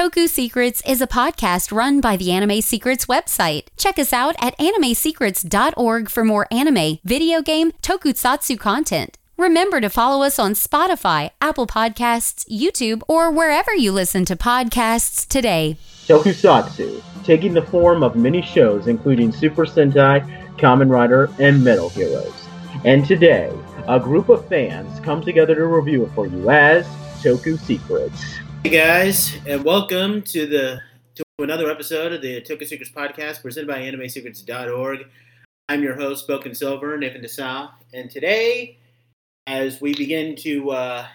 Toku Secrets is a podcast run by the Anime Secrets website. Check us out at animesecrets.org for more anime, video game, tokusatsu content. Remember to follow us on Spotify, Apple Podcasts, YouTube, or wherever you listen to podcasts today. Tokusatsu, taking the form of many shows including Super Sentai, Kamen Rider, and Metal Heroes. And today, a group of fans come together to review it for you as Toku Secrets. Hey guys, and welcome to the to another episode of the Toku Secrets podcast presented by AnimeSecrets.org. I'm your host, Spoken Silver, Nathan DeSa, and today, as we begin to uh,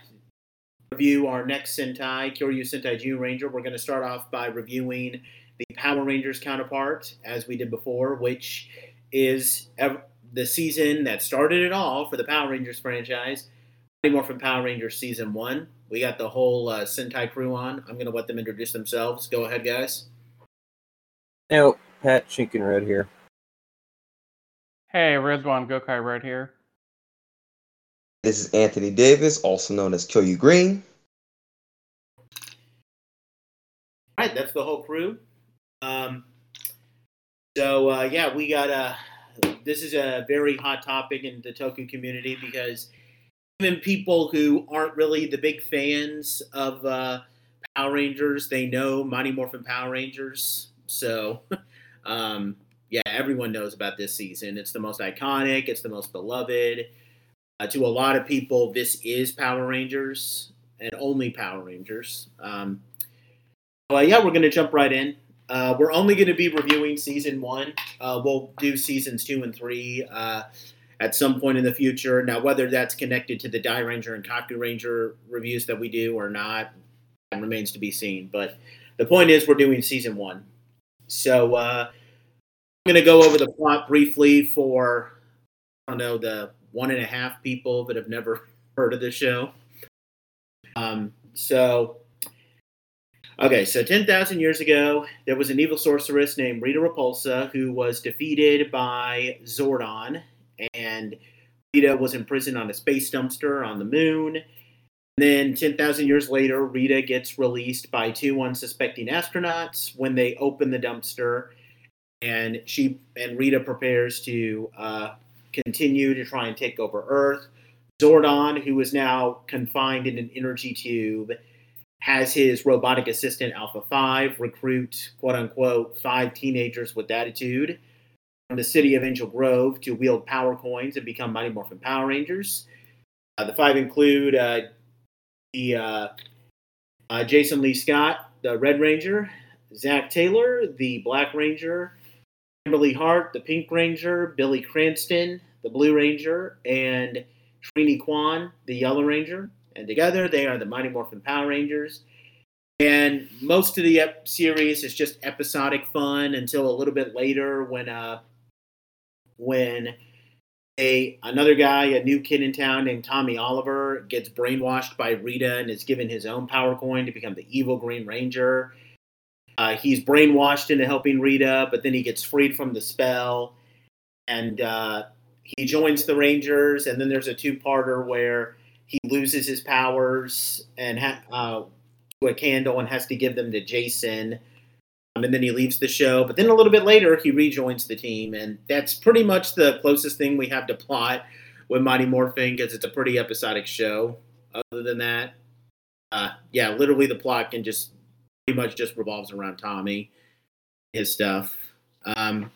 review our next Sentai, Kyoryu Sentai Zyuranger, we're going to start off by reviewing the Power Rangers counterpart, as we did before, which is the season that started it all for the Power Rangers franchise. Mighty Morphin Power Rangers Season 1. We got the whole uh, Sentai crew on. I'm going to let them introduce themselves. Go ahead, guys. Now, Pat Shinken Red here. Hey, Rizwan Gokai Red here. This is Anthony Davis, also known as Kyoryu Green. All right, that's the whole crew. Um, so, uh, yeah, we got a. This is a very hot topic in the Toku community because even people who aren't really the big fans of uh, Power Rangers, they know Mighty Morphin Power Rangers. So, um, yeah, everyone knows about this season. It's the most iconic. It's the most beloved. Uh, to a lot of people, this is Power Rangers and only Power Rangers. Um, well, yeah, we're going to jump right in. Uh, we're only going to be reviewing season one. Uh, we'll do seasons two and three uh, at some point in the future. Now, whether that's connected to the Dairanger and Kakuranger reviews that we do or not, remains to be seen. But the point is, we're doing season one. So uh, I'm going to go over the plot briefly for, I don't know, the one and a half people that have never heard of the show. Um, so Okay, so 10,000 years ago, there was an evil sorceress named Rita Repulsa who was defeated by Zordon, and Rita was imprisoned on a space dumpster on the moon. And then 10,000 years later, Rita gets released by two unsuspecting astronauts when they open the dumpster, and she and Rita prepares to uh, continue to try and take over Earth. Zordon, who is now confined in an energy tube, has his robotic assistant Alpha 5 recruit, quote unquote, five teenagers with attitude the city of Angel Grove to wield power coins and become Mighty Morphin Power Rangers. Uh, the five include uh, the uh, uh, Jason Lee Scott, the Red Ranger, Zach Taylor, the Black Ranger, Kimberly Hart, the Pink Ranger, Billy Cranston, the Blue Ranger, and Trini Kwan, the Yellow Ranger and together they are the Mighty Morphin Power Rangers. And most of the ep- series is just episodic fun until a little bit later when uh when a another guy, a new kid in town named Tommy Oliver, gets brainwashed by Rita and is given his own power coin to become the evil Green Ranger. Uh, he's brainwashed into helping Rita, but then he gets freed from the spell, and uh, he joins the Rangers. And then there's a two-parter where he loses his powers and ha- uh, to a candle and has to give them to Jason. Um, and then he leaves the show. But then a little bit later, he rejoins the team, and that's pretty much the closest thing we have to plot with Mighty Morphin because it's a pretty episodic show. Other than that, uh, yeah, literally the plot can just pretty much just revolves around Tommy, his stuff. Um,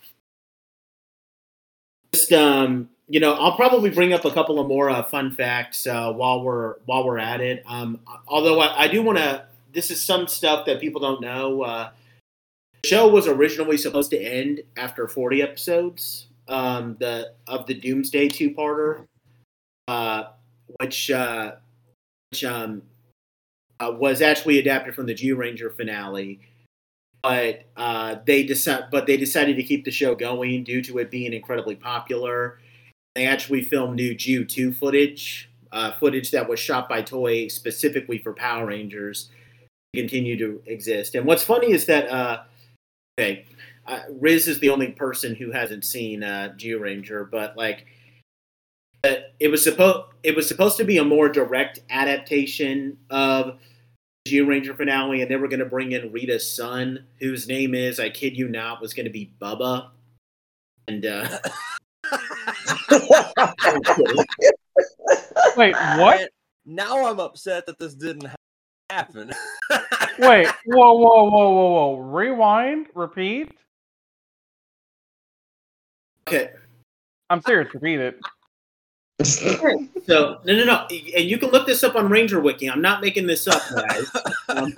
just um, you know, I'll probably bring up a couple of more uh, fun facts uh, while we're while we're at it. Um, although I, I do want to, this is some stuff that people don't know. Uh, the show was originally supposed to end after 40 episodes. Um, the of the Doomsday two-parter, uh, which uh, which um, uh, was actually adapted from the Zyuranger finale. But they decided, but they decided to keep the show going due to it being incredibly popular they actually filmed new Zyu2 footage, uh, footage that was shot by Toei specifically for Power Rangers to continue to exist. And what's funny is that, uh, okay, uh, Riz is the only person who hasn't seen uh, Ranger, but like, uh, it was supposed it was supposed to be a more direct adaptation of Zyuranger finale, and they were going to bring in Rita's son, whose name is, I kid you not, was going to be Bubba. And uh, Wait, what? And now I'm upset that this didn't ha- happen. Wait, whoa, whoa, whoa, whoa, whoa. Rewind, repeat. okay, I'm serious, repeat it. so no, no, no, and you can look this up on Ranger Wiki. I'm not making this up, guys. Um,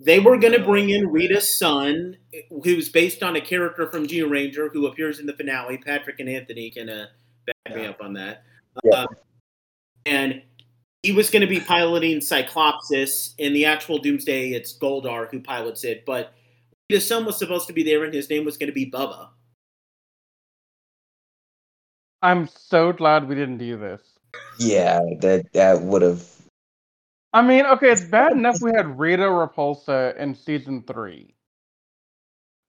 they were going to bring in Rita's son, who's based on a character from Zyuranger who appears in the finale. Patrick and Anthony can uh, back me up on that. Yeah. Um, and he was going to be piloting Cyclopsis. In the actual Doomsday, it's Goldar who pilots it, but his son was supposed to be there, and his name was going to be Bubba. I'm so glad we didn't do this. yeah, that that would have. I mean, okay, it's bad enough we had Rita Repulsa in season three.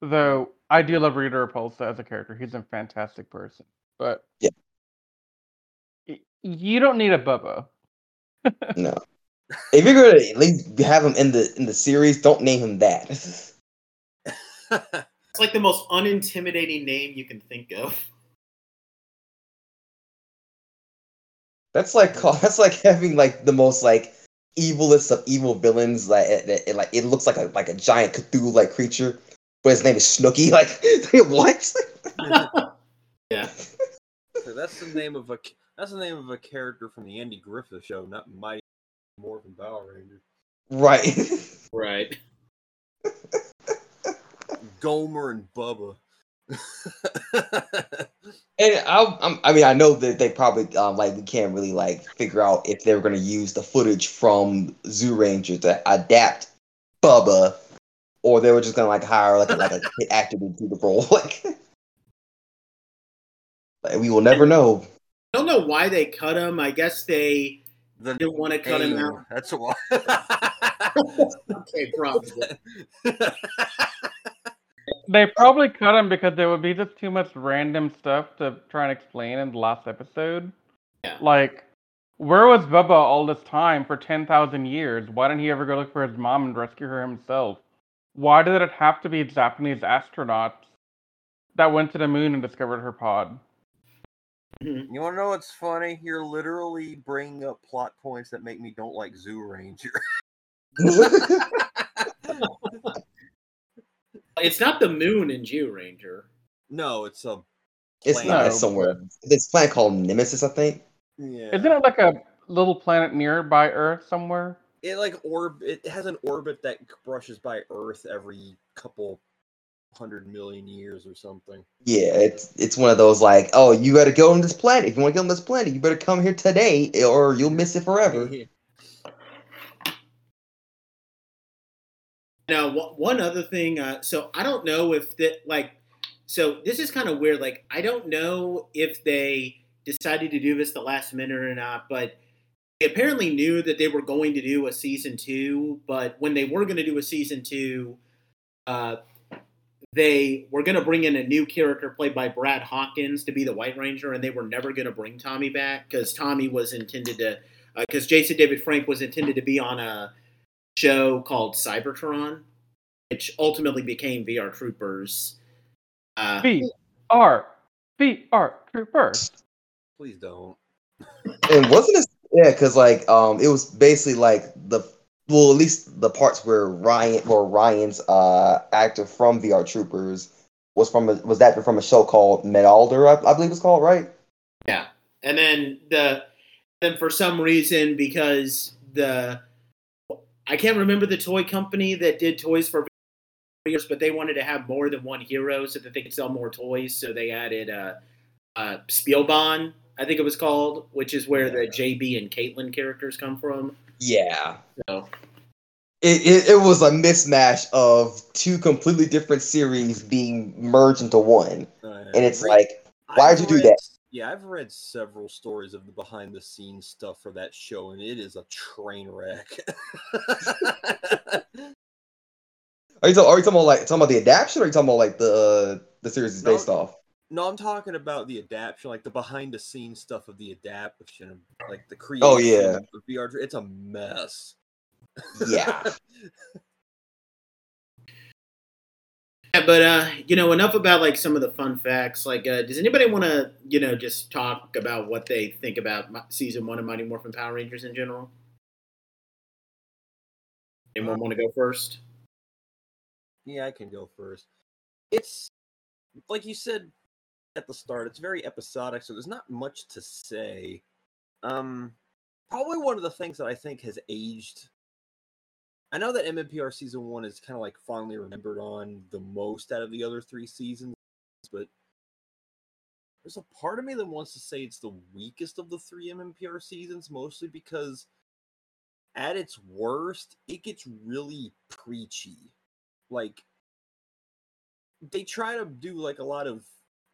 Though I do love Rita Repulsa as a character. He's a fantastic person. But Yeah. y- you don't need a Bubba. No. If you're gonna at least have him in the in the series, don't name him that. It's like the most unintimidating name you can think of. That's like that's like having like the most like evilest of evil villains. Like it, it- it- like it looks like a like a giant Cthulhu like creature, but his name is Snooky. Like what? Yeah. So that's the name of a c- that's the name of a character from the Andy Griffith show, not Mighty Morphin Power Rangers. right. Right. Gomer and Bubba. And I, I'm, I mean, I know that they probably um, like we can't really like figure out if they were going to use the footage from Zyuranger to adapt Bubba, or they were just going to like hire like a, like a hit actor to do the role. Like, like, we will never know. I don't know why they cut him. I guess they the didn't want to cut him out. That's a why. Okay, probably. They probably cut him because there would be just too much random stuff to try and explain in the last episode. Yeah. Like, where was Bubba all this time for 10,000 years? Why didn't he ever go look for his mom and rescue her himself? Why did it have to be Japanese astronauts that went to the moon and discovered her pod? Mhm. You want to know what's funny? You're literally bringing up plot points that make me don't like Zyuranger. It's not the moon in Zyuranger. no, it's a. it's planet. not it's somewhere. This planet called Nemesis, I think. Yeah. Isn't it like a little planet nearby Earth somewhere? It like orb. It has an orbit that brushes by Earth every couple hundred million years or something. Yeah, it's it's one of those like, oh, you got to go on this planet. If you want to go on this planet, you better come here today, or you'll miss it forever. Now, wha- one other thing. Uh, so I don't know if that like. So this is kind of weird. Like I don't know if they decided to do this the last minute or not, but they apparently knew that they were going to do a season two. But when they were going to do a season two, uh, they were going to bring in a new character played by Brad Hawkins to be the White Ranger, and they were never going to bring Tommy back because Tommy was intended to. Because Jason David Frank was intended to be on a show called Cybertron, which ultimately became VR Troopers. Uh, B R B R Trooper. Please don't. And wasn't it? Yeah, because like um, it was basically like the well, at least the parts where Ryan or Ryan's uh actor from VR Troopers was from a, was that from a show called Metalder, I, I believe it's called, right? Yeah, and then the then for some reason because the I can't remember the toy company that did toys for years, but they wanted to have more than one hero so that they could sell more toys. So they added uh, uh, Spielban, I think it was called, which is where the JB and Caitlin characters come from. Yeah. So It, it, it was a mismatch of two completely different series being merged into one, Uh, and it's re- like, why did you do that? Yeah, I've read several stories of the behind the scenes stuff for that show, and it is a train wreck. Are you, talk, are you talking about like talking about the adaptation, or are you talking about like the the series is No. based off? No, I'm talking about the adaptation, like the behind the scenes stuff of the adaptation, like the creation Oh, yeah. of VR. It's a mess. Yeah. Yeah, but uh, you know, enough about like some of the fun facts. Like, uh, does anybody want to, you know, just talk about what they think about season one of Mighty Morphin Power Rangers in general? Anyone want to go first? Yeah, I can go first. It's like you said at the start, it's very episodic, so there's not much to say. Um probably one of the things that I think has aged. I know that MMPR season one is kind of like fondly remembered on the most out of the other three seasons, but there's a part of me that wants to say it's the weakest of the three MMPR seasons, mostly because at its worst, it gets really preachy. Like they try to do like a lot of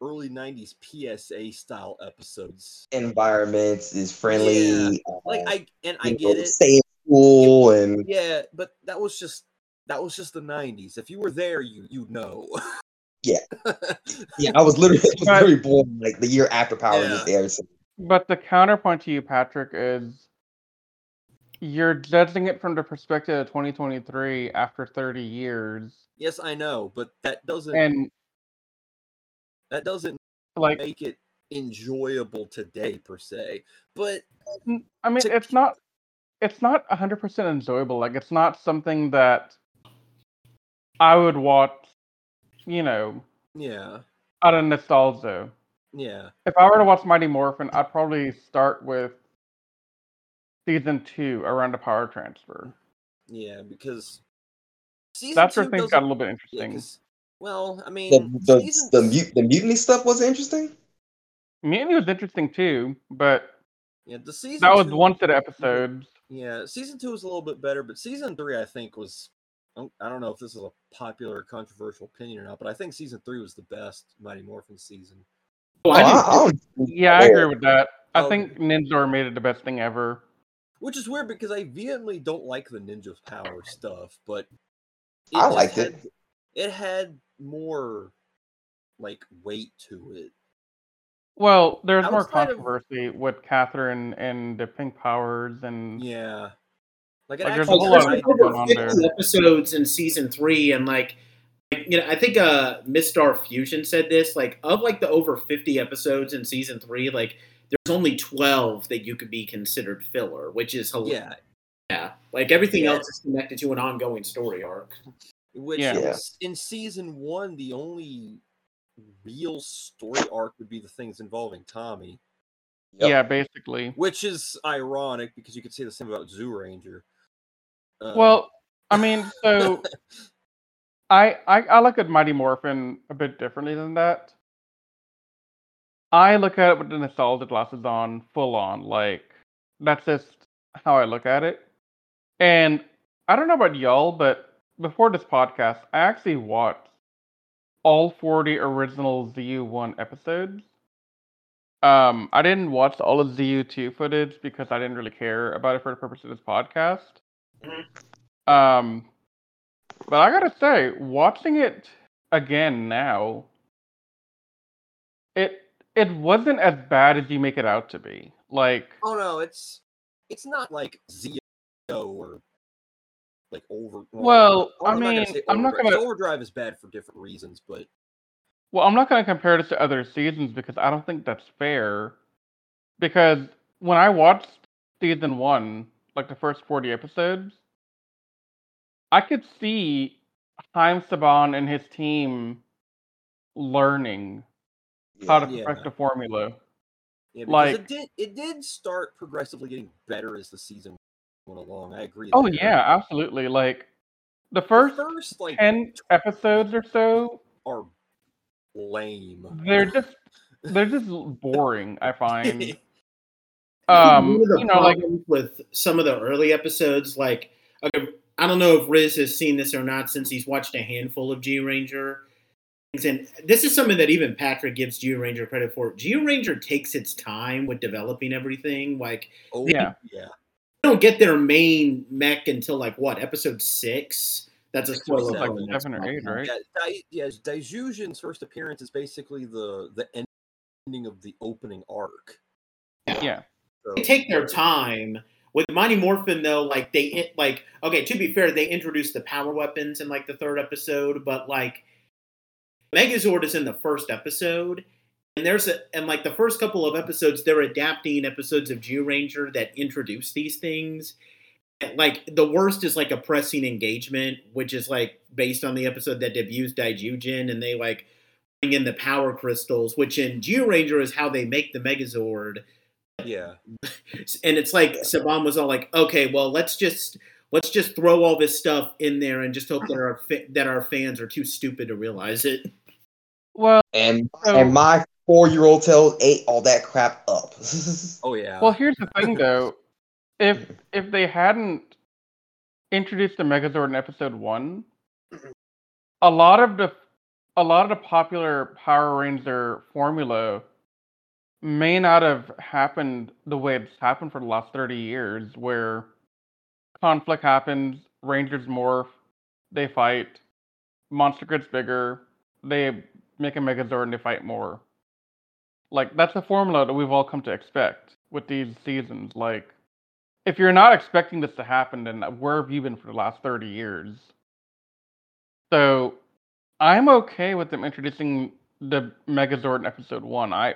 early 90s PSA style episodes. Environments is friendly. Yeah. Like uh, I and I get know, it. Stay in school and Yeah, but that was just that was just the 90s. If you were there, you you know. Yeah. yeah, I was literally, I was But- literally born like the year after Power Yeah. Rangers aired. So But the counterpoint to you, Patrick, is you're judging it from the perspective of 2023 after 30 years, yes, I know, but that doesn't and that doesn't like, make it enjoyable today per se. But mm, I mean, to it's not, it's not 100% enjoyable. Like, it's not something that I would watch, you know, yeah, out of nostalgia. yeah. If I were to watch Mighty Morphin, I'd probably start with season two around the power transfer. Yeah, because season That's where two things got a little bit interesting. 'Cause- well, I mean, the the, season the, mut- the mutiny stuff wasn't interesting. Mutiny was interesting too, but yeah, the season that was two- one set of episodes. Yeah, season two was a little bit better, but season three, I think, was. I don't- know if this is a popular or controversial opinion or not, but I think season three was the best Mighty Morphin season. Oh, Oh, I I, didn't- I don't- Yeah, I Oh. agree with that. I oh, Okay. think Ninja made it the best thing ever. Which is weird because I vehemently don't like the ninja power stuff, but I just liked had, it. It had more like weight to it. Well, there's more Outside of- controversy with Katherine and the pink powers, and Yeah, like Like, there's a whole lot of tried- going over on 50 there. episodes in season three, and like, like, you know, I think uh, Miss Star Fusion said this. Like, of like the over fifty episodes in season three, like, there's only twelve that you could be considered filler, which is hilarious. yeah, Yeah, like everything Yeah. else is connected to an ongoing story arc. Which Yeah. in in season one, the only real story arc would be the things involving Tommy. Yep. yeah, basically. which is ironic because you could say the same about Zyuranger. Uh, Well, I mean, so I, I I look at Mighty Morphin a bit differently than that. I look at it with the nostalgia glasses on, full on. Like that's just how I look at it. And I don't know about y'all, but before this podcast, I actually watched all 40 original Zyu1 episodes. Um, I didn't watch all of Zyu2 footage because I didn't really care about it for the purpose of this podcast. Um, but I gotta say, watching it again now, it it wasn't as bad as you make it out to be. Like, oh no, it's it's not like Zi-O or like over. Well, I mean, I'm not gonna- Overdrive is bad for different reasons, but well, I'm not gonna compare this to other seasons because I don't think that's fair. Because when I watched season one, like the first 40 episodes, I could see Haim Saban and his team learning how to Yeah. perfect the formula. yeah, Like- it did it did start progressively getting better as the season along. I agree. Oh there. yeah, absolutely. Like the The first first like 10 episodes or so, are lame. they're just they're just boring, I find. One Um, of the you know, like with some of the early episodes, like okay, I don't know if Riz has seen this or not since he's watched a handful of Zyuranger. And this is something that even Patrick gives Zyuranger credit for. G Ranger takes its time with developing everything. Like Oh Yeah. yeah. They don't get their main mech until like what episode six. That's a Six spoiler. or for seven. the next seven or eight, right? Yeah, Dai, yes, Daijujin's first appearance is basically the the ending of the opening arc. yeah. So, They take their time with Mighty Morphin though, like they it- like okay. To be fair, they introduced the power weapons in like the third episode, but like Megazord is in the first episode, and there's a and like the first couple of episodes, they're adapting episodes of Zyuranger that introduce these things. And, like the worst is like a pressing engagement, which is like based on the episode that debuts Daijujin, and they like bring in the power crystals, which in Zyuranger is how they make the Megazord Yeah. and it's like Saban was all like, okay, well, let's just let's just throw all this stuff in there and just hope that our that our fans are too stupid to realize it. Well, and So- and my four year old tail ate all that crap up. Oh yeah. well, here's the thing though. If mm-hmm. if they hadn't introduced the Megazord in episode one, a lot of the a lot of the popular Power Ranger formula may not have happened the way it's happened for the last 30 years, where conflict happens, Rangers morph, they fight, monster gets bigger, they make a Megazord and they fight more. Like that's a formula that we've all come to expect with these seasons. Like, if you're not expecting this to happen, then where have you been for the last 30 years? So, I'm okay with them introducing the Megazord in episode one. I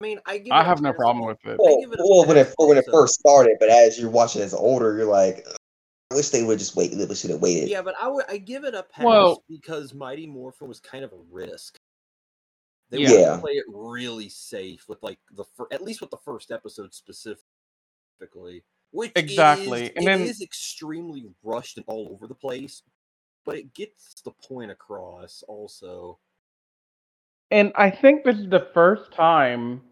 I mean, I give I it have no problem with it. well, give it well, when it when it first started, but as you're watching as older, you're like, I wish they would just wait. They should have waited. Yeah, but I would I give it a pass Well- because Mighty Morphin was kind of a risk. They Yeah. wanted Yeah. play it really safe with like the fir- at least with the first episode specifically, which Exactly, is, and it then- is extremely rushed and all over the place, but it gets the point across also. And I think this is the first time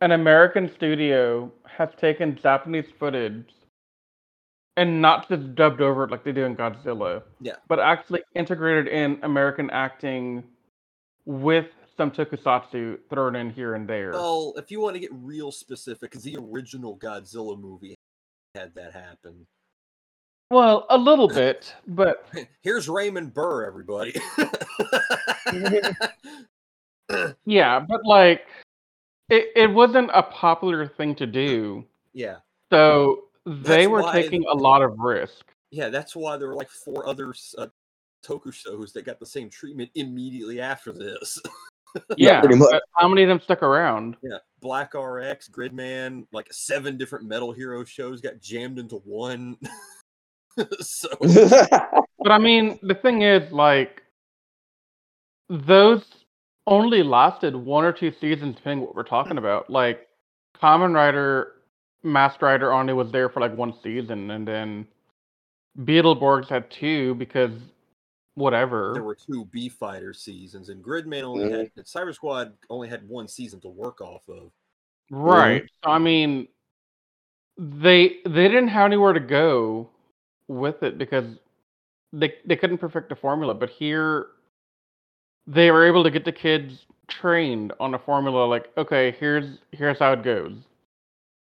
an American studio has taken Japanese footage and not just dubbed over it like they do in Godzilla, Yeah. but actually integrated in American acting with some tokusatsu thrown in here and there. Well, if you want to get real specific, because the original Godzilla movie had that happen. Well, a little bit, but Here's Raymond Burr, everybody. yeah, but like it, it wasn't a popular thing to do. yeah. So they were taking the- a lot of risk. Yeah, that's why there were like four other s- uh, toku shows that got the same treatment immediately after this. Yeah, pretty much. how many of them stuck around? yeah, Black RX, Gridman, like seven different Metal Hero shows got jammed into one. so But I mean, the thing is, like, those only lasted one or two seasons, depending what we're talking about. Like, Kamen Rider, Masked Rider only was there for like one season, and then Beetleborgs had two because whatever. there were two B Fighter seasons, and Gridman only had mm-hmm. Cyber Squad only had one season to work off of. Right. Mm-hmm. So I mean, they they didn't have anywhere to go with it because they they couldn't perfect the formula. But here, they were able to get the kids trained on a formula. Like, okay, here's here's how it goes.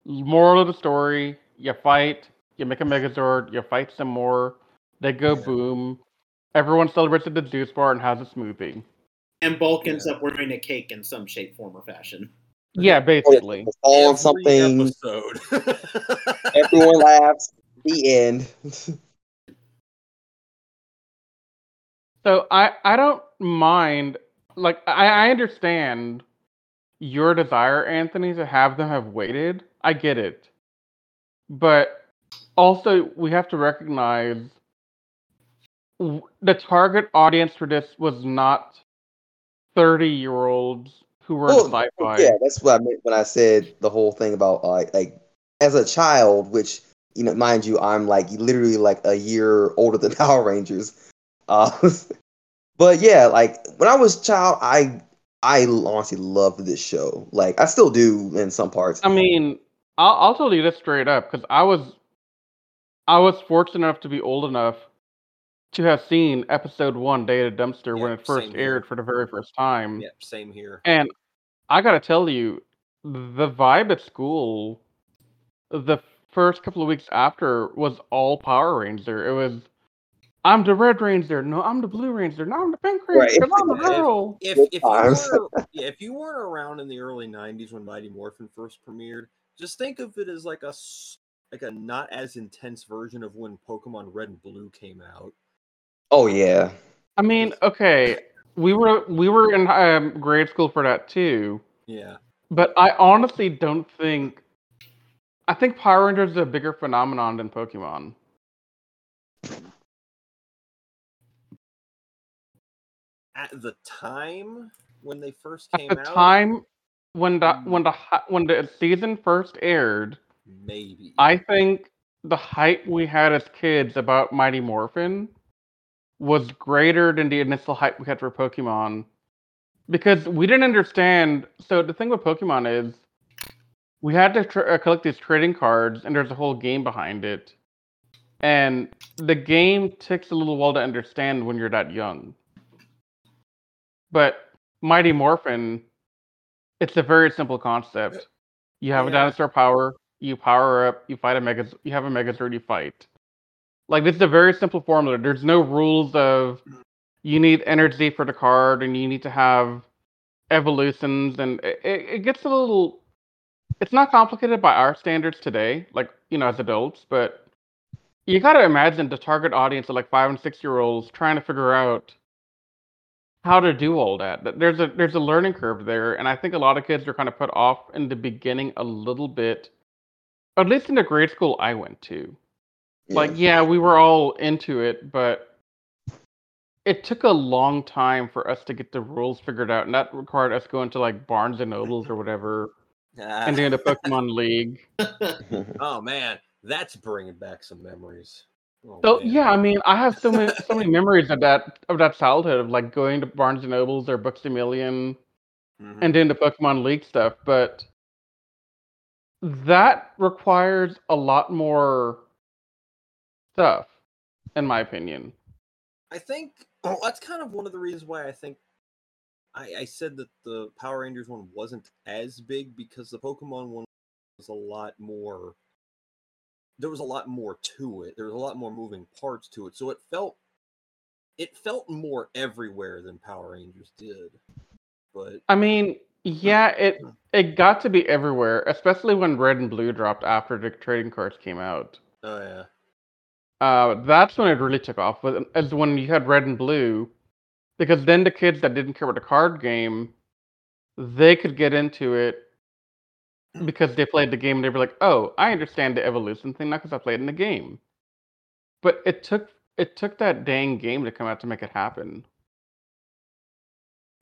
Moral of the story: you fight, you make a Megazord, you fight some more. They go Yeah. boom. Everyone celebrates at the juice bar and has a smoothie. And Bulk ends up wearing a cake in some shape, form, or fashion. Yeah, basically. on Every something. episode. Everyone laughs. The end. So I I don't mind like I, I understand your desire, Anthony, to have them have waited. I get it. But also we have to recognize the target audience for this was not 30 year olds who were Well, sci-fi. Yeah, that's what I meant when I said the whole thing about uh, like as a child, which you know, mind you, I'm like literally like a year older than Power Rangers. Uh, but yeah, like when I was a child, I I honestly loved this show. Like I still do in some parts. I mean, I'll, I'll tell you this straight up because I was, I was fortunate enough to be old enough to have seen episode one, Day at a Dumpster, when it first same here. aired for the very first time. yeah, same here. And I gotta tell you, the vibe at school, the first couple of weeks after was all Power Ranger. It was, I'm the Red Ranger. No, I'm the Blue Ranger. No, I'm the Pink Ranger. Right. 'cause I'm a If- girl. If Good if you weren't yeah, if you weren't around in the early '90s when Mighty Morphin first premiered, just think of it as like a s- like a not as intense version of when Pokemon Red and Blue came out. Oh yeah. I mean, okay, we were we were in um, grade school for that too, Yeah. but I honestly don't think. I think Power Rangers is a bigger phenomenon than Pokemon. At the time when they first At came the out, time when the Mm. when the when the season first aired, maybe. I think the hype we had as kids about Mighty Morphin was greater than the initial hype we had for Pokemon because we didn't understand. So the thing with Pokemon is we had to tr- uh, collect these trading cards, and there's a whole game behind it. And the game takes a little while to understand when you're that young. But Mighty Morphin, it's a very simple concept. Uh, you have a dinosaur power, you power up, you fight a mega, you have a Megazord, you fight. Like this is a very simple formula. There's no rules of you need energy for the card and you need to have evolutions, and it, it it gets a little. It's not complicated by our standards today, like you know, as adults, but you got to imagine the target audience of like five and six year olds trying to figure out how to do all that. There's a there's a learning curve there, and I think a lot of kids are kind of put off in the beginning a little bit. At least in the grade school I went to. Like, yeah, we were all into it, but it took a long time for us to get the rules figured out, and that required us going to like Barnes and Nobles or whatever, Ah. and doing the Pokemon League. oh man, that's bringing back some memories. Oh, So man. yeah, I mean, I have so many so many memories of that of that childhood of like going to Barnes and Nobles or Books a Million Mhm. and doing the Pokemon League stuff, but that requires a lot more stuff, in my opinion. I think well, that's kind of one of the reasons why I think I, I said that the Power Rangers one wasn't as big because the Pokemon one was a lot more. There was a lot more to it. There was a lot more moving parts to it, so it felt it felt more everywhere than Power Rangers did. But I mean, yeah, it it got to be everywhere, especially when Red and Blue dropped after the trading cards came out. oh yeah, Uh, that's when it really took off. Was as when you had Red and Blue, because then the kids that didn't care about the card game, they could get into it because they played the game. and They were like, "Oh, I understand the evolution thing now because I played in the game." But it took it took that dang game to come out to make it happen.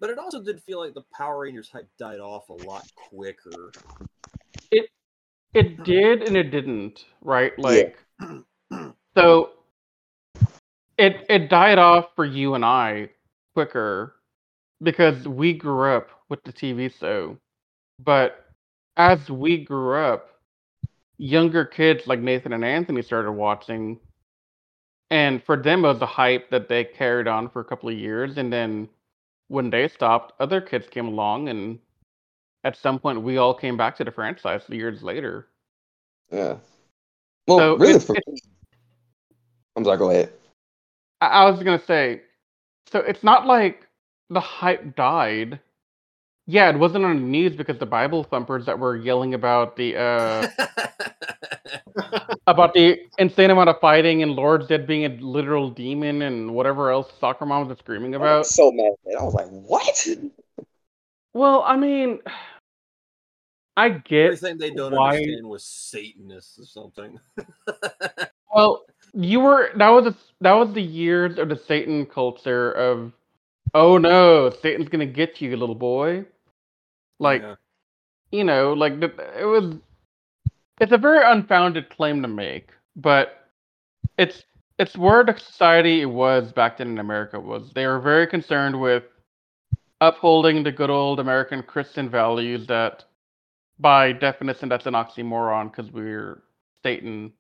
but it also did feel like the Power Rangers hype died off a lot quicker. It it did and it didn't, right? Yeah. Like so it it died off for you and I quicker because we grew up with the TV show. But as we grew up, younger kids like Nathan and Anthony started watching and for them it was a hype that they carried on for a couple of years and then when they stopped, other kids came along and at some point we all came back to the franchise years later. Yeah. Well, So really, it's- for it's- I'm sorry. Go ahead. I, I was gonna say, so it's not like the hype died. Yeah, it wasn't on the news because the Bible thumpers that were yelling about the uh about the insane amount of fighting and Lord Zedd being a literal demon and whatever else soccer moms are screaming I about. was so mad. at. I was like, what? Well, I mean, I get Everything they don't why- understand was Satanists or something. Well, you were that was a, that was the years of the Satan culture of, oh no, Satan's gonna get you, little boy. Like Yeah. you know, like it was. It's a very unfounded claim to make, but it's it's where the society was back then in America was. They were very concerned with upholding the good old American Christian values that, by definition, that's an oxymoron because we're Satan,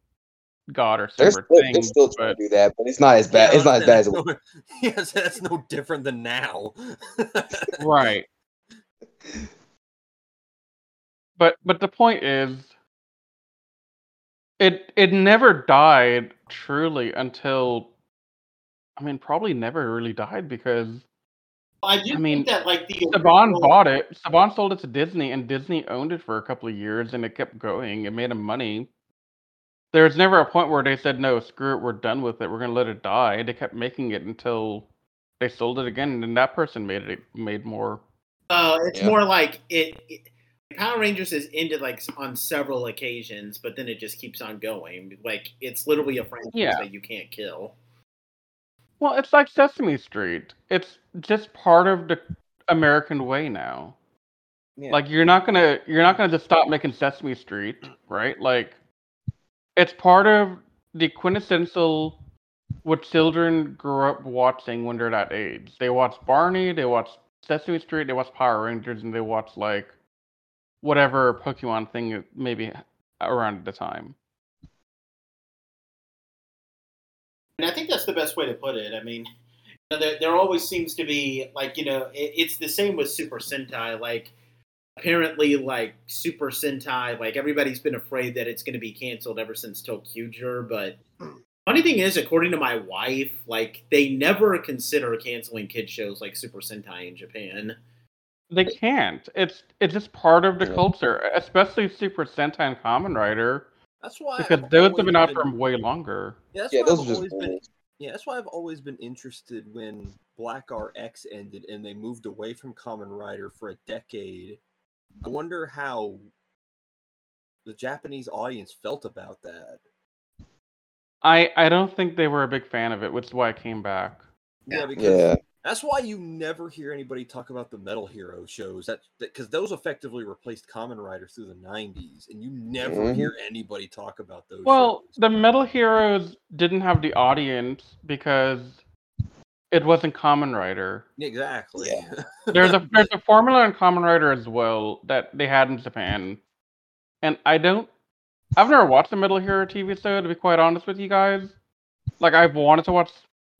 God, or They're similar still, they're things. still trying to do that, but it's not as bad. Yeah, it's not as bad as it that's no, yes, that's no different than now. right. But but the point is, it it never died truly until, I mean, probably never really died because I do I mean, think that like the Saban original- bought it. Saban sold it to Disney, and Disney owned it for a couple of years, and it kept going. It made him money. there was never a point where they said no, screw it, we're done with it, we're gonna let it die. And they kept making it until they sold it again, and then that person made it made more. Uh, it's Yeah. more like it, it. Power Rangers has ended like on several occasions, but then it just keeps on going. Like it's literally a franchise Yeah. that you can't kill. Well, it's like Sesame Street. It's just part of the American way now. Yeah. Like you're not gonna you're not gonna just stop making Sesame Street, right? Like it's part of the quintessential what children grew up watching when they're that age. They watch Barney, they watch Sesame Street, they watch Power Rangers, and they watch like whatever Pokemon thing maybe around the time. And I think that's the best way to put it. I mean, you know, there, there always seems to be like you know it, it's the same with Super Sentai. Like apparently, like Super Sentai, like everybody's been afraid that it's going to be canceled ever since ToQger. But funny thing is, according to my wife, like they never consider canceling kid shows like Super Sentai in Japan. They can't. It's it's just part of the Yeah. culture, especially Super Sentai and Kamen Rider, That's why because I've those have been out been- for way longer. Yeah, that's Yeah, why those I've are just always been. Yeah, that's why I've always been interested when Black RX ended and they moved away from Kamen Rider for a decade. I wonder how the Japanese audience felt about that. I I don't think they were a big fan of it, which is why I came back. Yeah, because Yeah. That's why you never hear anybody talk about the Metal Hero shows. That because those effectively replaced Kamen Rider through the '90s, and you never Mhm. hear anybody talk about those. Well, shows. the Metal Heroes didn't have the audience because it wasn't Kamen Rider. exactly. Yeah. There's a there's a formula in Kamen Rider as well that they had in Japan, and I don't. I've never watched the Metal Hero TV show to be quite honest with you guys. Like I've wanted to watch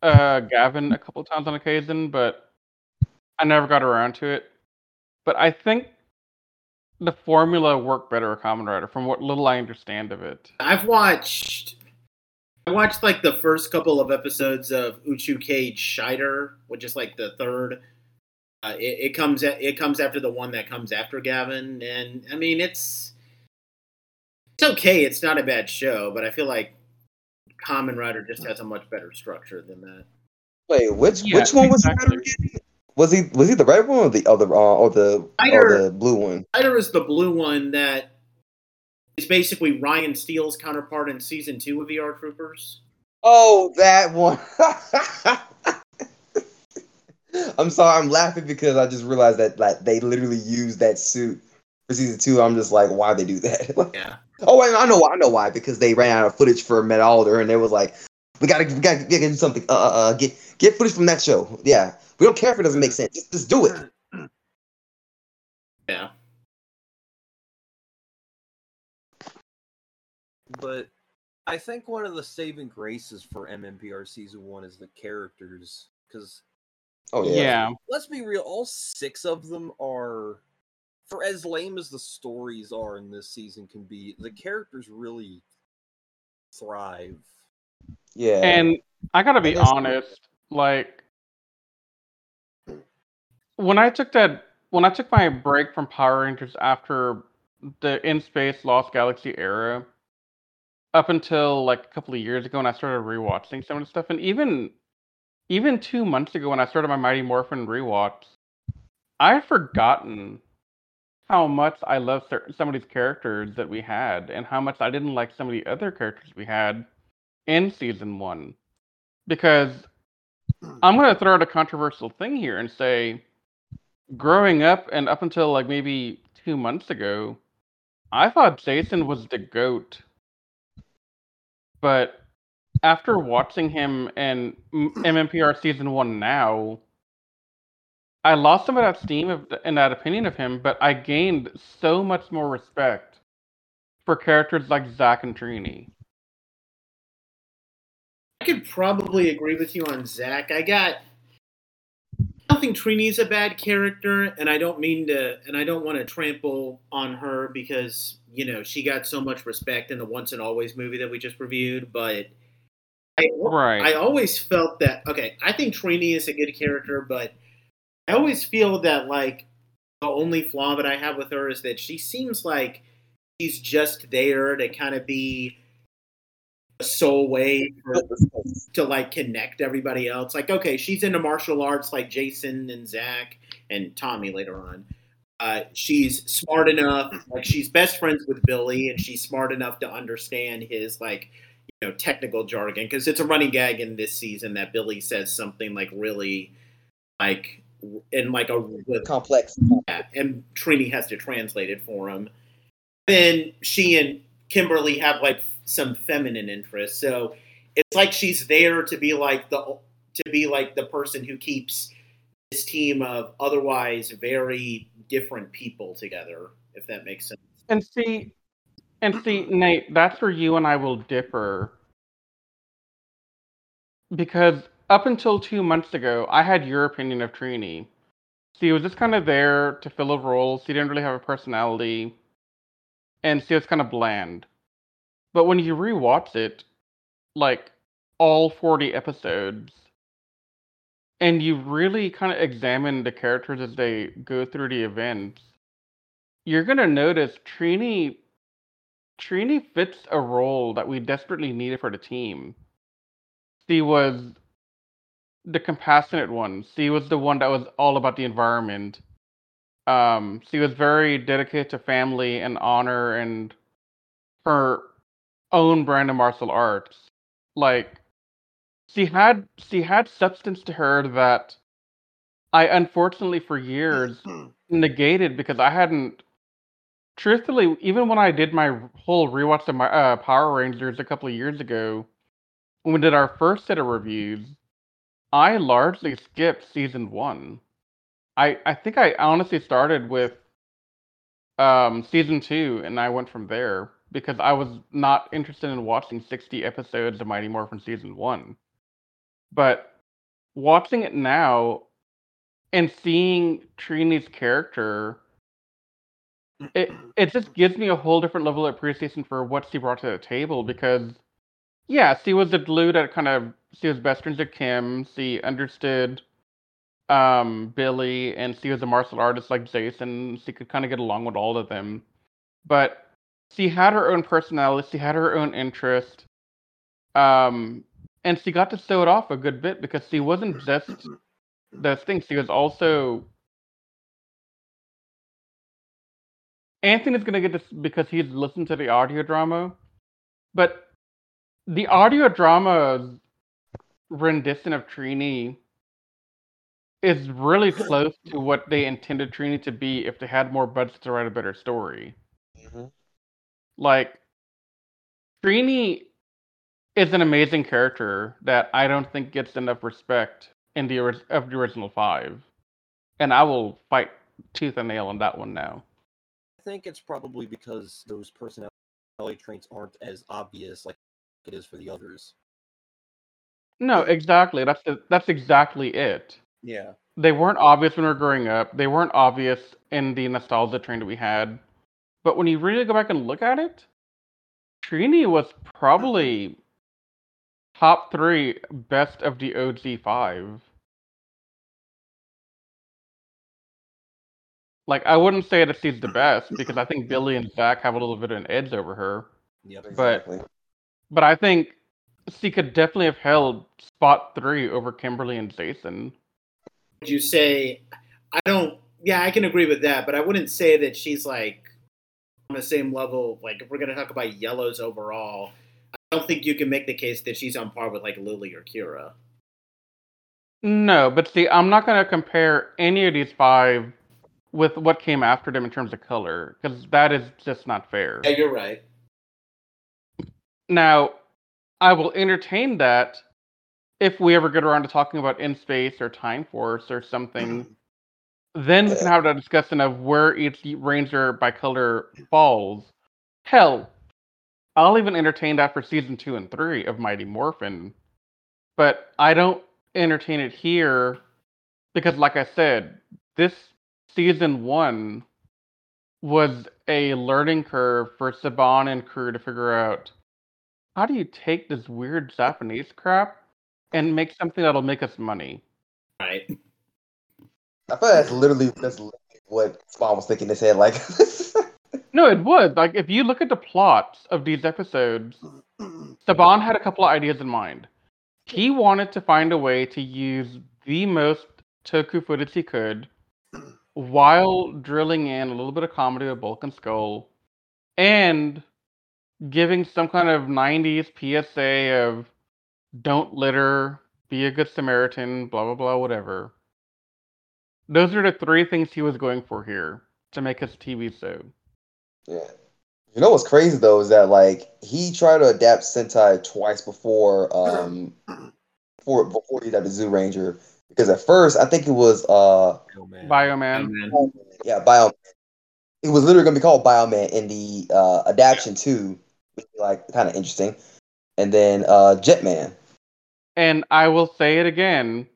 uh, Gavan a couple times on occasion, but I never got around to it. But I think the formula worked better with Kamen Rider, from what little I understand of it. I've watched. I watched like the first couple of episodes of Uchu Keiji Shaider, which is like the third. Uh, it, it comes a- it comes after the one that comes after Gavan, and I mean it's it's okay. It's not a bad show, but I feel like Kamen Rider just has a much better structure than that. Wait, which Yeah, which one was the exactly. better again? Was he was he the red one or the other uh, or the or the blue one? Shaider is the blue one that is basically Ryan Steele's counterpart in season two of VR Troopers. Oh, that one. I'm sorry, I'm laughing because I just realized that like they literally used that suit for season two. I'm just like, why they do that? Yeah. Oh, wait, I know why. I know why because they ran out of footage for Metalder, and they was like, we gotta, we gotta, we gotta something. Uh, uh, uh, get get footage from that show. Yeah, we don't care if it doesn't make sense. Just, just do it. Yeah. but I think one of the saving graces for MMPR season one is the characters, because Oh yeah. yeah. let's be real, all six of them are, for as lame as the stories are in this season can be, the characters really thrive. Yeah. And I gotta be And there's- honest, like when I took that when I took my break from Power Rangers after the In Space Lost Galaxy era, up until like a couple of years ago when I started rewatching some of the stuff, and even even two months ago when I started my Mighty Morphin rewatch, I had forgotten how much I love cer- some of these characters that we had, and how much I didn't like some of the other characters we had in season one. Because I'm going to throw out a controversial thing here and say, growing up and up until like maybe two months ago, I thought Jason was the GOAT. But after watching him in M- MMPR season one now, I lost some of that steam of, and that opinion of him, but I gained so much more respect for characters like Zack and Trini. I could probably agree with you on Zach. I got. I don't think Trini's a bad character, and I don't mean to, and I don't want to trample on her because you know she got so much respect in the Once and Always movie that we just reviewed. But I, Right. I always felt that. Okay, I think Trini is a good character, but I always feel that like the only flaw that I have with her is that she seems like she's just there to kind of be a sole way for, to like connect everybody else. Like, okay, she's into martial arts like Jason and Zach and Tommy later on. Uh, she's smart enough, like she's best friends with Billy, and she's smart enough to understand his like, you know, technical jargon because it's a running gag in this season that Billy says something like really, like, in like a with, complex. yeah, and Trini has to translate it for him. Then she and Kimberly have like some feminine interests, so it's like she's there to be like the to be like the person who keeps this team of otherwise very different people together, if that makes sense. And see, and see, Nate, that's where you and I will differ. Because up until two months ago, I had your opinion of Trini. She was just kind of there to fill a role. She didn't really have a personality, and she was kind of bland. But when you rewatch it, like all 40 episodes, and you really kind of examine the characters as they go through the events, you're gonna notice Trini Trini fits a role that we desperately needed for the team. She was the compassionate one. She was the one that was all about the environment. Um, she was very dedicated to family and honor and her own brand of martial arts. Like she had she had substance to her that I unfortunately for years negated because I hadn't truthfully even when I did my whole rewatch of my uh, Power Rangers a couple of years ago when we did our first set of reviews I largely skipped season 1 I I think I honestly started with um season 2 and I went from there because I was not interested in watching 60 episodes of Mighty Morphin season 1 but watching it now and seeing Trini's character, it it just gives me a whole different level of appreciation for what she brought to the table because yeah, she was the glue that kind of she was best friends with Kim. She understood um Billy and she was a martial artist like Jason. She could kind of get along with all of them. But she had her own personality, she had her own interest. Um and she got to show it off a good bit because she wasn't just the thing. She was also Anthony's gonna get this because he's listened to the audio drama, but the audio drama's rendition of Trini is really close to what they intended Trini to be if they had more budget to write a better story. Mhm. Like Trini is an amazing character that I don't think gets enough respect in the of the original five, and I will fight tooth and nail on that one now. I think it's probably because those personality traits aren't as obvious like it is for the others. No, exactly. That's the, that's exactly it. Yeah. They weren't obvious when we were growing up. They weren't obvious in the nostalgia train that we had. But when you really go back and look at it, Trini was probably mm-hmm. top three best of the OG five. Like I wouldn't say that she's the best because I think Billy and Zach have a little bit of an edge over her. Yep. But- Exactly. But I think she could definitely have held spot three over Kimberly and Jason. Would you say I don't yeah, I can agree with that, but I wouldn't say that she's like on the same level like if we're gonna talk about yellows overall, I don't think you can make the case that she's on par with like Lily or Kira. No, but see, I'm not going to compare any of these five with what came after them in terms of color because that is just not fair. Yeah, you're right. Now, I will entertain that if we ever get around to talking about In Space or Time Force or something. Mm-hmm. Then we can have that discussion of where each Ranger by color falls. Hell, I'll even entertain that for season two and three of Mighty Morphin. But I don't entertain it here because, like I said, this season one was a learning curve for Saban and crew to figure out how do you take this weird Japanese crap and make something that'll make us money. Right. I feel like that's literally that's literally what Spawn was thinking in his head. Like, No, it would. Like if you look at the plots of these episodes, Saban had a couple of ideas in mind. He wanted to find a way to use the most Toku footage he could while drilling in a little bit of comedy with Bulk and Skull and giving some kind of 90s PSA of don't litter, be a good Samaritan, blah, blah, blah, whatever. Those are the three things he was going for here to make his TV show. Yeah. You know what's crazy though is that like he tried to adapt Sentai twice before um before before he adapted Zyuranger because at first I think it was uh Oh, man. Bioman. yeah Bio it was literally gonna be called Bioman in the uh adaptation too which is like kind of interesting and then uh Jetman And I will say it again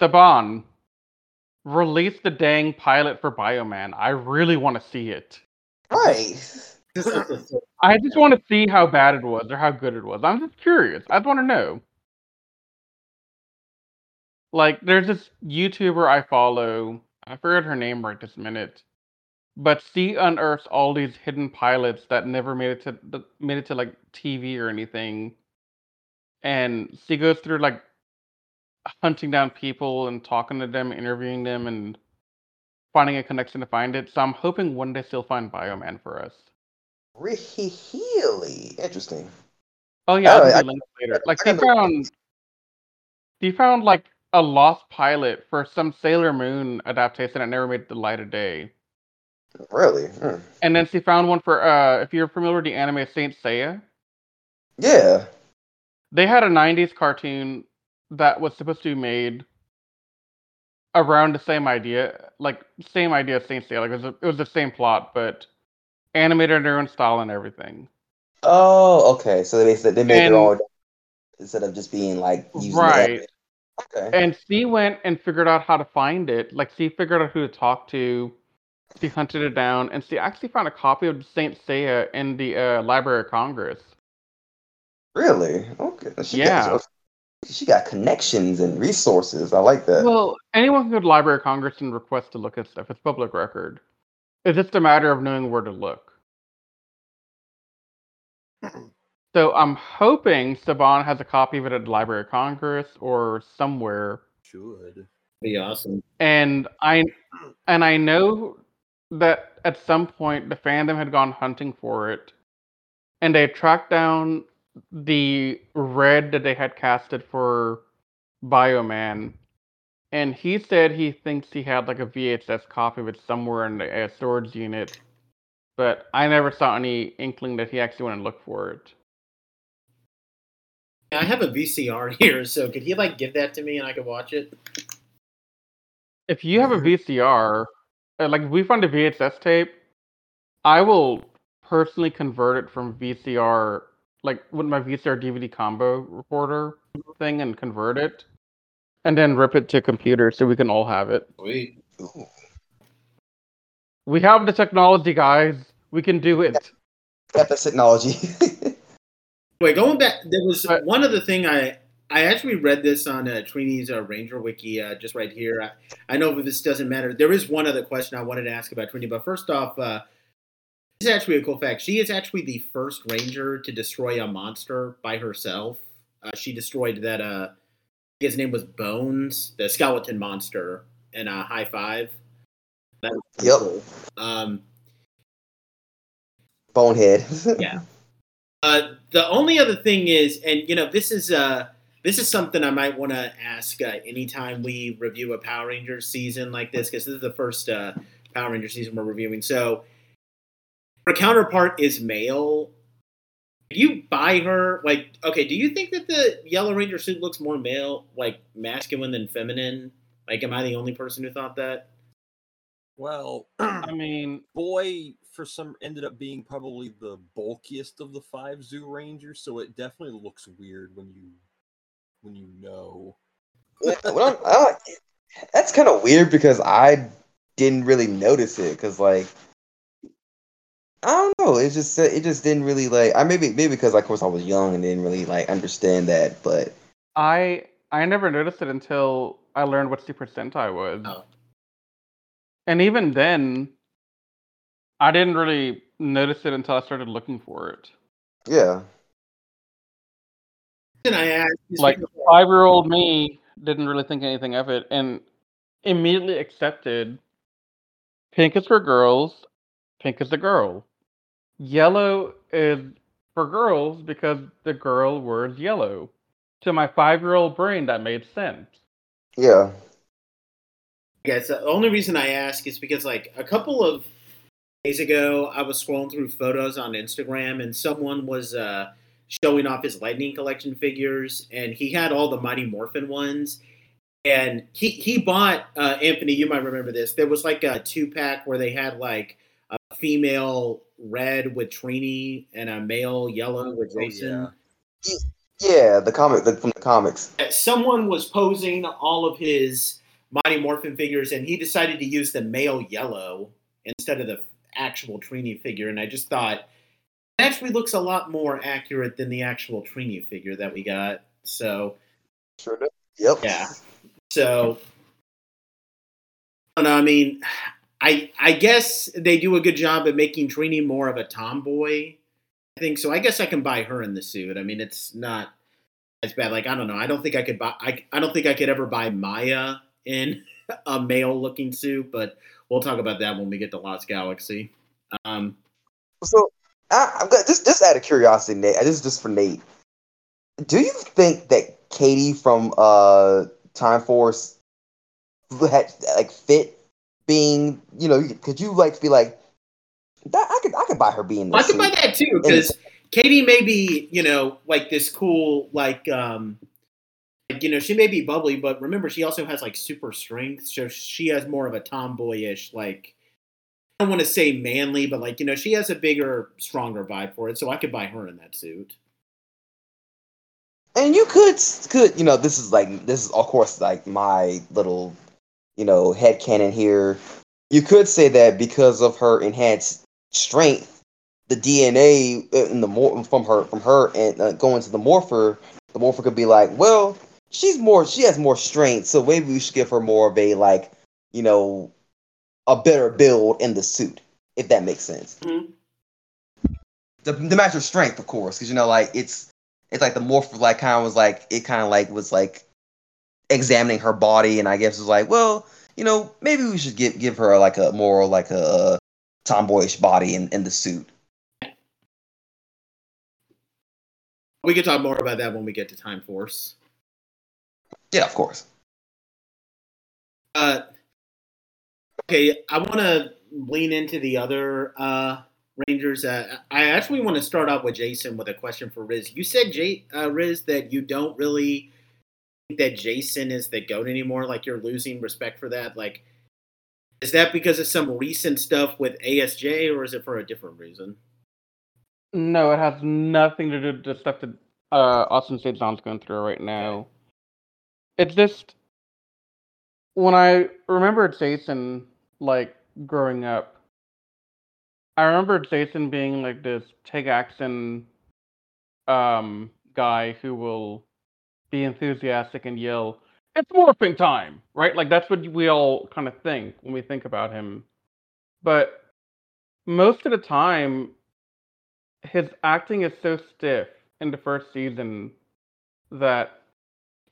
Saban, release the dang pilot for Bioman. I really want to see it. right I just want to see how bad it was or how good it was. I'm just curious. I just want to know. Like, there's this YouTuber I follow. I forget her name right this minute, but she unearths all these hidden pilots that never made it to made it to like TV or anything, and she goes through like hunting down people and talking to them, interviewing them, and finding a connection to find it. So I'm hoping one day she'll find Bioman for us. really interesting Oh yeah, I'll Oh, give I- you links later. Like I he gotta- found, he found like a lost pilot for some Sailor Moon adaptation that never made the light of day. Really Hmm. And then she found one for uh, if you're familiar with the anime Saint Seiya, yeah they had a '90s cartoon that was supposed to be made around the same idea, like same idea as Saint Seiya. Like it was, a, it was the same plot, but animated in their own style and everything. oh okay so they they made And- their own instead of just being like Right. okay And she went and figured out how to find it. Like she figured out who to talk to. She hunted it down, and she actually found a copy of Saint Seiya in the uh, Library of Congress. Really? Okay. She Yeah. Got, she got connections and resources. I like that. Well, anyone can go to the Library of Congress and request to look at stuff. It's public record. It's just a matter of knowing where to look. So I'm hoping Saban has a copy of it at the Library of Congress or somewhere Should. Be awesome. and I and I know that at some point the fandom had gone hunting for it, and they tracked down the red that they had casted for Bioman, and he said he thinks he had like a VHS copy of it somewhere in the uh, storage unit, but I never saw any inkling that he actually went and looked for it. I have a VCR here, so could he like give that to me and I could watch it? If you have a VCR, Uh, like if we find a VHS tape, I will personally convert it from VCR, like with my VCR DVD combo recorder thing, and convert it, and then rip it to a computer so we can all have it. Sweet. Ooh. We have the technology, guys. We can do it. Got the technology. Wait, going back, there was one other thing I I actually read this on uh, Trini's uh, Ranger Wiki, uh, just right here. I, I know this doesn't matter. There is one other question I wanted to ask about Trini, but first off, uh, this is actually a cool fact. She is actually the first Ranger to destroy a monster by herself. Uh, she destroyed that. Uh, his name was Bones, the skeleton monster, in a high five. That Yep. cool. Um, Bonehead. Yeah. Uh, the only other thing is, and you know, this is uh, this is something I might want to ask uh, anytime we review a Power Rangers season like this, because this is the first uh, Power Ranger season we're reviewing. So, her counterpart is male. Do you buy her? Like, okay, do you think that the Yellow Ranger suit looks more male, like masculine than feminine? Like, am I the only person who thought that? Well, I mean, boy for some ended up being probably the bulkiest of the five Zyurangers, so it definitely looks weird when you when you know. Well, I don't- that's kind of weird because I didn't really notice it because like I don't know. It just it just didn't really like. I maybe maybe because of course I was young and didn't really like understand that. But I I never noticed it until I learned what Super Sentai was. Oh. And even then, I didn't really notice it until I started looking for it. Yeah. And I asked, Like five year old me didn't really think anything of it and immediately accepted pink is for girls, pink is the girl. Yellow is for girls because the girl wears yellow. To my five year old brain that made sense. Yeah. Guys, the only reason I ask is because like a couple of days ago, I was scrolling through photos on Instagram, and someone was uh, showing off his Lightning collection figures, and he had all the Mighty Morphin ones. And he he bought uh, Anthony. You might remember this. There was like a two pack where they had like a female red with Trini and a male yellow with Oh, Jason. yeah. Yeah, the comic the, from the comics. someone was posing all of his Mighty Morphin figures, and he decided to use the male yellow instead of the actual Trini figure. And I just thought actually looks a lot more accurate than the actual Trini figure that we got. So Sure does. Yep. yeah. So know. I mean, I I guess they do a good job at making Trini more of a tomboy. I think so. I guess I can buy her in the suit. I mean, it's not as bad. Like I don't know. I don't think I could buy. I I don't think I could ever buy Maya in a male looking suit. But we'll talk about that when we get to Lost Galaxy. Um, So I, I'm gonna, just just out of curiosity, Nate. This is just for Nate. Do you think that Katie from uh Time Force had like fit being? You know, could you like be like that? I could I could buy her being. I This could buy that too because Katie may be, you know, like this cool, like, um, like you know, she may be bubbly, but remember, she also has like super strength, so she has more of a tomboyish, like, I don't want to say manly, but like, you know, she has a bigger, stronger vibe for it. So I could buy her in that suit. And you could could you know this is like this is of course like my little you know head canon here. You could say that because of her enhanced strength, the DNA in the mor- from her from her and uh, going to the morpher, the morpher could be like, well, she's more she has more strength, so maybe we should give her more of a like you know a better build in the suit, if that makes sense. Mhm. The the match her strength, of course, because you know like it's it's like the morph like kind of was like it kind of like was like examining her body and i guess was like well you know maybe we should give give her like a more like a, uh tomboyish body in, in the suit We can talk more about that when we get to Time Force. yeah of course Uh, okay, I want to lean into the other uh, Rangers. Uh, I actually want to start off with Jason with a question for Riz. You said, J- uh, Riz, that you don't really think that Jason is the goat anymore. Like you're losing respect for that. Like, is that because of some recent stuff with ASJ, or is it for a different reason? No, it has nothing to do with the stuff that uh, Austin St. John's going through right now. It's just when I remember Jason like growing up, I remember Jason being like this take action um guy who will be enthusiastic and yell, "It's morphing time!" Right? Like that's what we all kind of think when we think about him. But most of the time, his acting is so stiff in the first season that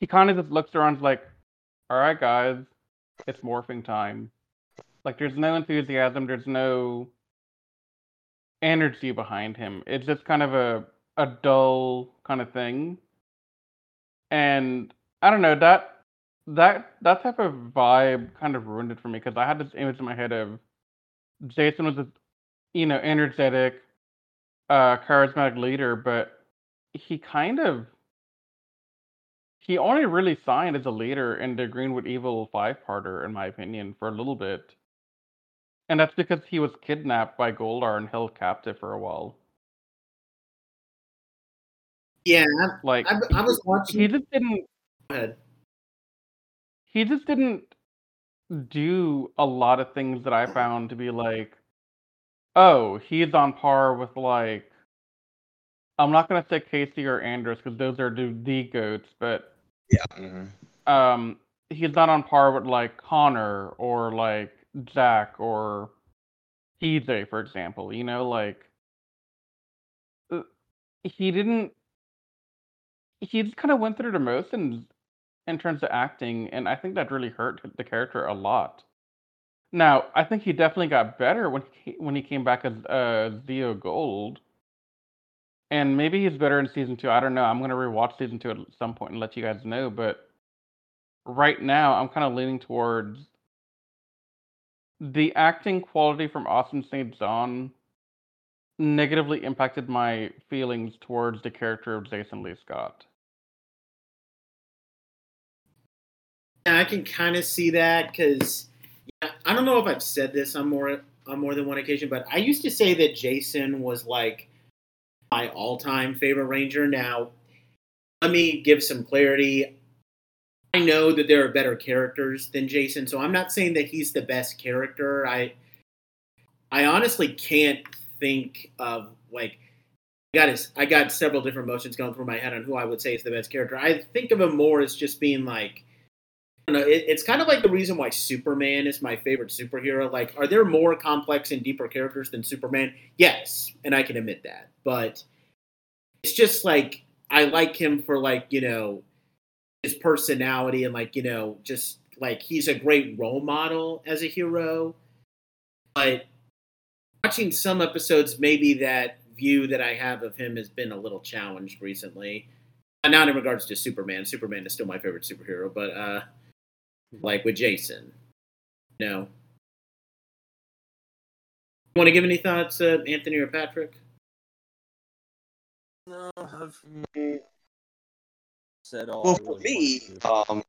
he kind of just looks around like, all right, guys, it's morphing time. Like, there's no enthusiasm, there's no energy behind him. It's just kind of a, a dull kind of thing. And I don't know, that that that type of vibe kind of ruined it for me because I had this image in my head of Jason was a you know energetic, uh, charismatic leader, but he kind of he only really signed as a leader in the Green with Evil five parter, in my opinion, for a little bit. And that's because he was kidnapped by Goldar and held captive for a while. Yeah, Like I, I, I was watching. he just didn't Go ahead. he just didn't do a lot of things that I found to be like, oh, he's on par with like, I'm not gonna say Casey or Andros because those are the, the goats, but yeah um, he's not on par with like Connor or like Jack or Heathe, for example. You know, like uh, he didn't. He just kind of went through the motions in terms of acting, and I think that really hurt the character a lot. Now, I think he definitely got better when he when he came back as uh, Zeo Gold, and maybe he's better in season two. I don't know. I'm gonna rewatch season two at some point and let you guys know. But right now, I'm kind of leaning towards the acting quality from Austin St. John negatively impacted my feelings towards the character of Jason Lee Scott. Yeah, I can kind of see that because yeah, I don't know if I've said this on more on more than one occasion, but I used to say that Jason was like my all-time favorite Ranger. Now, let me give some clarity. I know that there are better characters than Jason, so I'm not saying that he's the best character. I I honestly can't think of like I got his, I got several different motions going through my head on who I would say is the best character. I think of him more as just being like know, it, it's kind of like the reason why Superman is my favorite superhero. Like, are there more complex and deeper characters than Superman? Yes, and I can admit that. But it's just like I like him for like you know his personality and like you know just like he's a great role model as a hero. But watching some episodes maybe that view that i have of him has been a little challenged recently. Uh, not in regards to superman. Superman is still my favorite superhero but uh like with jason no want to give any thoughts uh, anthony or patrick? No, I've said all. Well, for really me, um,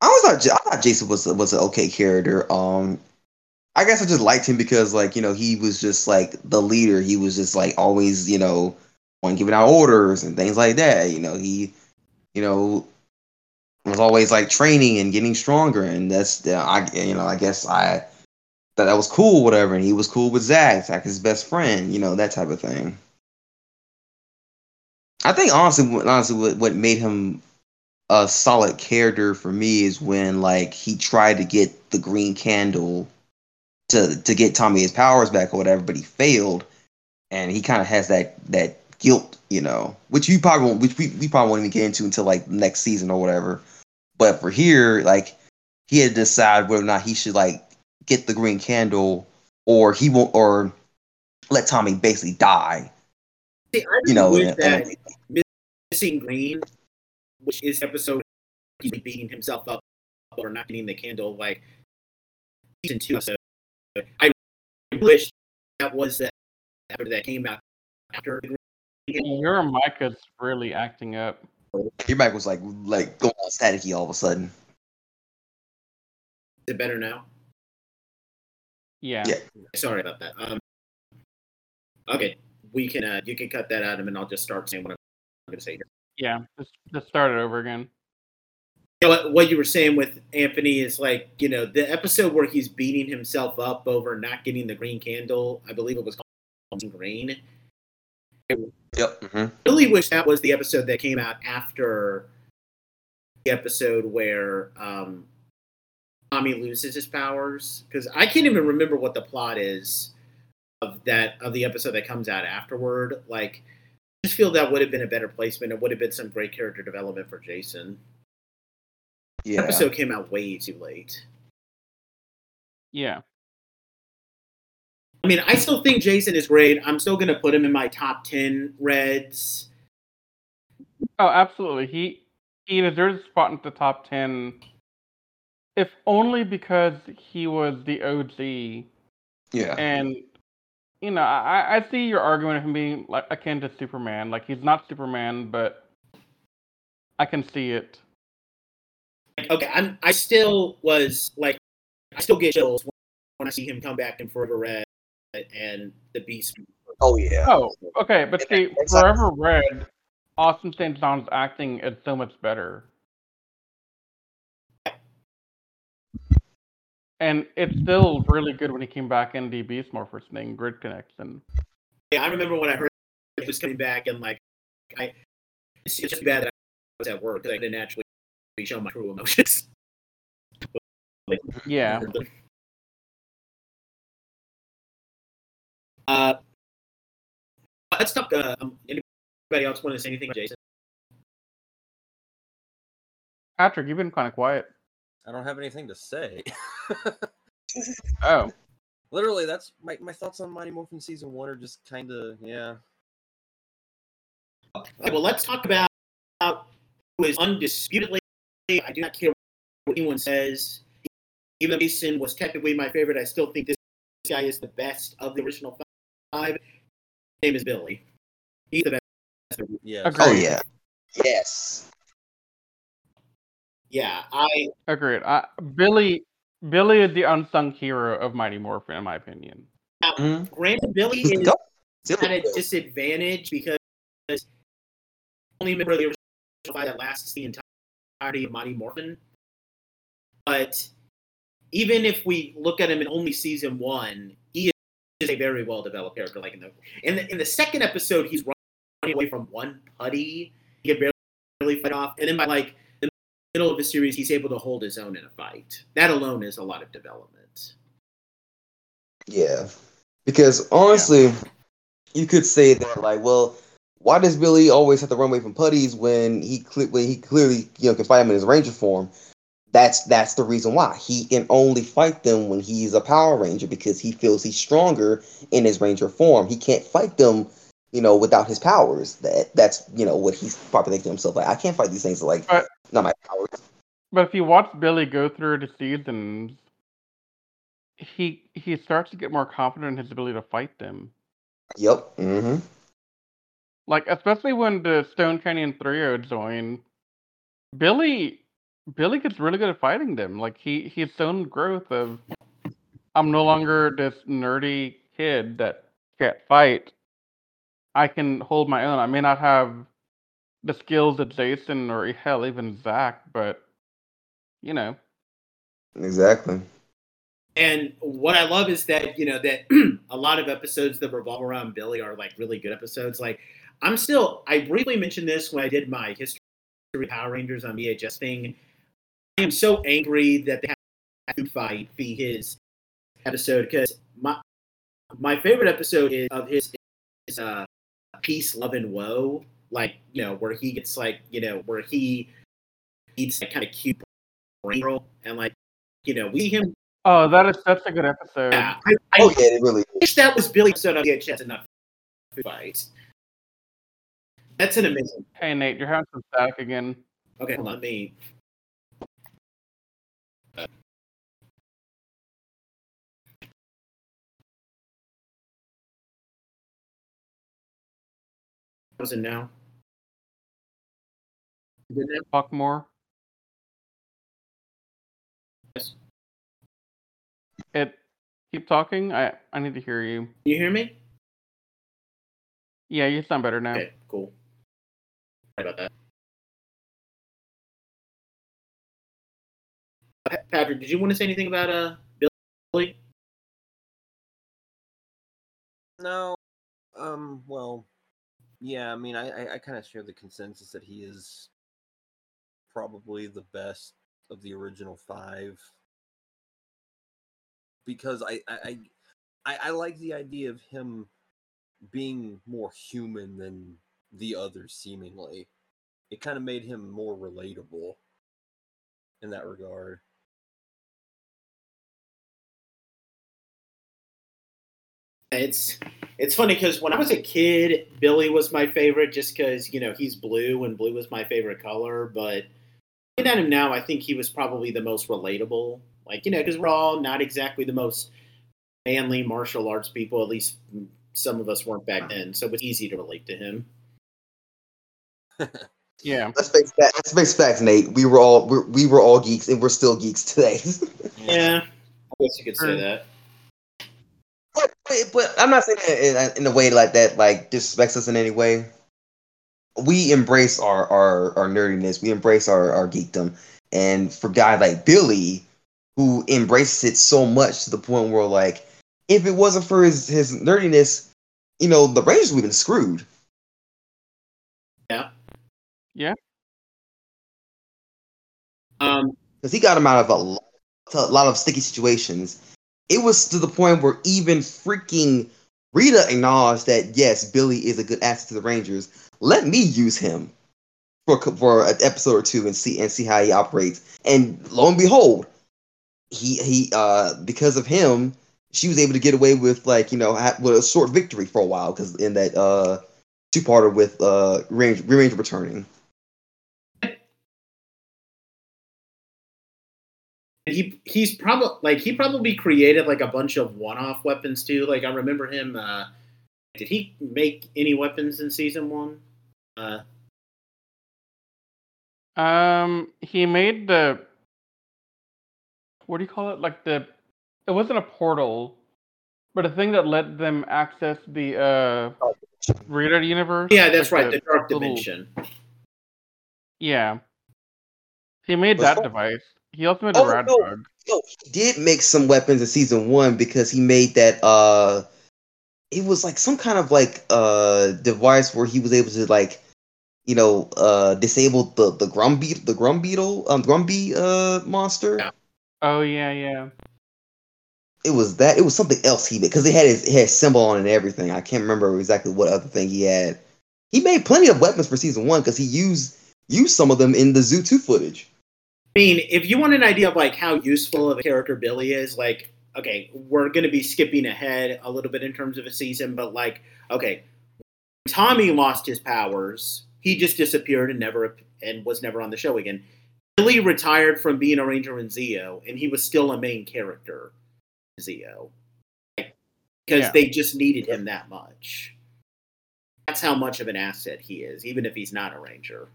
I was thought Ja- I thought Jason was was an okay character. Um, I guess I just liked him because like you know he was just like the leader. He was just like always you know on giving out orders and things like that. You know he, you know, was always like training and getting stronger. And that's the I you know I guess I thought that was cool whatever. And he was cool with Zach, Zach his best friend. You know that type of thing. I think honestly, honestly, what, what made him a solid character for me is when like he tried to get the green candle to to get Tommy his powers back or whatever, but he failed, and he kind of has that that guilt, you know, which you probably won't, which we, we probably won't even get into until like next season or whatever. But for here, like he had to decide whether or not he should like get the green candle or he won't or let Tommy basically die, See, I you know. wish and- that and- missing green, which is episode he's beating himself up or not getting the candle, like season two episode. I wish that was that after that came out after. the. Your mic is really acting up. your mic was like like going all staticky all of a sudden. Is it better now? Yeah. Yeah. Sorry about that. Um, okay, we can. Uh, you can cut that out, and I'll just start saying what I'm going to say here. Yeah. Just, just start it over again. You know, what, what you were saying with Anthony is like, you know, the episode where he's beating himself up over not getting the green candle. I believe it was called Green. Yep. hmm really wish that was the episode that came out after the episode where um, Tommy loses his powers because I can't even remember what the plot is of that of the episode that comes out afterward. Like, I just feel that would have been a better placement. It would have been some great character development for Jason. The Yeah. episode came out way too late. Yeah. I mean, I still think Jason is great. I'm still going to put him in my top ten Reds. Oh, absolutely. He he deserves a spot in the top ten, if only because he was the OG, Yeah. and you know, I I see your argument of him being like akin to Superman. Like he's not Superman, but I can see it. Okay, I'm, I still was like, I still get chills when I see him come back in Forever Red and the Beast. Oh yeah. Oh, okay, but see. Forever Red, Austin St. John's acting is so much better. And it's still really good when he came back in the Beast Morphers thing, Grid Connection. Yeah, I remember when I heard he was coming back and like, I it's just bad that I was at work because I didn't actually show my true emotions. Yeah. Uh, let's talk. Uh, anybody else want to say anything, Jason? Patrick, you've been kind of quiet. I don't have anything to say. Oh, Literally, that's my, my thoughts on Mighty Morphin season one are just kind of yeah. Okay, well, let's talk about who is undisputedly. I do not care what anyone says. Even though Mason was technically my favorite, I still think this guy is the best of the original five. His name is Billy. He's the best. Yeah. Oh yeah. Yes. Yeah, I agreed. I, Billy, Billy is the unsung hero of Mighty Morphin, in my opinion. Mhm. granted Billy is dope. At a disadvantage because only member of the original five that lasts the entirety of Mighty Morphin. But even if we look at him in only season one, he is a very well developed character. Like in the in the in the second episode, he's running away from one putty. He can barely fight off, and then by like the middle of the series, he's able to hold his own in a fight. That alone is a lot of development. Yeah. Because honestly, you could say that like, well, why does Billy always have to run away from putties when he cle- when he clearly you know can fight him in his ranger form? That's that's the reason why he can only fight them when he's a Power Ranger because he feels he's stronger in his Ranger form. He can't fight them, you know, without his powers. That that's you know what he's probably thinking to himself like I can't fight these things like But- not my powers. But if you watch Billy go through the seasons, he he starts to get more confident in his ability to fight them. Yep. Mm-hmm. Like especially when the Stone Canyon Trio join, Billy Billy gets really good at fighting them. Like he he's shown growth of I'm no longer this nerdy kid that can't fight. I can hold my own. I may not have the skills that Jason or hell even Zach, but you know. Exactly. And what I love is that you know that a lot of episodes that revolve around Billy are like really good episodes. Like I'm still, I briefly mentioned this when I did my history of Power Rangers on VHS thing. I am so angry that they have to fight be his episode because my my favorite episode is of his is uh peace, love, and woe. Like you know where he gets like you know where he eats that kind of cute brain roll and like you know we see him Oh, that is such a good episode. yeah, I, I Oh yeah, it really. wish that was Billy episode on VHS and not Food Fight. That's an amazing. Hey Nate, you're having some static again. Okay, hold on, let me. How's it now? Good now? Talk more. Yes. It keep talking. I I need to hear you. You hear me? Yeah, you sound better now. Okay, cool. Sorry about that. Patrick, did you want to say anything about uh Billy? No. Um. Well. Yeah. I mean, I I, I kind of share the consensus that he is probably the best of the original five because I I I, I, like the idea of him being more human than the others seemingly. It kind of made him more relatable in that regard. It's it's funny because when I was a kid, Billy was my favorite just because you know he's blue and blue was my favorite color. But at him now, I think he was probably the most relatable. Like you know, because we're all not exactly the most manly martial arts people. At least some of us weren't back then, so it was easy to relate to him. Yeah. Let's face that. Let's face facts, Nate. We were all we're, we were all geeks, and we're still geeks today. Yeah, I guess you could say that. but, but but I'm not saying that in, in a way like that like disrespects us in any way. We embrace our our, our nerdiness. We embrace our our geekdom, and for guys like Billy, who embraces it so much to the point where like, if it wasn't for his his nerdiness, you know, the Rangers would have been screwed. Yeah. Yeah. Um, because he got him out of a lot, a lot of sticky situations. It was to the point where even freaking Rita acknowledged that yes, Billy is a good asset to the Rangers. Let me use him for for an episode or two and see and see how he operates. And lo and behold, he he uh because of him, she was able to get away with like you know with a short victory for a while because in that uh two parter with uh Range Ranger returning. He he's probably like he probably created like a bunch of one-off weapons too. Like I remember him. uh Did he make any weapons in season one? Uh, Um, he made the what do you call it? Like the it wasn't a portal, but a thing that let them access the uh Rita universe. yeah, that's like right. The dark little- dimension. Yeah. He made Was that that- device. He also made a Oh, rad no. drug. Yo, he did make some weapons in season one because he made that uh it was like some kind of like uh device where he was able to like you know uh disable the the grum beetle the grum beetle um grumby uh monster Yeah. Oh yeah, yeah. it was that it was something else he made because it had his it had his symbol on it and everything i can't remember exactly what other thing he had he made plenty of weapons for season one because he used used some of them in the Zyu2 footage I mean, if you want an idea of like how useful of a character Billy is, like, okay, we're going to be skipping ahead a little bit in terms of a season, but like, okay, Tommy lost his powers. He just disappeared and never and was never on the show again. Billy retired from being a ranger in Zeo, and he was still a main character in Zeo because Yeah. they just needed him that much. That's how much of an asset he is, even if he's not a ranger.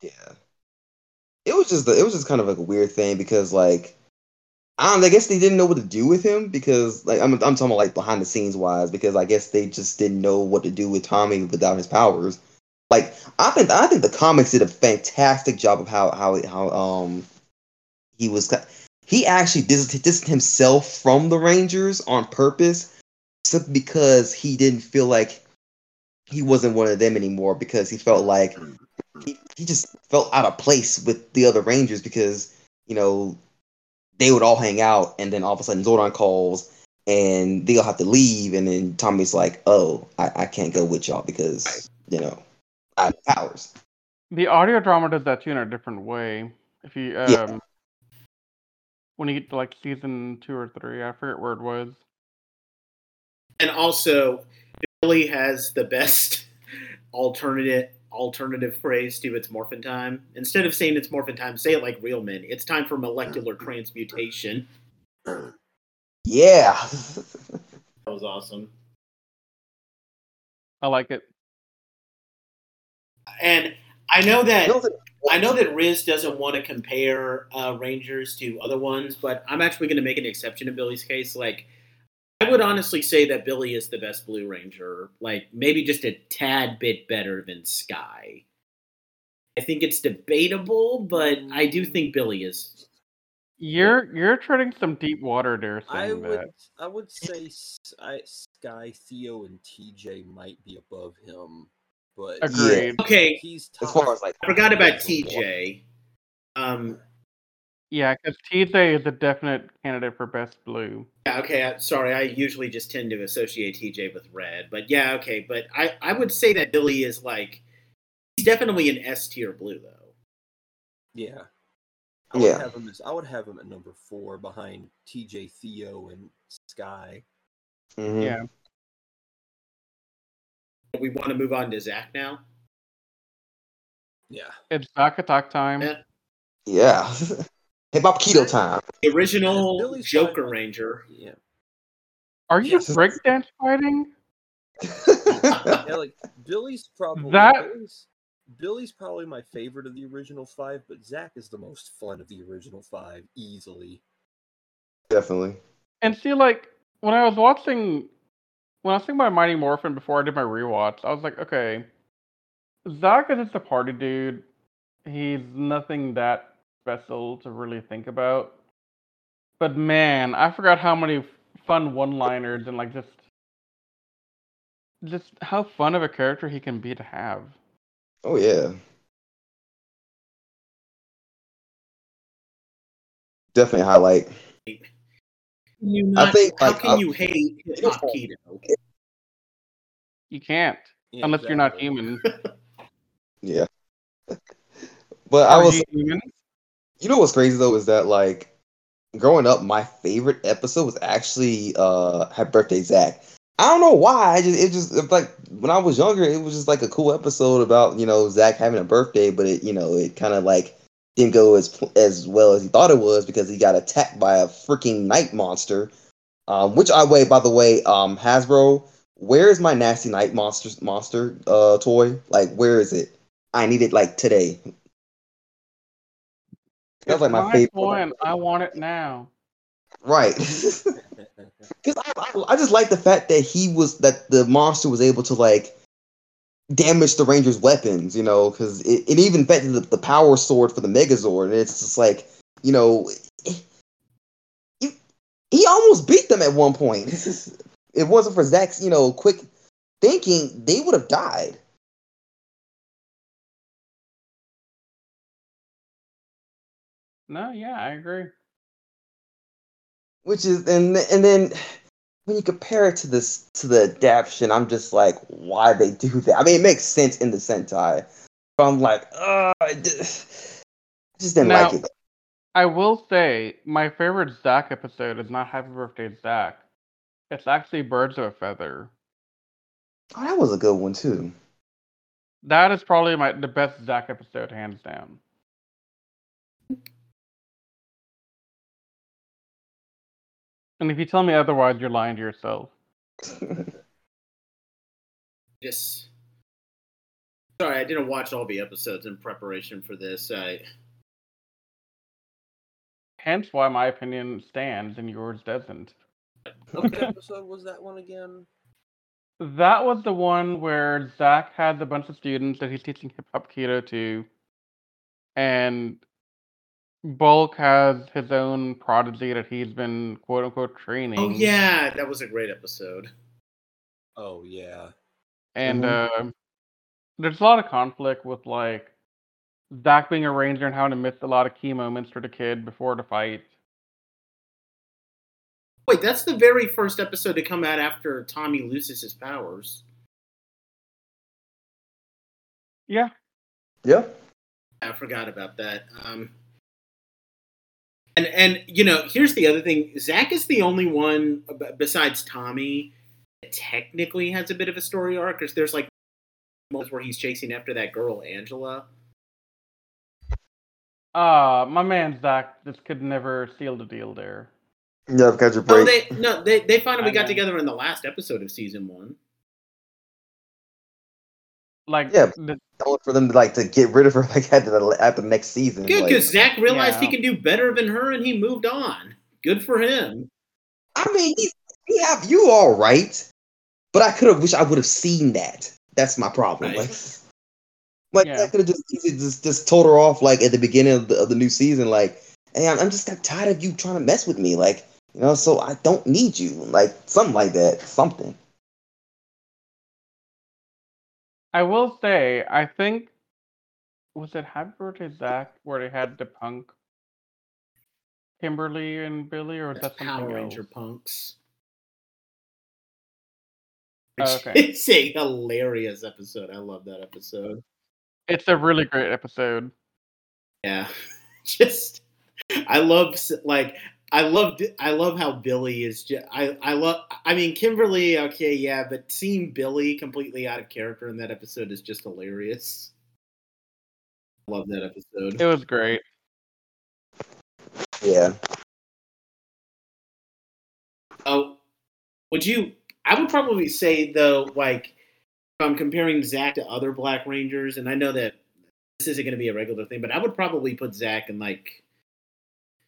Yeah. It was just the, it was just kind of like a weird thing because like I don't I guess they didn't know what to do with him because like I'm I'm talking about like behind the scenes wise because I guess they just didn't know what to do with Tommy without his powers. Like I think I think the comics did a fantastic job of how how how um he was he actually dis- distanced himself from the Rangers on purpose simply because he didn't feel like he wasn't one of them anymore because he felt like he, he just felt out of place with the other Rangers because, you know, they would all hang out and then all of a sudden Zordon calls and they'll have to leave and then Tommy's like, Oh, I, I can't go with y'all because, you know, I have powers. The audio drama does that too in a different way. If you um Yeah. when you get to like season two or three, I forget where it was. and also Billy has the best alternative alternative phrase to its morphin time. Instead of saying it's morphin time, say it like real men. It's time for molecular transmutation. Yeah. That was awesome. I like it. And I know that You know that- I know that Riz doesn't want to compare uh, Rangers to other ones, but I'm actually going to make an exception in Billy's case. Like, I would honestly say that Billy is the best Blue Ranger. Like, maybe just a tad bit better than Sky. I think it's debatable, but I do think Billy is. You're you're treading some deep water there I saying would that. I would say S- I, Sky, Theo, and TJ might be above him, but Agreed. Okay, he's as far as like I forgot about That's a lot. TJ. Um, Yeah, because TJ is a definite candidate for best blue. yeah, okay, I, sorry. I usually just tend to associate TJ with red, but yeah, okay. But I, I would say that Billy is like, he's definitely an S tier blue, though. Yeah. I would Yeah. have him as I would have him at number four behind TJ Theo and Sky. Mhm. Yeah. We want to move on to Zach now. Yeah. It's Zach attack time. Yeah. Yeah. Hip hop Kido time. The original Billy's Joker fine. Ranger. Yeah. Are you Yes. breakdance fighting? Yeah, like Billy's probably That- Billy's, Billy's probably my favorite of the original five, but Zach is the most fun of the original five, easily. Definitely. And see, like when I was watching, when I was thinking about Mighty Morphin before I did my rewatch, I was like, okay, Zach is just a party dude. He's nothing that special to really think about. But man, I forgot how many fun one-liners and like just, just how fun of a character he can be to have. Oh yeah. Definitely highlight. can you not? think, how like, can I- you hate hip hop Kido? You can't Yeah, unless you're not human. Yeah. But I Are was you know what's crazy though is that like growing up, my favorite episode was actually uh Happy Birthday Zach. I don't know why. I just it just like when I was younger, it was just like a cool episode about you know Zach having a birthday, but it you know it kind of like didn't go as as well as he thought it was because he got attacked by a freaking night monster. Um, which I way by the way, um, Hasbro, where is my Knasty Knight monster monster uh toy? Like where is it? I need it like today. That was like my favorite. toy and I want it now. Right. Because I, I, I just like the fact that he was that the monster was able to like damage the Ranger's weapons, you know, because it, it even affected the, the power sword for the Megazord, and it's just like, you know, he, he almost beat them at one point. it wasn't for Zach's, you know, quick thinking, they would have died. No, yeah, I agree. Which is and and then when you compare it to this to the adaptation, I'm just like, why they do that? I mean, it makes sense in the Sentai, but I'm like, uh, I just I just didn't Now- like it. I will say my favorite Zach episode is not Happy Birthday Zach. It's actually Birds of a Feather. Oh, that was a good one too. That is probably my the best Zach episode, hands down. And if you tell me otherwise, you're lying to yourself. yes. sorry, I didn't watch all the episodes in preparation for this. I Hence why my opinion stands and yours doesn't. What episode was that one again? That was the one where Zach had a bunch of students that he's teaching hip hop kido to, and Bulk has his own prodigy that he's been quote unquote training. oh yeah, that was a great episode. Oh yeah. and uh, there's a lot of conflict with like Zach being a ranger and having to miss a lot of key moments for the kid before the fight. Wait, that's the very first episode to come out after Tommy loses his powers. Yeah, yeah. I forgot about that. Um, and and you know, here's the other thing: Zach is the only one besides Tommy that technically has a bit of a story arc. Because there's like moments where he's chasing after that girl Angela. uh, my man Zach just could never seal the deal there. Yeah, because your No, they no they they finally I got know. together in the last episode of season one. Like, Yeah, the, only for them to like to get rid of her like at the at the next season. Good, like- because Zach realized he can do better than her, and he moved on. Good for him. I mean, he, he have you all right, but I could have wish I would have seen that. That's my problem. Right. Like, like Yeah. I could have just, just just told her off like at the beginning of the, of the new season. Like, hey, I'm, I'm just got tired of you trying to mess with me. Like, you know, so I don't need you. Like something like that. Something. I will say, I think was it Happy Birthday Zach where they had the punk Kimberly and Billy, or was That's that Power something Ranger else? punks. Oh, okay. is a hilarious episode. I love that episode. It's a really great episode. Yeah, just I love like I love I love how Billy is. Just, I I love. I mean Kimberly. Okay, yeah, but seeing Billy completely out of character in that episode is just hilarious. Love that episode. It was great. Yeah. Oh, would you? I would probably say though, like if I'm comparing Zach to other Black Rangers, and I know that this isn't going to be a regular thing, but I would probably put Zach in like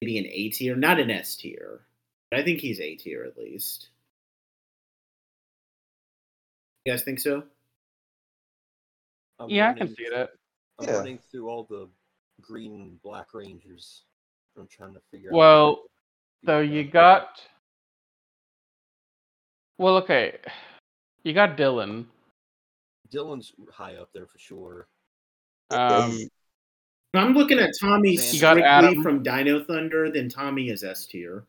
maybe an A tier, not an S tier. But I think he's A tier at least. You guys think so? I'm Yeah, I can see that. I'm Yeah. running through all the green and black rangers. I'm trying to figure out. Well, So you got. Well, okay. You got Dylan. Dylan's high up there for sure. Um, He- If I'm looking at Tommy You strictly from Dino Thunder, then Tommy is S tier.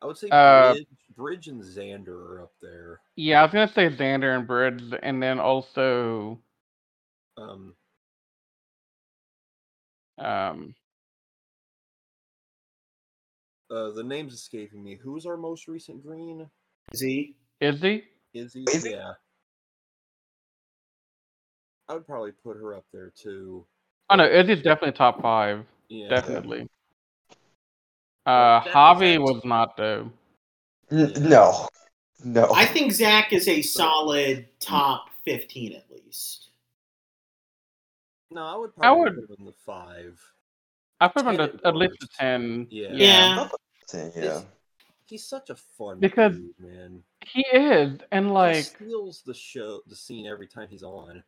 I would say Uh, Bridge, Bridge and Xander are up there. Yeah, I was gonna say Xander and Bridge, and then also Um, um uh, the name's escaping me. Who's our most recent green? Z. Izzy. Izzy. Izzy? Yeah. I would probably put her up there too. Oh no, Izzy's definitely top five. Yeah. Definitely. Uh, Javi was not though. N- No, no. I think Zach is a solid top fifteen at least. No, I would Probably I would- put him in the five. I put him 10 to at at least a ten. Yeah. Yeah. yeah. He's such a fun Because- dude, man. He is, and like he like, steals the show, the scene every time he's on.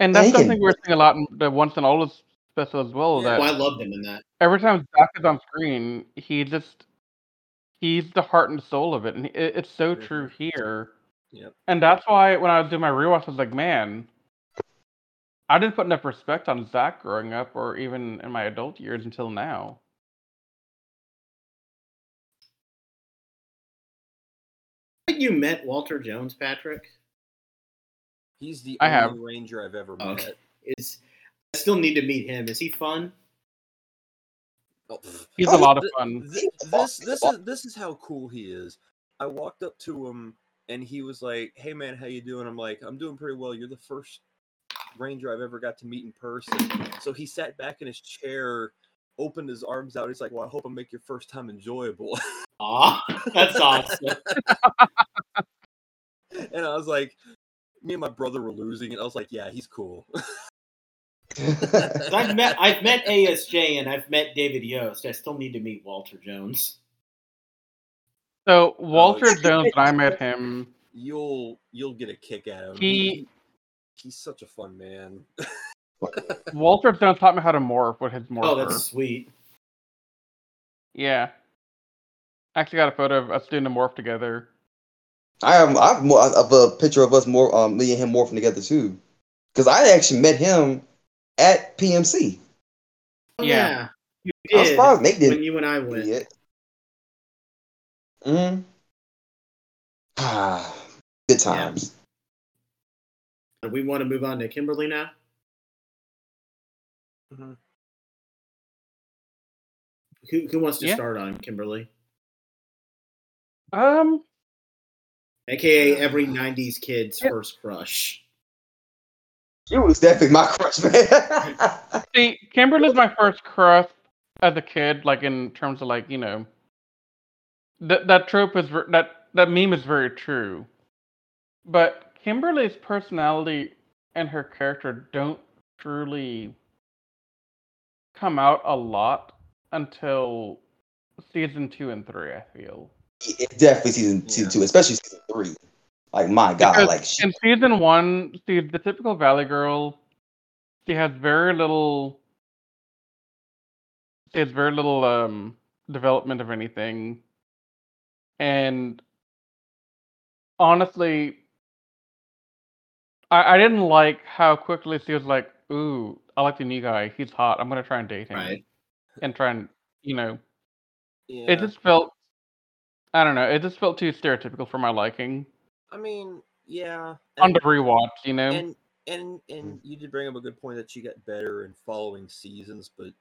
And that's he something we're seeing a lot in the once and all special as well. Yeah. That Oh, I loved him in that. every time Zach is on screen, he just he's the heart and soul of it, and it, it's so true here. Yep. And that's why when I was doing my rewatch, I was like, man, I didn't put enough respect on Zach growing up, or even in my adult years until now. I you met Walter Jones, Patrick. He's the I only have. ranger I've ever Okay. met. Is I still need to meet him. Is he fun? Oh. He's Oh, a lot of Th- fun. This, this this is this is how cool he is. I walked up to him and he was like, "Hey man, how you doing?" I'm like, "I'm doing pretty well. You're the first ranger I've ever got to meet in person." So he sat back in his chair, opened his arms out. He's like, "Well, I hope I make your first time enjoyable." Aw, that's awesome. and I was like, me and my brother were losing, and I was like, "Yeah, he's cool." 'Cause I've met I've met ASJ and I've met David Yost. I still need to meet Walter Jones. So oh, Walter yeah. Jones, when I met him, you'll you'll get a kick out of him. He- he's such a fun man. Walter Jones taught me how to morph with his oh, morpher. Oh, that's sweet. Yeah. I actually got a photo of us doing the morph together. I have I have more of a picture of us more um me and him morphing together too, because I actually met him at PMC. Yeah. You did. I'm did surprised Nate didn't you and I went. see. Mm. Ah, good times. Do we want to move on to Kimberly now? Mhm. Who, who wants to Yeah. start on Kimberly? Um, AKA every 90s kid's Yeah. first crush. She was definitely my crush, man. see, Kimberly's my first crush as a kid, like in terms of like you know, that that trope is that that meme is very true, but Kimberly's personality and her character don't truly come out a lot until season two and three. I feel. It's definitely season season two, especially season three. Like my god, Because like she, in season one, see the typical Valley Girl, she has very little. She has very little um development of anything, and honestly, I I didn't like how quickly she was like, "Ooh, I like the new guy. He's hot. I'm gonna try and date him." Right. And try and you know, Yeah, it just felt. I don't know. It just felt too stereotypical for my liking I mean, yeah. on the rewatch. You know. and and and you did bring up a good point that she got better in following seasons but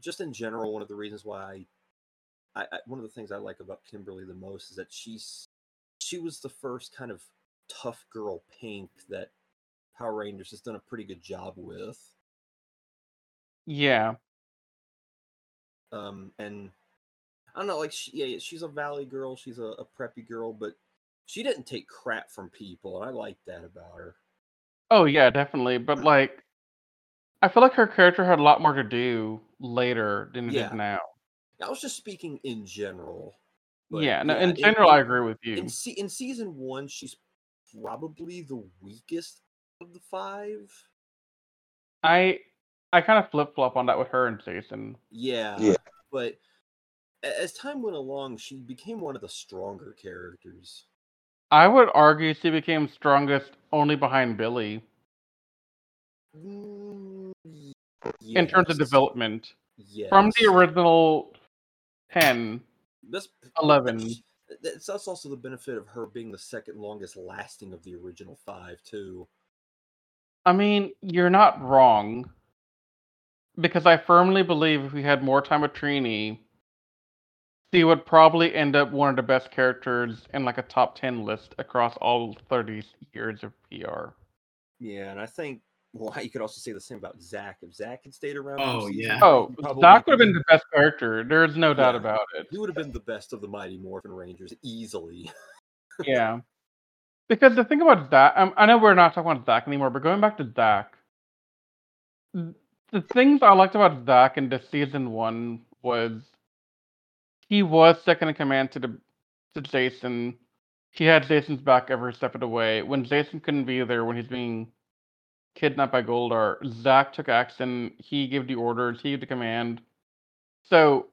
just in general one of the reasons why I, I one of the things i like about kimberly the most is that she's she was the first kind of tough girl pink that power rangers has done a pretty good job with yeah. um and i don't know like she, yeah she's a valley girl she's a, a preppy girl but she didn't take crap from people and i like that about her Oh yeah, definitely. But uh, like, I feel like her character had a lot more to do later than it Yeah. is now. i was just speaking in general but yeah, no. yeah, In general, it- I agree with you. in se- in season one, she's probably the weakest of the five. I I kind of flip flop on that with her and Jason. Yeah, Yeah. But a- as time went along, she became one of the stronger characters. I would argue she became strongest only behind Billy Mm, in terms of development. Yes. From the original ten, That's 11. That's, that's that's also the benefit of her being the second longest lasting of the original five too. I mean, you're not wrong. Because I firmly believe if we had more time with Trini, she would probably end up one of the best characters in like a top 10 list across all 30 years of PR. Yeah, and I think well, you could also say the same about Zach. If Zach had stayed around, Oh, yeah. oh three, Zach would have been the best character. There's no doubt Yeah. about it. He would have been the best of the Mighty Morphin Rangers easily. Yeah. Because the thing about Zach, um, I know we're not talking about Zach anymore, but going back to Zach, the things I liked about Zach in the season one was he was second in command to the to Jason. He had Jason's back every step of the way. When Jason couldn't be there, when he's being kidnapped by Goldar, Zach took action. He gave the orders. He gave the command. So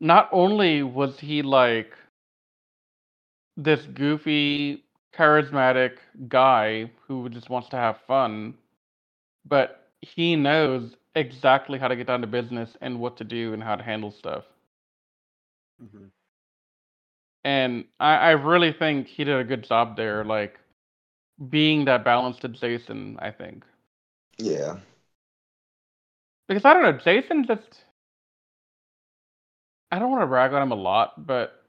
not only was he like this goofy, charismatic guy who just wants to have fun, but he knows exactly how to get down to business and what to do and how to handle stuff. Mhm. And I, I really think he did a good job there, like being that balance to Jason, I think. Yeah. Because I don't know, Jason just I don't want to brag on him a lot, but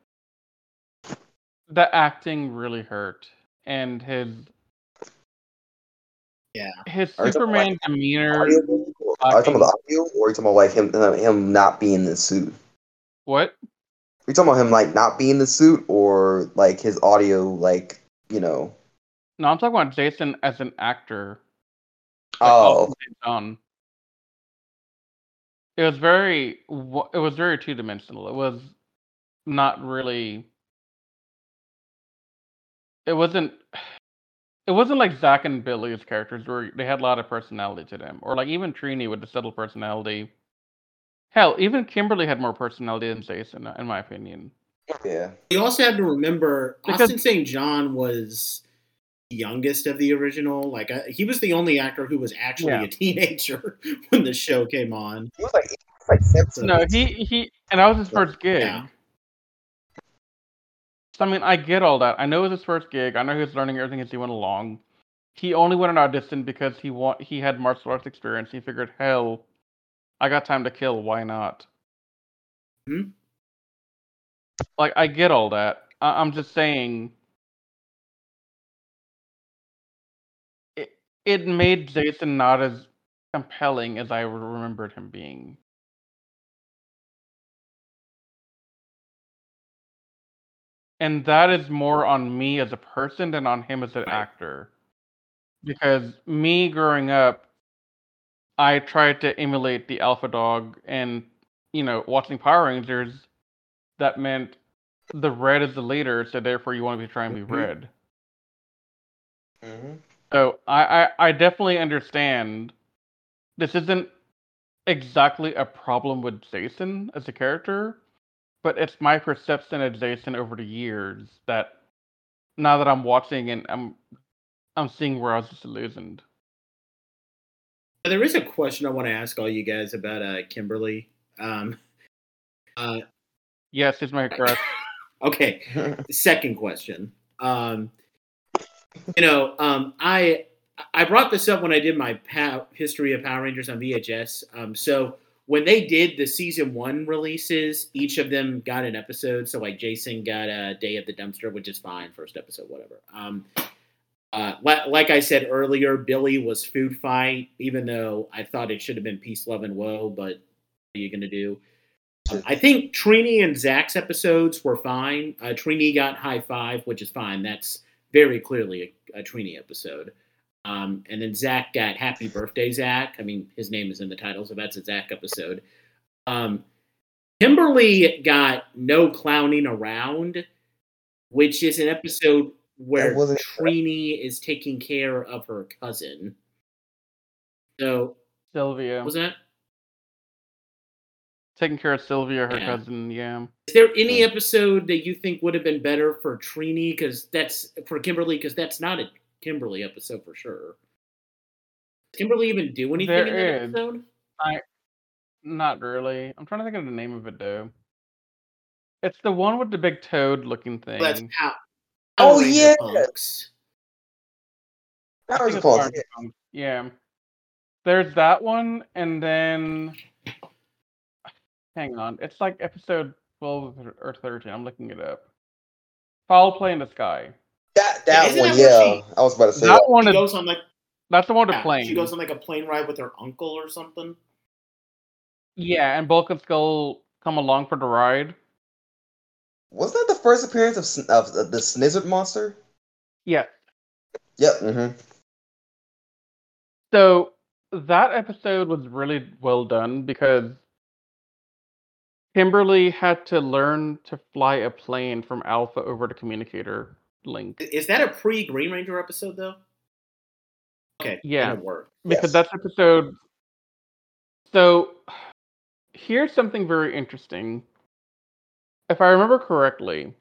the acting really hurt. And his Yeah. his Are you talking about, Superman demeanor Audio? Are you talking about the audio, or are you talking about like him him not being in the suit? what? Are you talking about him like not being the suit, or like his audio, like you know? No, I'm talking about Jason as an actor. like, Oh, John. It was very it was very two dimensional. It was not really it wasn't it wasn't like Zach and Billy's characters where they had a lot of personality to them. Or like even Trini with the subtle personality. Hell, even Kimberly had more personality than Jason, in my opinion. yeah. You also have to remember Because- Austin St. John was the youngest of the original. Like I, he was the only actor who was actually Yeah. a teenager when the show came on. He was like like seventeen. No, he he and that was his first gig. Yeah. So, I mean, I get all that. I know it was his first gig. I know he was learning everything as he went along. He only went on audition because he want he had martial arts experience. He figured, hell, I got time to kill. Why not? Hmm. Like, I get all that. I, I'm just saying. It it made Jason not as compelling as I remembered him being. and that is more on me as a person than on him as an Right. actor because me growing up i tried to emulate the alpha dog and you know watching power rangers that meant the red is the leader so therefore you want to be trying to be Mhm. red Mhm. so I, I i definitely understand this isn't exactly a problem with jason as a character but it's my perception of Jason over the years that now that I'm watching and I'm I'm seeing where I was disillusioned. There is a question I want to ask all you guys about uh, Kimberly. Um, uh, Yes, is my crush. okay, second question. Um, you know, um, I I brought this up when I did my pow- history of Power Rangers on VHS. Um, so when they did the season one releases, each of them got an episode. So like Jason got a Day of the Dumpster, which is fine, first episode, whatever. Um, uh, like I said earlier, Billy was Food Fight, even though I thought it should have been Peace, Love, and Woe. But what are you gonna do? Um, I think Trini and Zach's episodes were fine. Uh, Trini got High Five, which is fine. That's very clearly a, a Trini episode. Um, and then Zach got Happy Birthday, Zach. I mean, his name is in the title, so that's a Zach episode. Um, Kimberly got No Clowning Around, which is an episode where That Trini is taking care of her cousin. So, Sylvia. was that? Taking care of Sylvia, her Yeah. cousin, yeah. Is there any episode that you think would have been better for Trini? Because that's for Kimberly, because that's not a Kimberly episode for sure. Does Kimberly even do anything There in that is. episode? Not really. I'm trying to think of the name of it though. It's the one with the big toad looking thing. That's Pow- Oh, Power Ranger yeah. Punks. I Powers of Power Ranger Punks, Yeah. There's that one, and then hang on. It's like episode twelve or thirteen. I'm looking it up. Foul play in the sky. That Yeah, that isn't one, that yeah. she- I was about to say That that. one She is goes on like that's the one with yeah, the plane. she goes on like a plane ride with her uncle or something. Yeah, and Bulk and Skull come along for the ride. Was that the first appearance of Sn- of the Snizzard monster? Yeah. Yep. Mm-hmm. So that episode was really well done because Kimberly had to learn to fly a plane from Alpha over to Communicator Link. Is that a pre Green Ranger episode though? Okay, Yeah. work. because Yes. that's episode. So here's something very interesting. If I remember correctly,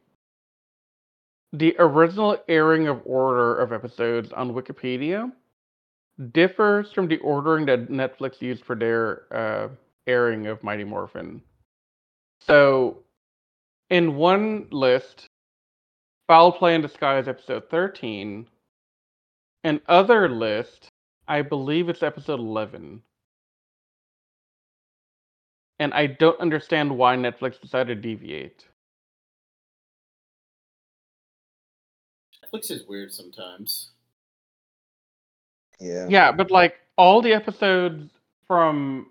the original airing of order of episodes on Wikipedia differs from the ordering that Netflix used for their uh, airing of Mighty Morphin. So, in one list, Foul Play in Disguise, episode 13. In other list, I believe it's episode 11. And I don't understand why Netflix decided to deviate. Netflix is weird sometimes. Yeah. Yeah, but like all the episodes from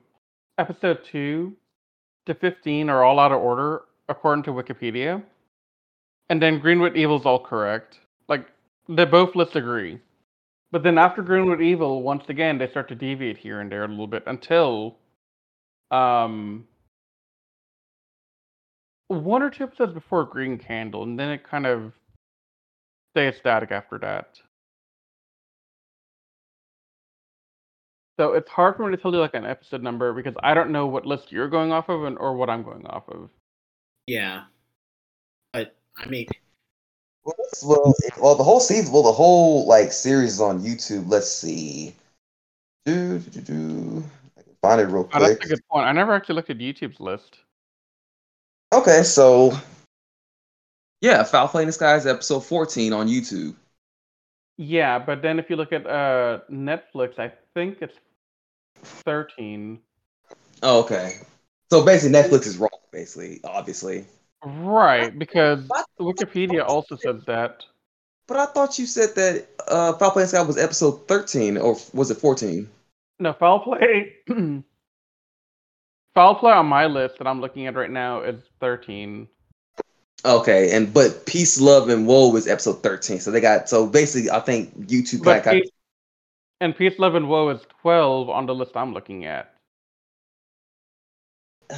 episode 2 to 15 are all out of order according to Wikipedia. And then Green with Evil's all correct. Like they both lists agree. But then after Greenwood Evil, once again, they start to deviate here and there a little bit until um one or two episodes before Green Candle, and then it kind of stays static after that. So it's hard for me to tell you like an episode number because I don't know what list you're going off of and or what I'm going off of. Yeah, but I mean, Well, well, it- well, the whole season, well, the whole like series is on YouTube. Let's see. Do, do, do, do. I find it real Oh, that's a good point. I never actually looked at YouTube's list. Okay, so yeah, Foul Play in the Sky is episode 14 on YouTube. Yeah, but then if you look at uh Netflix, I think it's 13. Oh, okay. So basically, Netflix is wrong. Basically, obviously. Right, because What? Wikipedia also says that. But I thought you said that uh, Foul Play in the Sky was episode 13, or was it 14? No, foul play. foul play on my list that I'm looking at right now is 13. Okay, and but Peace, Love, and Woe is episode 13. So they got so basically, I think YouTube But got, Peace, and Peace, Love, and Woe is 12 on the list I'm looking at.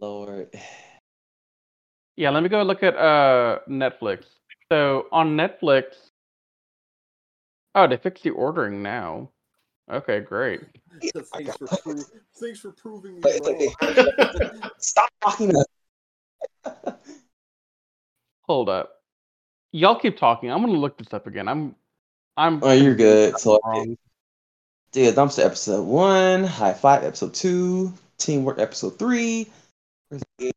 Lord. Yeah, let me go look at uh Netflix. So on Netflix, oh, they fixed the ordering now. Okay, great. thanks, for pro- thanks for proving me Wait, wait, wrong. Stop talking. To Hold up, y'all keep talking. I'm gonna look this up again. I'm, I'm. Oh, you're good. So, wrong. Dude, Dumpster episode one, High Five episode two, Teamwork episode three,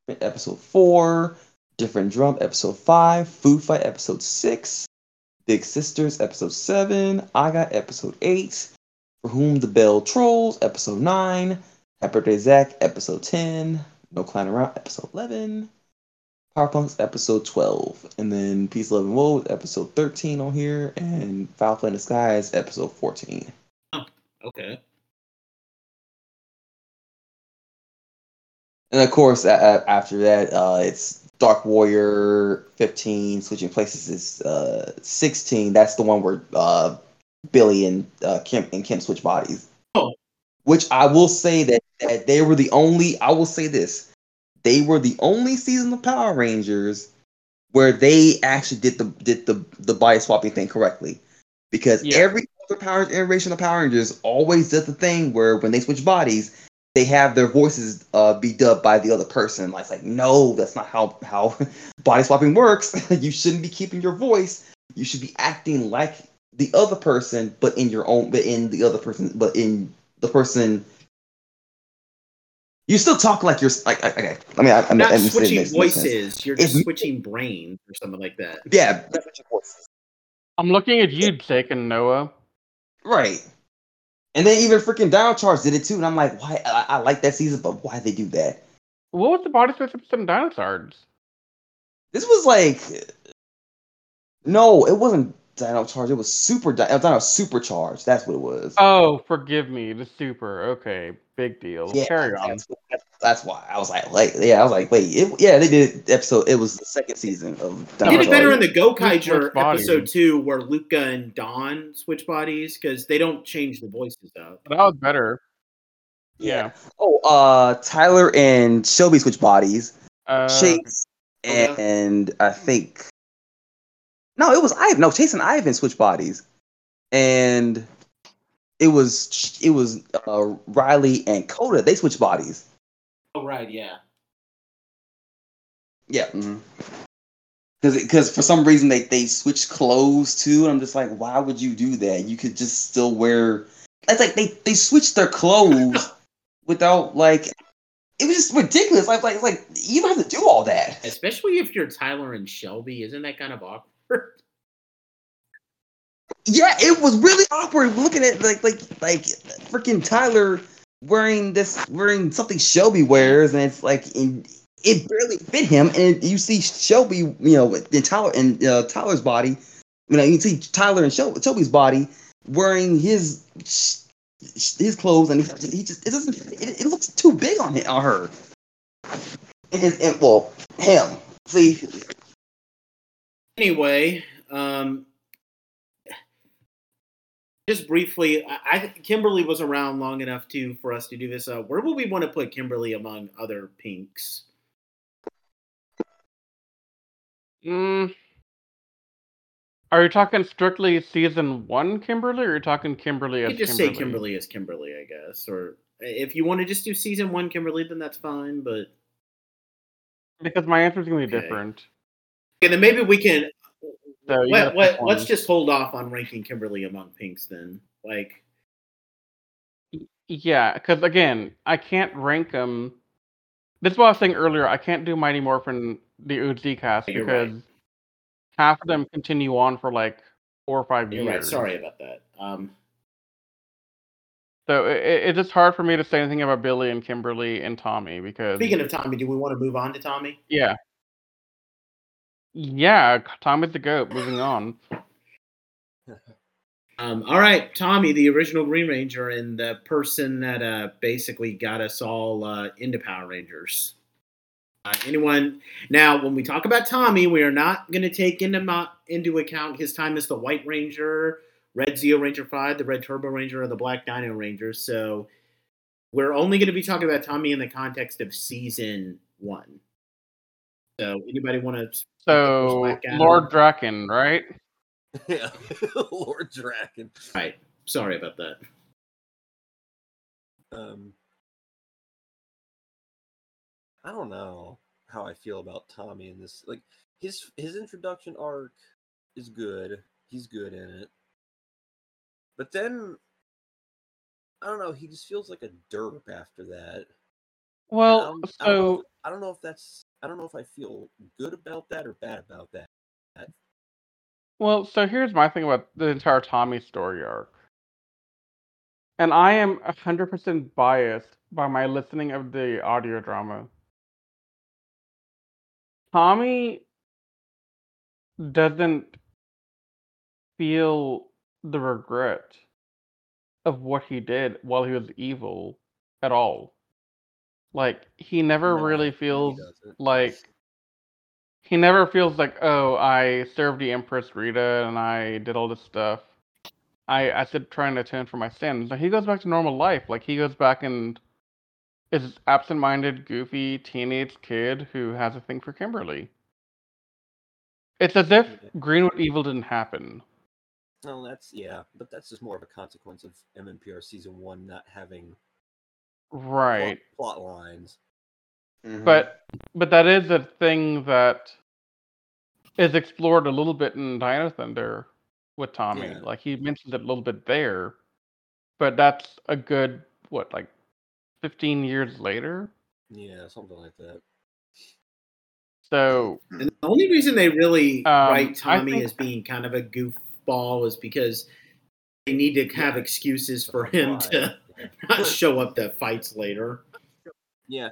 episode four, Different Drum episode five, Food Fight episode six, Big Sisters episode seven, I Got episode eight, For Whom the Bell Trolls episode nine, Happy Birthday Zach episode ten, No Clown Around episode eleven, Powerpunks episode twelve, and then Peace, Love, and Woe episode thirteen on here, and Foul Play in the Sky is episode fourteen. Oh, okay. And of course, a- a- after that, uh, it's Dark Warrior 15, Switching Places is uh, 16. That's the one where uh, Billy and uh, Kim and Kim switch bodies. Oh. Which I will say that, that they were the only. I will say this: they were the only season of Power Rangers where they actually did the did the the body swapping thing correctly. Because Yeah. every other Power iteration of Power Rangers always does the thing where when they switch bodies, they have their voices uh, be dubbed by the other person. Like, it's like, no, that's not how how body swapping works. you shouldn't be keeping your voice. You should be acting like the other person, but in your own, but in the other person, but in the person You still talk like you're like okay. I mean, I, I'm Not I'm switching this- this voices. You're just It's- switching brains or something like that. Yeah, that's what your voice. I'm looking at you, Jake and Noah. Right. And then even freaking Dino Charge did it too, and I'm like, why? I, I like that season, but why they do that? What was the body switch episode in Dinosaurs? This was like, no, it wasn't Dino Charge. It was Super Di- Dino Supercharge. That's what it was. Oh, forgive me, the super. Okay, big deal. yeah, Carry on. That's, that's, that's why I was like, like, yeah, I was like, wait, it, yeah, they did episode. It was the second season of They Dino did it better in the Gokaiger episode two, where Luca and Don switch bodies because they don't change the voices out. That was better. Yeah. Oh, uh, Tyler and Shelby switch bodies. Uh, Chase Okay. and I think no, it was Ivan. No, Chase and Ivan switch bodies, and it was it was uh, Riley and Koda. They switch bodies. Oh right, yeah. Yeah. Because because for some reason they they switched clothes too, and I'm just like, why would you do that? You could just still wear. It's like they they switched their clothes without like. It was just ridiculous. Like, like, like you don't have to do all that. Especially if you're Tyler and Shelby, isn't that kind of awkward? Yeah, it was really awkward looking at like like like freaking Tyler wearing this wearing something Shelby wears, and it's like in, it barely fit him. And you see Shelby, you know, in Tyler in uh, Tyler's body, you know, you see Tyler and Shel- Shelby's body wearing his his clothes, and he, he just it doesn't it, it looks too big on him on her. And, and, and well, him. See, anyway, um, just briefly, I, I Kimberly was around long enough to for us to do this. Uh, where would we want to put Kimberly among other pinks? Mm, are you talking strictly season one Kimberly, or are you talking Kimberly You just Kimberly? say Kimberly as Kimberly, I guess. Or if you want to just do season one Kimberly, then that's fine. But Because my answer is going to be Okay. different. and then maybe we can. So you let, gotta let, pick let's just hold off on ranking Kimberly among pinks then. Like, Yeah, because again, I can't rank them. This is what I was saying earlier. I can't do Mighty Morphin the Uzi cast You're because right. half of them continue on for like four or five you're years. right. Sorry about that. Um, So it, it- it's just hard for me to say anything about Billy and Kimberly and Tommy because speaking of Tommy, do we want to move on to Tommy? yeah, yeah, Tommy's the goat. Moving on. Um, all right, Tommy, the original Green Ranger, and the person that uh, basically got us all uh, into Power Rangers. Uh, anyone now? When we talk about Tommy, we are not going to take into mo- into account his time as the White Ranger, Red Zeo Ranger Five, the Red Turbo Ranger, or the Black Dino Ranger. So we're only going to be talking about Tommy in the context of season one. So anybody want to? So Lord Drakkon, right? yeah, Lord Drakkon. Right. Sorry about that. Um, I don't know how I feel about Tommy in this. Like his his introduction arc is good. He's good in it. But then I don't know, he just feels like a derp after that. And I Well, don't- I don't know so I don't know if that's I don't know if I feel good about that or bad about that. Well, so here's my thing about the entire Tommy story arc. And I am 100% biased by my listening of the audio drama. Tommy doesn't feel the regret of what he did while he was evil at all. Like, he never No, really no, he feels like he never feels like oh i served the empress rita and i did all this stuff. I i said trying to atone for my sins. Like he goes back to normal life. Like he goes back and is this absent-minded goofy teenage kid who has a thing for kimberly. It's as if Green with Evil didn't happen. No, that's yeah, but that's just more of a consequence of MMPR season one not having right plot, lines. Mhm. but but that is a thing that is explored a little bit in Dino Thunder with Tommy. Yeah. Like he mentions it a little bit there, but that's a good what like fifteen years later. Yeah, something like that. So And the only reason they really Um, write Tommy think- as being kind of a goofball is because they need to have Yeah. excuses for him Why? to not show up to fights later. Yeah.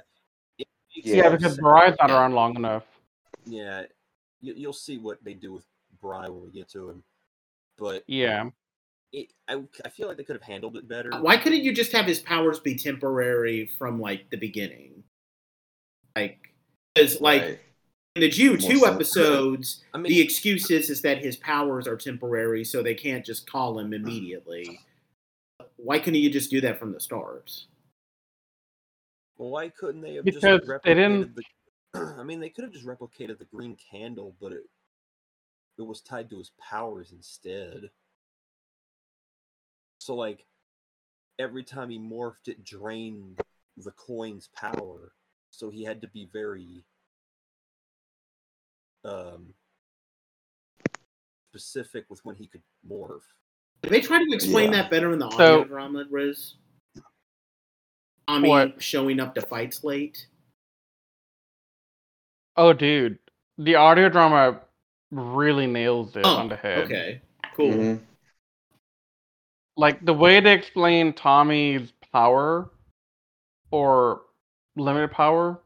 It makes yeah, Yeah. because sense. Mariah's not around long enough. Yeah, you, you'll see what they do with Bry when we get to him. But Yeah. it, I, I feel like they could have handled it better. Why couldn't you just have his powers be temporary from like the beginning? Like, because like Right. in the Zyu2 so. episodes, I mean, the excuse is is that his powers are temporary, so they can't just call him immediately. Why couldn't you just do that from the start? well, why couldn't they have Because just they replicated didn't- the? I mean, they could have just replicated the green candle, but it it was tied to his powers instead. So, like, every time he morphed, it drained the coin's power. So he had to be very um specific with when he could morph. Did they try to explain Yeah. that better in the So- audio drama, Riz? Tommy What? showing up to fights late. Oh, dude, the audio drama really nails it Oh, on the head. okay, cool. Mhm. Like the way they explain Tommy's power or limited power,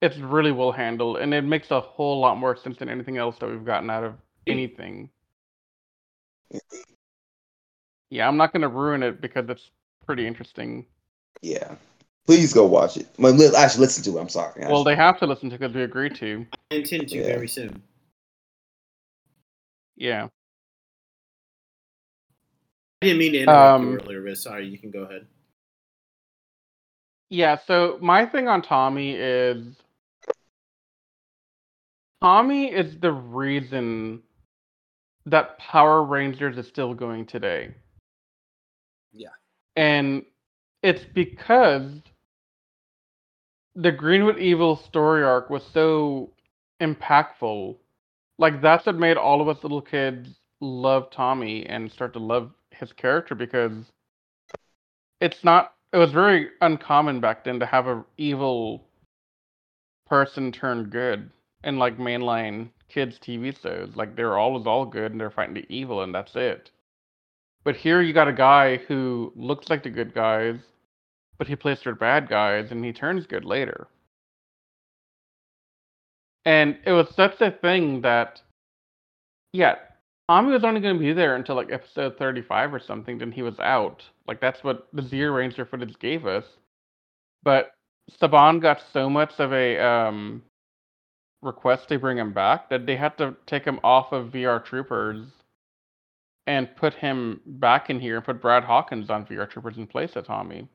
it's really well handled, and it makes a whole lot more sense than anything else that we've gotten out of anything. Yeah, I'm not gonna ruin it because it's pretty interesting. Yeah. Please go watch it. Well, li- actually, listen to it. I'm sorry. Well, they have to listen to it because we agreed to. I intend to Yeah. very soon. Yeah. I didn't mean to interrupt you Um, earlier, Riz. Sorry, you can go ahead. Yeah, so my thing on Tommy is Tommy is the reason that Power Rangers is still going today. And it's because the Green with Evil story arc was so impactful. Like that's what made all of us little kids love Tommy and start to love his character because it's not it was very uncommon back then to have a evil person turn good in like mainline kids TV shows. Like they're always all good and they're fighting the evil and that's it. But here you got a guy who looks like the good guys, but he plays for bad guys and he turns good later. And it was such a thing that yeah, Tommy was only going to be there until like episode 35 or something, then he was out. Like that's what the Zyuranger footage gave us. But Saban got so much of a um, request to bring him back that they had to take him off of VR Troopers and put him back in here and put Brad Hawkins on VR Troopers in place of Tommy.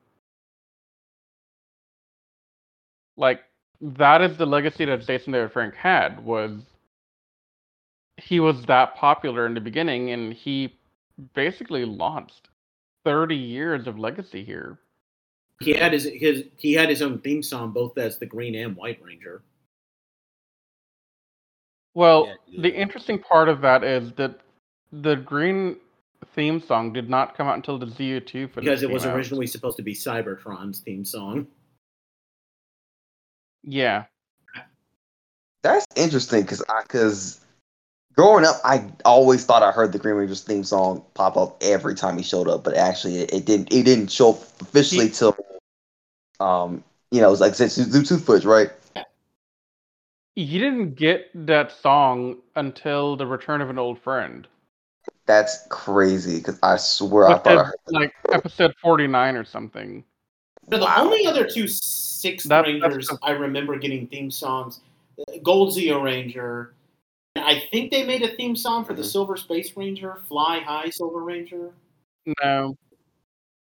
Like that is the legacy that Jason David Frank had was he was that popular in the beginning and he basically launched 30 years of legacy here. He had his his he had his own theme song, both as the Green and White Ranger. Well, Yeah, the interesting part of that is that the green theme song did not come out until the Zyu2 footage Because it was out. originally supposed to be Cybertron's theme song. Yeah. That's interesting because I because growing up, I always thought I heard the Green Ranger's theme song pop up every time he showed up, but actually, it, it didn't. It didn't show up officially He- till, um, you know, it was like I said, Zyu2 footage, right? You didn't get that song until the return of an old friend. That's crazy because I swear I thought I heard. like episode 49 or something. So the only other two Sixth That- Rangers the- I remember getting theme songs, uh, Gold Zeo Ranger. and I think they made a theme song for the Mhm. Silver Space Ranger, Fly High Silver Ranger. No.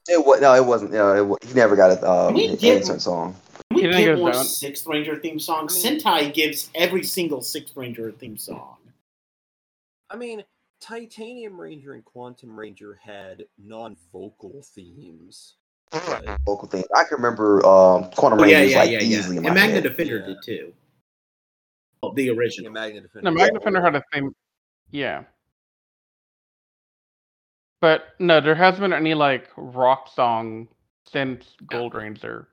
It was no, it wasn't. No, it, he never got a um, We an song. We get get more own. Sixth Ranger theme songs? I mean- Sentai gives every single Sixth Ranger a theme song. I mean, Titanium Ranger and Quantum Ranger had non-vocal themes. but- Vocal thing. I can remember um, Quantum Oh, yeah, yeah, like yeah, yeah. easily in And my Magna head. Defender Yeah. did too. Oh, the Yeah, original. Magna Defender. No, Magna Defender had a theme. Yeah. But no, there hasn't been any like rock song since Gold Ranger.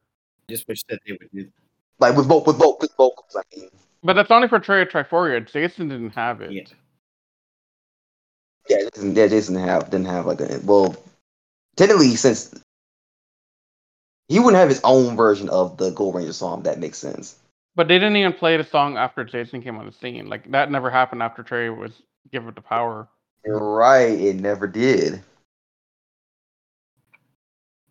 I just wish that they would do. Like with both with both with vocals. I mean, But that's only for Trey Triforia. Jason didn't have it. Yeah. Yeah, Jason, yeah, Jason didn't have didn't have like a well. Technically, since he wouldn't have his own version of the Gold Ranger song, that makes sense. But they didn't even play the song after Jason came on the scene. Like that never happened after Trey was given the power. You're right. It never did.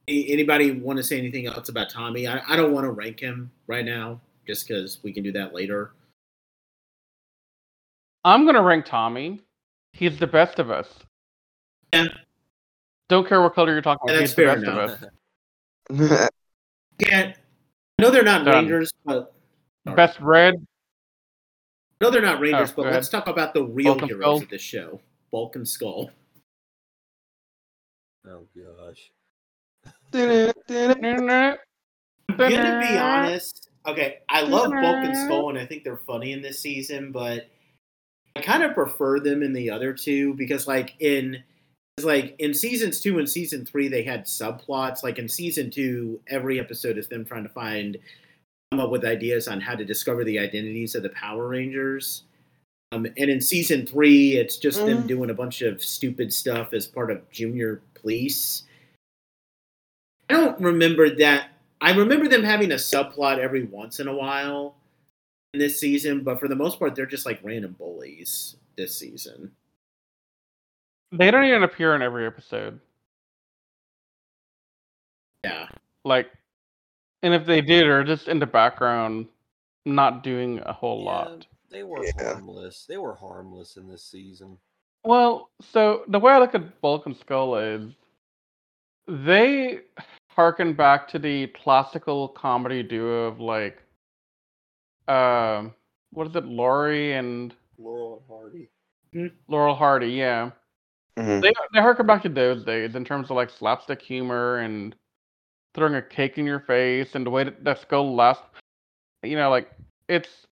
Anybody want to say anything else about Tommy? I, I don't want to rank him right now, just because we can do that later. I'm gonna rank Tommy. He's the best of us. Yeah. Don't care what color you're talking Yeah, about. that's He's the fair best enough. of us. Yeah, I know they're not Done. Rangers, but Sorry. Best red. No, they're not Rangers. Oh, but go let's talk about the real Bulk and heroes Skull. of this show, Bulk and Skull. Oh gosh. I'm gonna be honest. Okay, I love Bulk and Skull, and I think they're funny in this season, but I kind of prefer them in the other two because, like in, like in seasons two and season three, they had subplots. Like in season two, every episode is them trying to find, come up with ideas on how to discover the identities of the Power Rangers. Um, and in season three, it's just them Mm. doing a bunch of stupid stuff as part of Junior Police. I don't remember that. I remember them having a subplot every once in a while this season, but for the most part, they're just like random bullies this season. They don't even appear in every episode. Yeah. Like, and if they did, are just in the background, not doing a whole Yeah, lot. They were Yeah. harmless. They were harmless in this season. Well, so the way I look at Bulk and Skull is they harken back to the classical comedy duo of like um what is it, Laurie and Laurel and Hardy. Laurel Hardy, yeah. Mhm. They they harken back to those days in terms of like slapstick humor and throwing a cake in your face and the way that, that Skull laughs. You know, like it's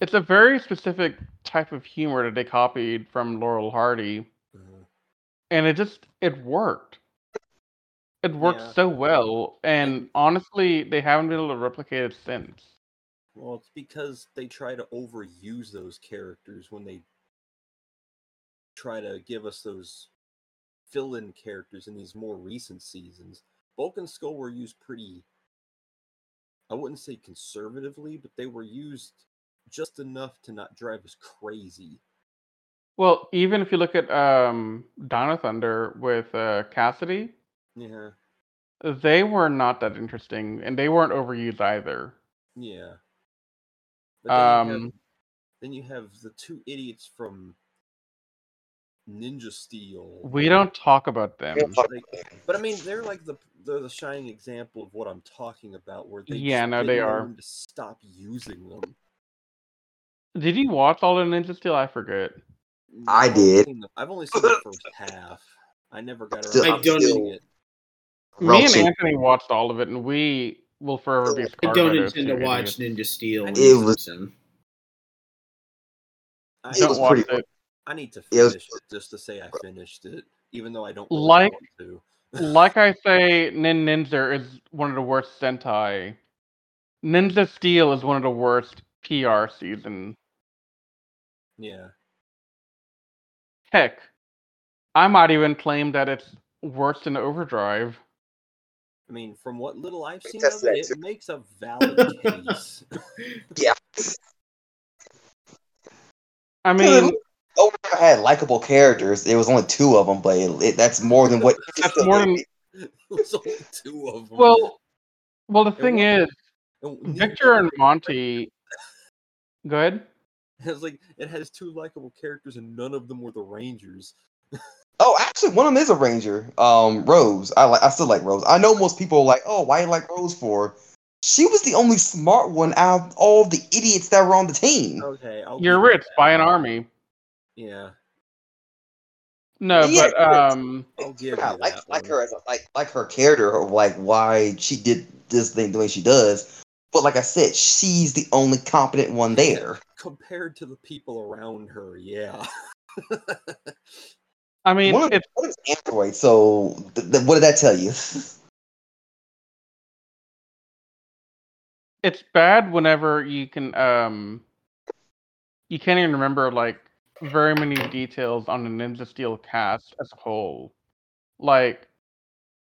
it's a very specific type of humor that they copied from Laurel Hardy. Uh, and it just it worked. It worked Yeah. so well, and honestly, they haven't been able to replicate it since. Well, it's because they try to overuse those characters when they try to give us those fill-in characters in these more recent seasons. Bulk and Skull were used pretty I wouldn't say conservatively, but they were used just enough to not drive us crazy. Well, even if you look at um, Dino Thunder with uh, Cassidy, Yeah. they were not that interesting, and they weren't overused either. Yeah. But then, you have, Um, then you have the two idiots from Ninja Steel. we don't talk about them. We don't talk Like, but I mean, they're like the they're the shining example of what I'm talking about, where they Yeah, just no, they are. to stop using them. Did you watch all the Ninja Steel? I forget. I did. I've only seen the first half. I never got around to I don't- it. Me and Anthony watched all of it, and we will forever be I don't intend to watch idiots. Ninja Steel. It was- Simpson. I, It Don't was watch pretty- it. I need to it was- finish it just to say I finished it, even though I don't really Like- want to. like I say, Nin Ninja is one of the worst Sentai. Ninja Steel is one of the worst PR season. Yeah. Heck, I might even claim that it's worse than Overdrive. I mean, from what little I've seen of it, that it makes a valid case. Yeah. I Dude, mean, Overdrive had likable characters. There was only two of them, but it, it- that's more than what. That's more than- There's only two of them. well, well, the And thing what- is, And Victor and Monty. Go ahead. has like it has two likable characters, and none of them were the Rangers. Oh, actually, one of them is a ranger. Um, Rose. I like. I still like Rose. I know most people are like, oh, why you like Rose for? She was the only smart one out of all the idiots that were on the team. Okay, I'll You're rich. that Buy an army. Yeah, No, Yeah, but um, I'll give Yeah, you like like one. her as a, like like her character, or like why she did this thing the way she does. But like I said, she's the only competent one there. Compared to the people around her, yeah. I mean, it's one of them's Android. So th- th- what did that tell you? it's bad whenever you can um you can't even remember like very many details on the Ninja Steel cast as a whole. Like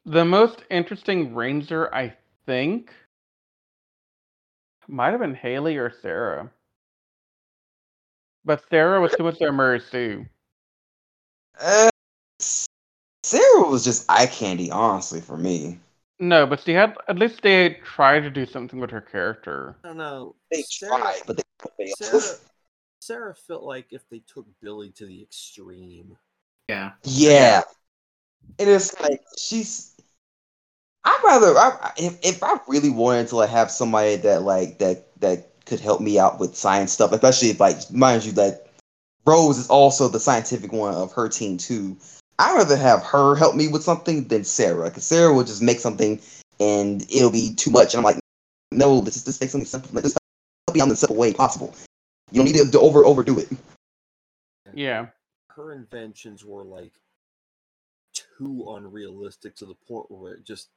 the most interesting Ranger, I think, might have been Haley or Sarah. But Sarah was too much their Mary Sue. Uh, Sarah was just eye candy, honestly, for me. No, but she had at least they tried to do something with her character. I don't know. They Sarah, tried, but they Sarah, failed. Sarah felt like if they took Billy to the extreme. Yeah. yeah, it is like she's. I'd rather I, if if I really wanted to like have somebody that like that that could help me out with science stuff, especially if like mind you that Rose is also the scientific one of her team too. I'd rather have her help me with something than Sarah, because Sarah will just make something and it'll be too much. And I'm like, no, let's just make something simple. Like, just help me out in the simple way possible. You don't need to, to over overdo it. Yeah. Her inventions were like too unrealistic to the point where it just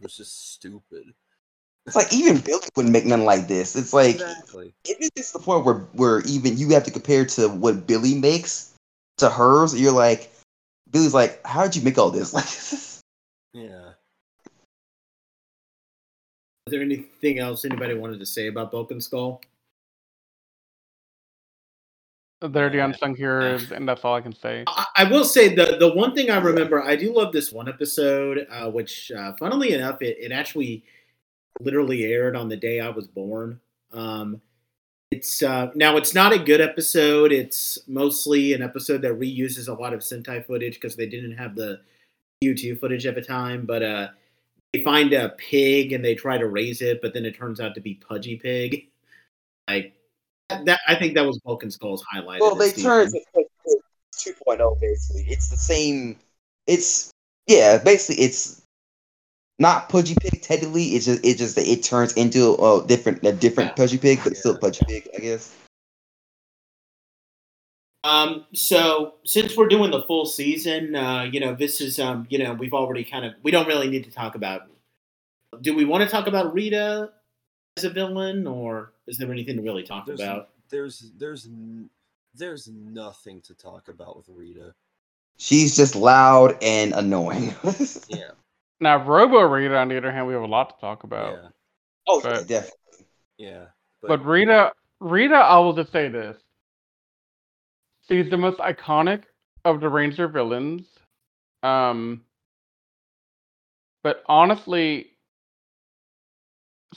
was just stupid. It's like even Billy wouldn't make nothing like this. It's like Exactly. it is the point where where even you have to compare to what Billy makes to hers. You're like, Billy's like, how did you make all this? Like, Yeah. Is there anything else anybody wanted to say about Bulk and Skull? They're the Yeah. unsung heroes, and that's all I can say. I, I will say the the one thing I remember, I do love this one episode, uh, which, uh, funnily enough, it, it actually literally aired on the day I was born. Um, it's uh, now it's not a good episode. It's mostly an episode that reuses a lot of Sentai footage because they didn't have the Zyu2 footage at the time. But uh, they find a pig and they try to raise it, but then it turns out to be Pudgy Pig. Like that, I think that was Bulk and Skull's highlight. well, they turned to 2.0 basically. It's the same. It's yeah, basically it's not Pudgy Pig technically. It's just it just it turns into a different a different Yeah. Pudgy Pig, but it's still Pudgy Pig, I guess. Um, so since we're doing the full season, uh, you know, this is um, you know, we've already kind of we don't really need to talk about. Do we want to talk about Rita as a villain, or is there anything to really talk There's about? there's there's there's nothing to talk about with Rita. She's just loud and annoying. Yeah. Now, Robo Rita, on the other hand, we have a lot to talk about. Yeah. oh, But- definitely. Yeah. But Rita, Rita, I will just say this: she's the most iconic of the Ranger villains. Um, but honestly,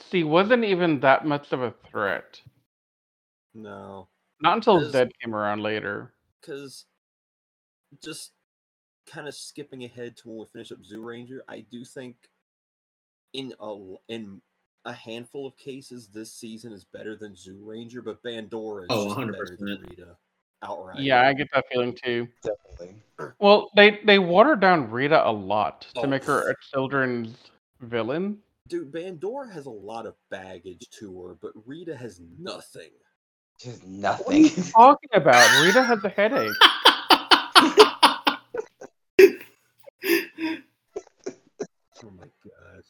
she wasn't even that much of a threat. no. Not until Because- Zedd came around later. because just kind of skipping ahead to when we finish up Zyuranger, I do think in a l- in a handful of cases this season is better than Zyuranger, but Bandora is Oh, just 100%. better than Rita outright. Yeah, I get that feeling too. Definitely. Well, they they watered down Rita a lot to Oh. make her a children's villain. Dude, Bandora has a lot of baggage to her, but Rita has nothing. Just What are you nothing. talking about? Rita has a headache. Oh my god.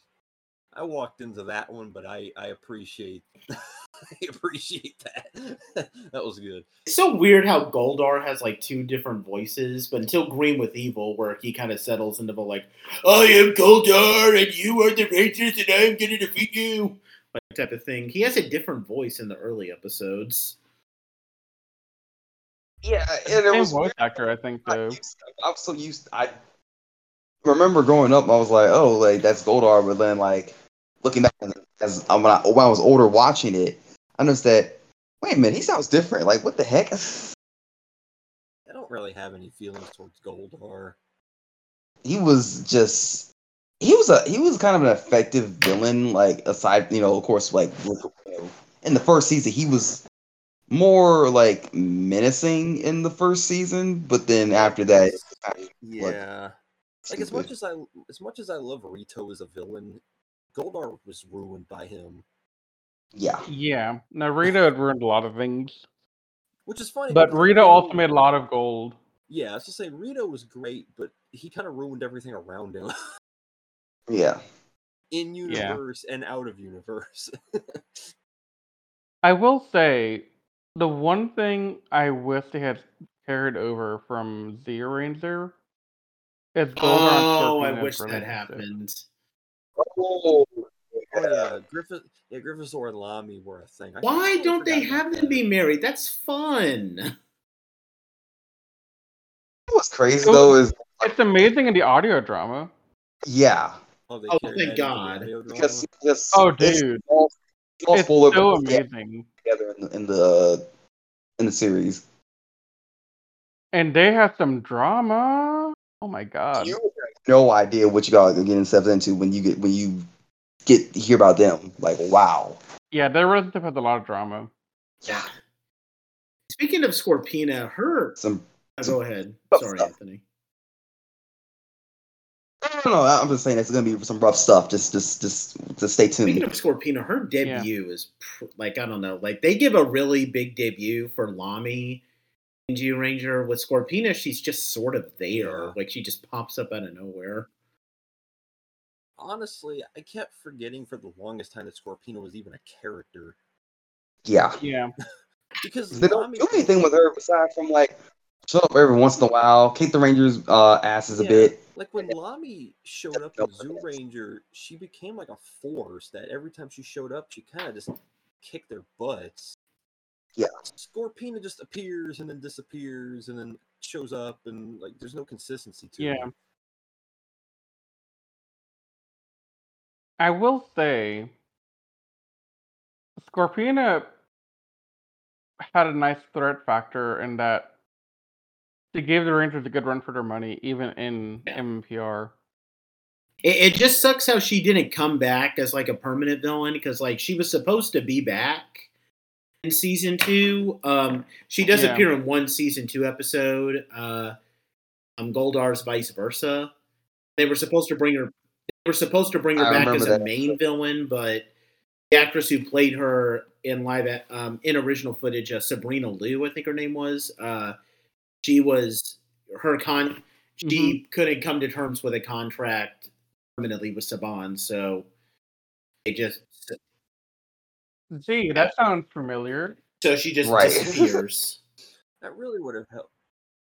I walked into that one, but I I appreciate I appreciate that. that was good. It's so weird how Goldar has like two different voices, but until Green with Evil, where he kind of settles into the like, I am Goldar and you are the Rangers and I'm gonna defeat you, like type of thing. He has a different voice in the early episodes. Yeah, and it Same was voice actor, I think, I, though. I was so used. I remember growing up, I was like, "Oh, like that's Goldar," but then like looking back as when I, when I was older watching it, I noticed that wait a minute, he sounds different. Like what the heck? I don't really have any feelings towards Goldar. He was just he was a he was kind of an effective villain. Like aside, you know, of course, like with- you know, in the first season, he was more like menacing in the first season, but then after that, it was kind of Yeah. Like as much as I as much as I love Rito as a villain, Goldar was ruined by him. yeah. Yeah. Now Rita had ruined a lot of things, Which is funny. but Rita Rito- also made a lot of gold. Yeah, I was just say Rito was great, but he kind of ruined everything around him. Yeah. In universe and out of universe. I will say the one thing I wish they had carried over from Zyuranger is Goldar and Oh, I wish that relationship. happened. Oh, Oh yeah, Griffith, yeah, Grifforzer and Lamie were a thing. I Why don't they have them be married? That's fun. What's crazy So- though is It's amazing in the audio drama. yeah, Oh, Oh, thank that into the God. because just Oh, it's dude. all, it's all It's so amazing. together in the, in the in the series. And they have some drama. Oh my god. You have no idea what you guys are getting yourselves into when you get when you get hear about them. Like wow, Yeah, their relationship has a lot of drama. Yeah. Speaking of Scorpina, her. some. oh, go ahead. Sorry, stuff. Anthony. I don't know. I'm just saying it's gonna be some rough stuff. Just just just just stay tuned. Speaking tuned. of Scorpina, her debut is pr- like I don't know, like they give a really big debut for Lamie in Zyuranger. With Scorpina, she's just sort of there, Yeah. like she just pops up out of nowhere. Honestly, I kept forgetting for the longest time that Scorpina was even a character Yeah, Yeah. because they don't Lamie- do anything with her aside from like show up every once in a while, kick the Rangers' uh, asses a bit. Like when Lamie showed up in Zyuranger, she became like a force that every time she showed up, she kind of just kicked their butts. Yeah. Scorpina just appears and then disappears and then shows up and like there's no consistency to it. Yeah. her. I will say Scorpina had a nice threat factor in that she gave the Rangers a good run for their money, even in Yeah. MMPR. It, it just sucks how she didn't come back as like a permanent villain because like she was supposed to be back in season two. Um, she does Yeah. appear in one season two episode. Uh, um, Goldar's vice versa. They were supposed to bring her. They were supposed to bring her I back as a that main villain, but the actress who played her in live at, um, in original footage, uh, Sabrina Lu, I think her name was. Uh, she was her con. She Mm-hmm. couldn't come to terms with a contract permanently with Saban, so they just Gee, that sounds familiar. so she just Right. disappears. That really would have helped.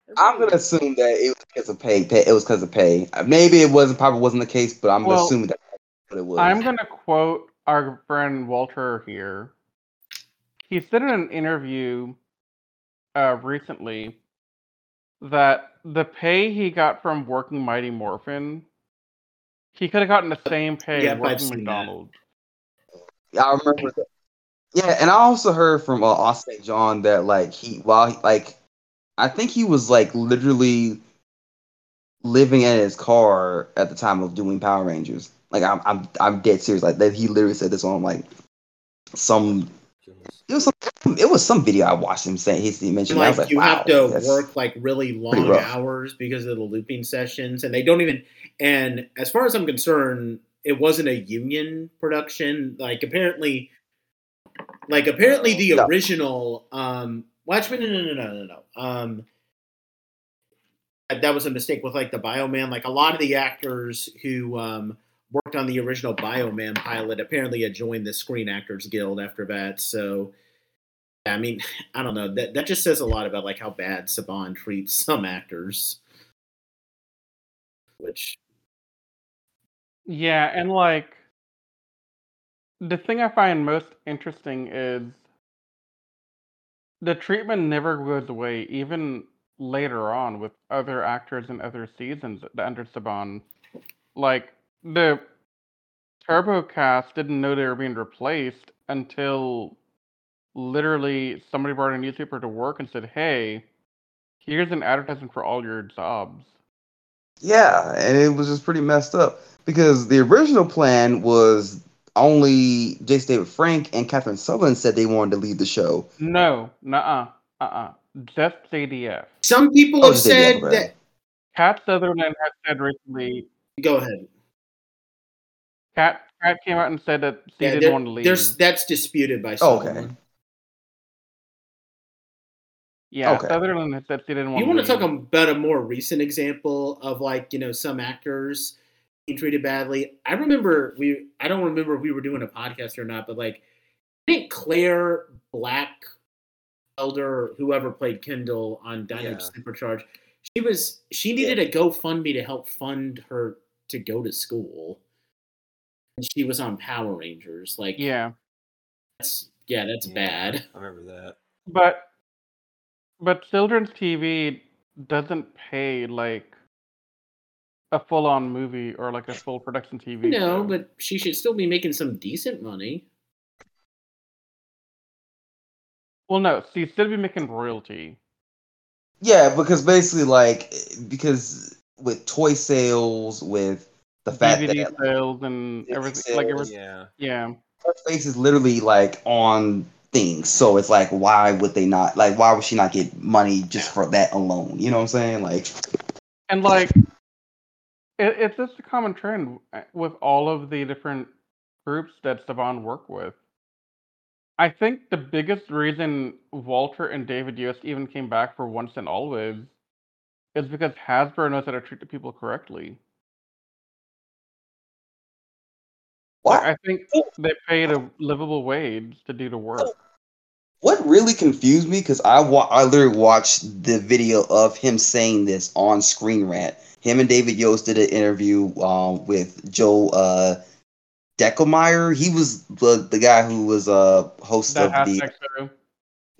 That I'm gonna assume that it was because of pay. pay it was because of pay. Uh, Maybe it wasn't. Probably wasn't the case, but I'm Well, assuming that what it was. I'm going to quote our friend Walter here. He said in an interview uh, recently that the pay he got from working Mighty Morphin, he could have gotten the same pay Yep, I've working seen that. McDonald's. Yeah, I remember. That. Yeah, and I also heard from uh, Austin John that like he, while he, like, I think he was like literally living in his car at the time of doing Power Rangers. Like, I'm, I'm, I'm dead serious. Like that, he literally said this on like some. It was some. It was some video I watched him saying. He, mentioned. like, like, you wow, have to work like really long hours because of the looping sessions, and they don't even. And as far as I'm concerned, it wasn't a union production. Like apparently, like apparently the No. original. Um, well, actually, no, no, no, no, no, no. Um, that that was a mistake with like the Bioman. Like a lot of the actors who um, worked on the original Bioman pilot apparently had joined the Screen Actors Guild after that. So, I mean, I don't know. That that just says a lot about like how bad Saban treats some actors. Which Yeah, and like the thing I find most interesting is the treatment never goes away, even later on with other actors in other seasons under Saban. Like the Turbo cast didn't know they were being replaced until literally somebody brought a newspaper to work and said, Hey, here's an advertisement for all your jobs. Yeah, and it was just pretty messed up because the original plan was only Jason David Frank and Catherine Sutherland said they wanted to leave the show. No, nuh uh, uh uh. Just JDF. some people Oh, have just said other that. Kat Sutherland has said recently. Go ahead. Kat Kat came out and said that she Yeah, didn't want to leave. there's that's disputed by Oh, someone. okay. yeah, okay. Sutherland has said she didn't want. You want to talk about a more recent example of like you know some actors being treated badly? I remember we. I don't remember if we were doing a podcast or not, but like I think Claire Black Elder, whoever played Kendall on Dino Yeah. Supercharge, she was she needed a GoFundMe to help fund her to go to school. And she was on Power Rangers. Like Yeah, that's yeah, that's Yeah, bad. I remember that. but but children's TV doesn't pay like a full-on movie or like a full production TV. No, show. but she should still be making some decent money. well, no, she'd still be making royalty. Yeah, because basically, like, because with toy sales, with the fact DVD that sales and DVD everything, like sales. everything. Yeah. Yeah, her face is literally like on things, so it's like, why would they not? Like, why would she not get money just for that alone? You know what I'm saying? Like, and like it, it's just a common trend uh, with all of the different groups that Saban work with. I think the biggest reason Walter and David Yost even came back for Once and Always is because Hasbro knows how to treat the people correctly. What? I think they paid a livable wage to do the work. What really confused me because I wa- I literally watched the video of him saying this on Screen Rant. Him and David Yost did an interview um, with Joe uh, Deckelmeier. He was the, the guy who was a uh, host That of the show.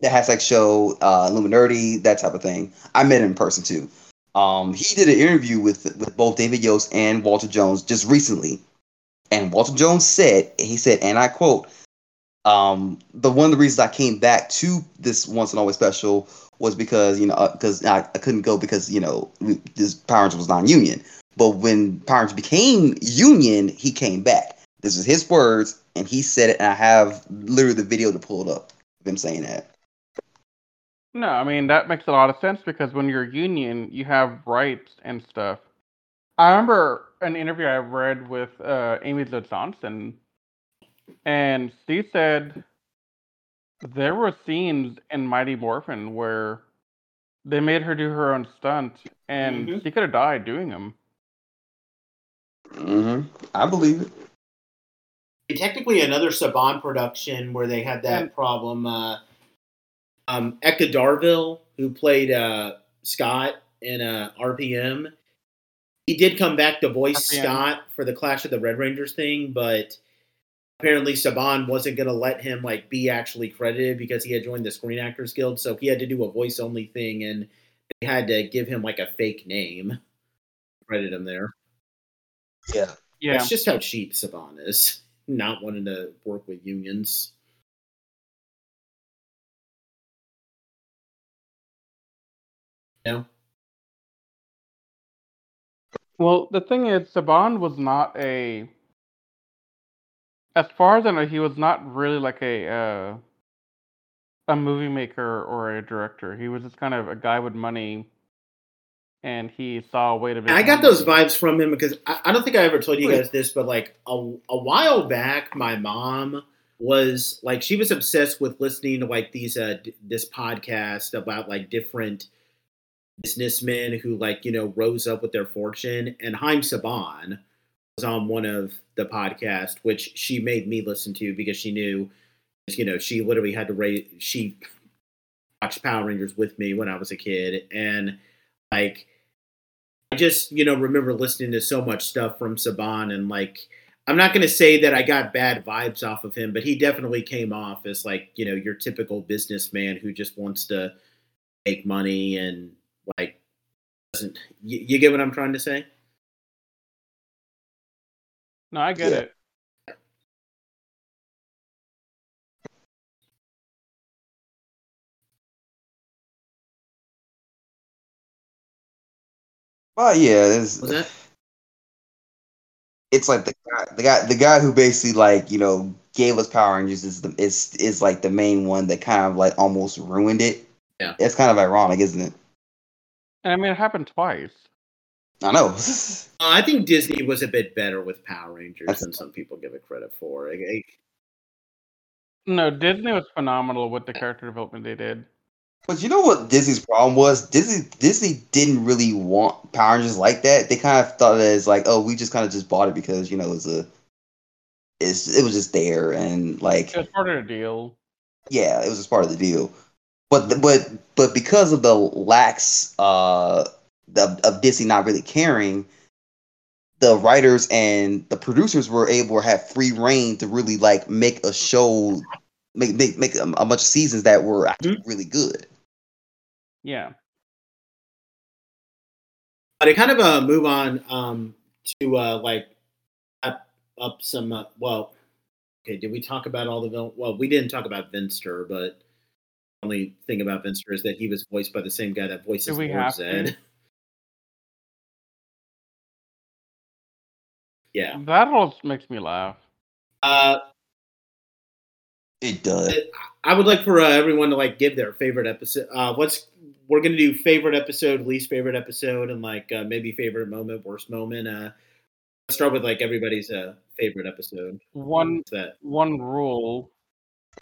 the hashtag show, uh, Illuminati, that type of thing. I met him in person too. Um, he did an interview with with both David Yost and Walter Jones just recently, and Walter Jones said he said, and I quote, um, the one of the reasons I came back to this once and always special was because you know because I, I couldn't go because you know this Rangers was non-union, but when Rangers became union, he came back. This is his words, and he said it, and I have literally the video to pull it up of him saying that. No, I mean that makes a lot of sense because when you're union, you have rights and stuff. I remember an interview I read with uh, Amy Jo Johnson, and she said there were scenes in Mighty Morphin where they made her do her own stunt, and Mhm. she could have died doing them. hmm I believe it. And technically, another Saban production where they had that problem. Uh, um, Eka Darville, who played uh, Scott in uh, RPM, he did come back to voice RPM. Scott for the Clash of the Red Rangers thing, but apparently Saban wasn't going to let him like be actually credited because he had joined the Screen Actors Guild, so he had to do a voice only thing, and they had to give him like a fake name, credit him there. Yeah. Yeah, That's just how cheap Saban is, not wanting to work with unions. No. Well, the thing is, Saban was not a. As far as I know, he was not really like a uh, a movie maker or a director. He was just kind of a guy with money, and he saw a way to make. I got those vibes from him because I, I don't think I ever told you guys this, but like a, a while back, my mom was like she was obsessed with listening to like these uh d- this podcast about like different businessmen who like you know rose up with their fortune, and Haim Saban was on one of the podcasts, which she made me listen to because she knew, you know, she literally had to raise she watched Power Rangers with me when I was a kid, and like I just, you know, remember listening to so much stuff from Saban and like I'm not going to say that I got bad vibes off of him, but he definitely came off as like, you know, your typical businessman who just wants to make money and like doesn't you, you get what I'm trying to say? No, I get Yeah. it. Well, yeah, it's, Was that? it's like the guy, the guy, the guy who basically like you know gave us Power Rangers is the is is like the main one that kind of like almost ruined it. Yeah. it's kind of ironic, isn't it? And I mean, it happened twice. I know. Uh, I think Disney was a bit better with Power Rangers That's- than some people give it credit for. Like, like, No, Disney was phenomenal with the character development they did. but you know what Disney's problem was? Disney Disney didn't really want Power Rangers like that. They kind of thought of it as like, oh, we just kind of just bought it because you know it's a it's it was just there and like It was part of the deal. yeah, it was just part of the deal. But the, but but because of the lax uh of, of Disney not really caring, the writers and the producers were able to have free reign to really like make a show, make make make a, a bunch of seasons that were actually really good. Yeah. But to kind of uh, move on um, to uh, like up up some uh, well, okay. Did we talk about all the villain? Well, we didn't talk about Finster, but the only thing about Finster is that he was voiced by the same guy that voices Do we Lord have Zedd. Yeah. That always makes me laugh. Uh, It does. I would like for uh, everyone to like give their favorite episode. Uh, what's we're gonna do favorite episode, least favorite episode, and like uh, maybe favorite moment, worst moment. Uh, let's start with like everybody's uh, favorite episode. One What's that? one rule.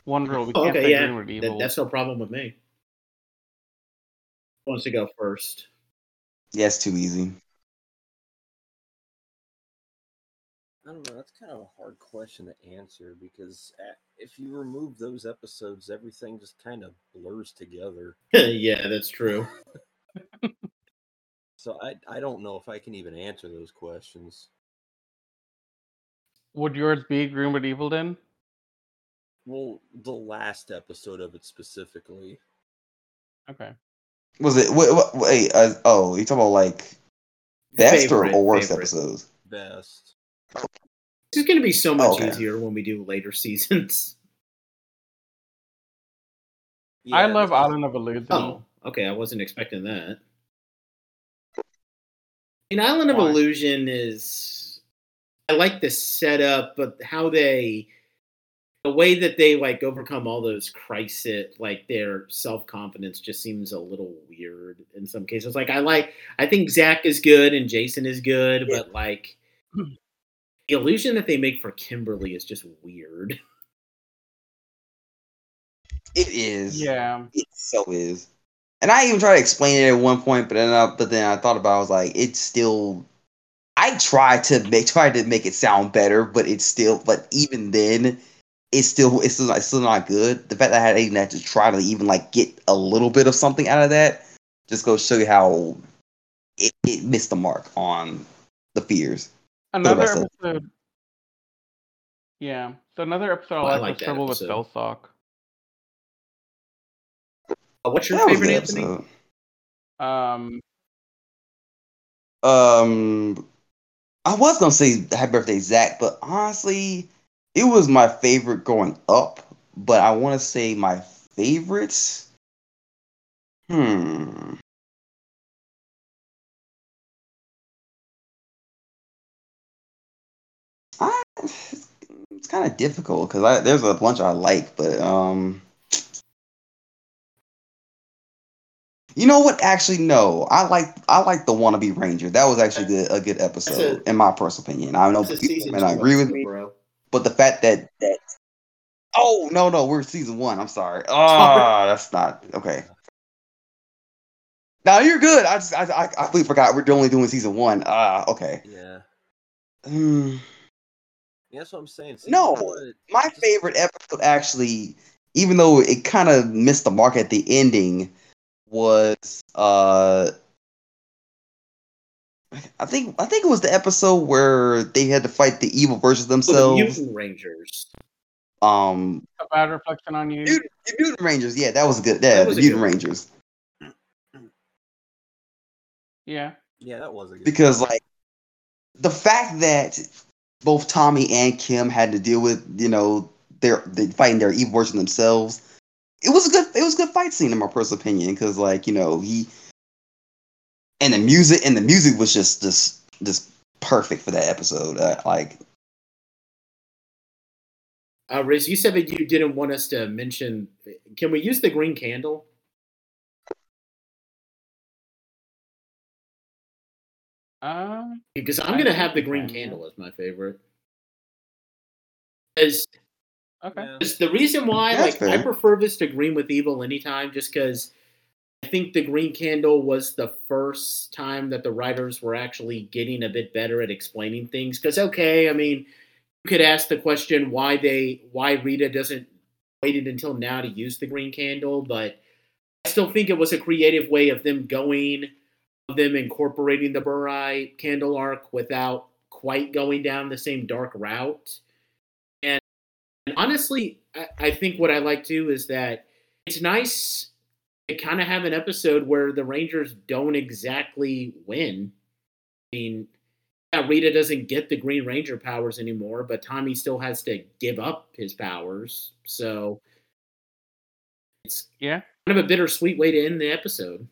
One rule. We Oh, can't okay, yeah, Green with That, that's no problem with me. Who wants to go first? Yeah, too easy. I don't know. That's kind of a hard question to answer because a- if you remove those episodes, everything just kind of blurs together. yeah, that's true. So I I don't know if I can even answer those questions. Would yours be Green with Evil then? Well, the last episode of it specifically. Okay. Was it wait, wait, wait uh, oh, you talking about like best or, Favorite, or worst favorite. episodes? Best. This is going to be so much Okay. easier when we do later seasons. I love this Island of Illusion. Oh, okay. I wasn't expecting that. In Island of Why? Illusion is I like the setup, but how they the way that they like overcome all those crisis like their self confidence just seems a little weird in some cases. Like I like I think Zach is good and Jason is good, Yeah. but like the illusion that they make for Kimberly is just weird. It is. Yeah. It so is. And I even tried to explain it at one point, but then I, but then I thought about it, I was like, it's still I tried to make tried to make it sound better, but it's still but even then it's still it's still, it's still not good. The fact that I had even had to try to even like get a little bit of something out of that just goes to show you how it, it missed the mark on the fears. Another rest of- episode. Yeah. So another episode Oh, I I like like was that Trouble with episode. Bellsock. Uh, what's your That favorite, Anthony? episode. Um, Um, I was gonna say Happy Birthday, Zach, but honestly, it was my favorite going up. But I want to say my favorites. Hmm. I, it's kind of difficult because there's a bunch I like, but um. You know what? Actually, no. I like I like the wannabe ranger. That was actually good, a good episode, in my personal opinion. I know It's a people may not agree with me, bro. but the fact that that oh no no we're season one. I'm sorry. Oh, that's not okay. Now you're good. I just I I, I completely forgot we're only doing season one. Ah, okay. Yeah. Hmm. Yeah, that's what I'm saying. No, Season one, my favorite episode actually, even though it kind of missed the mark at the ending, was uh I think I think it was the episode where they had to fight the evil versus of Oh, the themselves. Mutant Rangers. Um, a bad reflection on you. Mutant, Mutant Rangers, yeah, that was good. That Yeah, was the a Mutant good. Rangers, Yeah. Yeah, that was a good. because like the fact that both Tommy and Kim had to deal with you know their they fighting their evil version themselves. It was a good it was a good fight scene in my personal opinion because like you know he and the music and the music was just just just perfect for that episode. Uh, like Uh, Riz, you said that you didn't want us to mention. Can we use the green candle? Um. Because I'm I gonna have the green candle as my favorite. As Okay. Yeah. The reason why, That's like, I prefer this to Green with Evil anytime, just because I think the Green Candle was the first time that the writers were actually getting a bit better at explaining things. Because okay, I mean, you could ask the question why they why Rita doesn't waited until now to use the green candle, but I still think it was a creative way of them going of them incorporating the Burai candle arc without quite going down the same dark route. And, and honestly, I, I think what I like too is that it's nice to kind of have an episode where the Rangers don't exactly win. I mean, yeah, Rita doesn't get the Green Ranger powers anymore, but Tommy still has to give up his powers. So it's Yeah. kind of a bittersweet way to end the episode.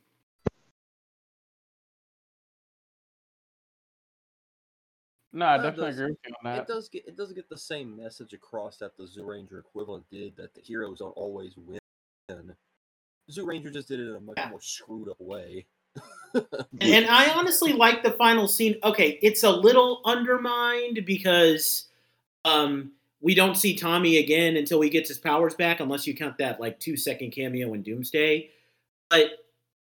No, I it definitely does- agree with you on It that. does get it doesn't get the same message across that the Zyuranger equivalent did that the heroes don't always win. Zyuranger just did it in a much Yeah. more screwed up way. And, and I honestly like the final scene. Okay, it's a little undermined because um, we don't see Tommy again until he gets his powers back, unless you count that like two second cameo in Doomsday. But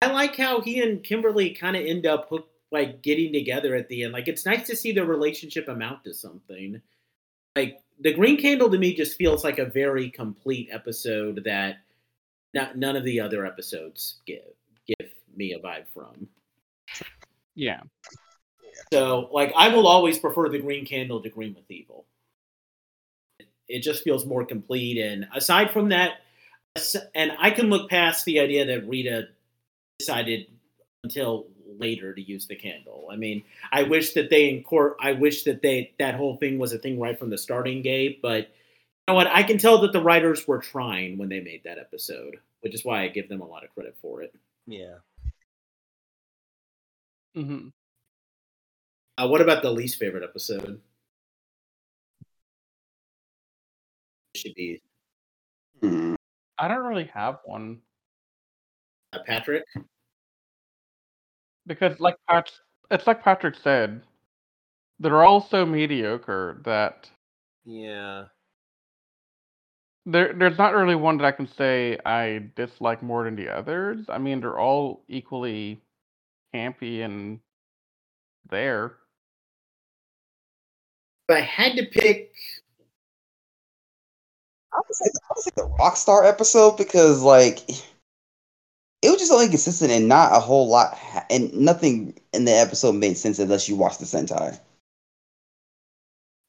I like how he and Kimberly kind of end up hook, like getting together at the end. Like it's nice to see their relationship amount to something. Like the Green Candle to me just feels like a very complete episode that not, none of the other episodes give give me a vibe from. Yeah. So, like, I will always prefer the Green Candle to Green with Evil. It just feels more complete. And aside from that, and I can look past the idea that Rita decided until later to use the candle. I mean, I wish that they in court. I wish that they that whole thing was a thing right from the starting gate. But you know what? I can tell that the writers were trying when they made that episode, which is why I give them a lot of credit for it. Yeah. hmm Uh, what about the least favorite episode? Should be Hmm. I don't really have one uh, Patrick. Because, like Pat, it's like Patrick said, they're all so mediocre that Yeah. there there's not really one that I can say I dislike more than the others. I mean, they're all equally campy and there. If I had to pick, I would say, I would say the Rockstar episode because like it was just only consistent and not a whole lot, and nothing in the episode made sense unless you watched the Sentai.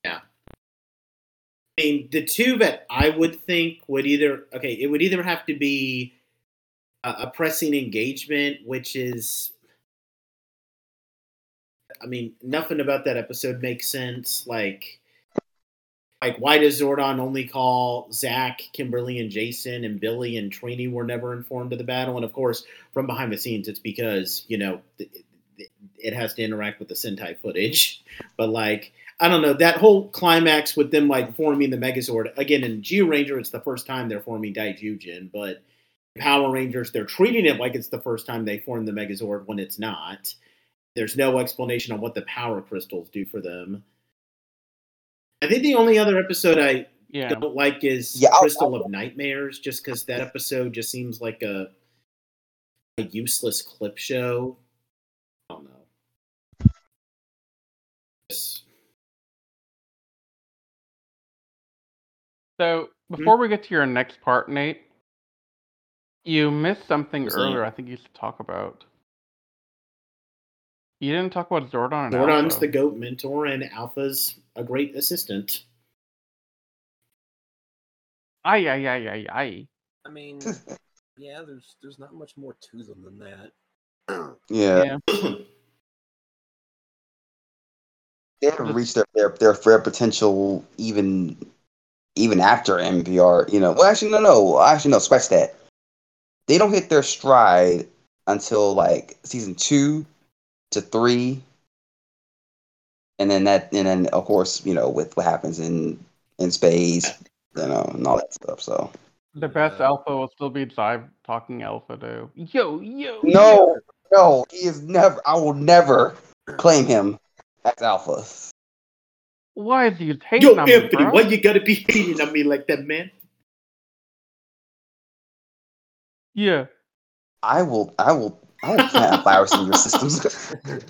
Yeah, I mean, the two that I would think would either okay, it would either have to be a, a pressing engagement, which is, I mean, nothing about that episode makes sense. Like, like why does Zordon only call Zach, Kimberly, and Jason, and Billy and Trini were never informed of the battle? And of course, from behind the scenes, it's because you know it has to interact with the Sentai footage. But like, I don't know that whole climax with them like forming the Megazord again in Zyuranger. It's the first time they're forming Daijujin, but Power Rangers they're treating it like it's the first time they form the Megazord when it's not. There's no explanation on what the power crystals do for them. I think the only other episode I Yeah. don't like is Yeah, I'll- Crystal of Nightmares, just because that episode just seems like a a useless clip show. I don't know. Just- So hmm? before we get to your next part, Nate, you missed something What's that? earlier. I think you should talk about. You didn't talk about Zordon. And Zordon's Alpha. the goat mentor, and Alpha's a great assistant. Ay ay ay ay ay. I mean, yeah, there's there's not much more to them than that. Yeah, Yeah. they haven't reached their, their their their potential even even after MPR. You know, well, actually, no, no, actually, no. Scratch that. They don't hit their stride until like season two to three, and then that, and then of course, you know, with what happens in in space, you know, and all that stuff. So The best Yeah. alpha will still be Zive talking alpha though. Yo yo. no, no, he is never. I will never claim him as alpha. Why is he Yo, hating on me, bro? why you gotta be hating on me like that, man? Yeah. I will. I will. I will plant a virus in your systems.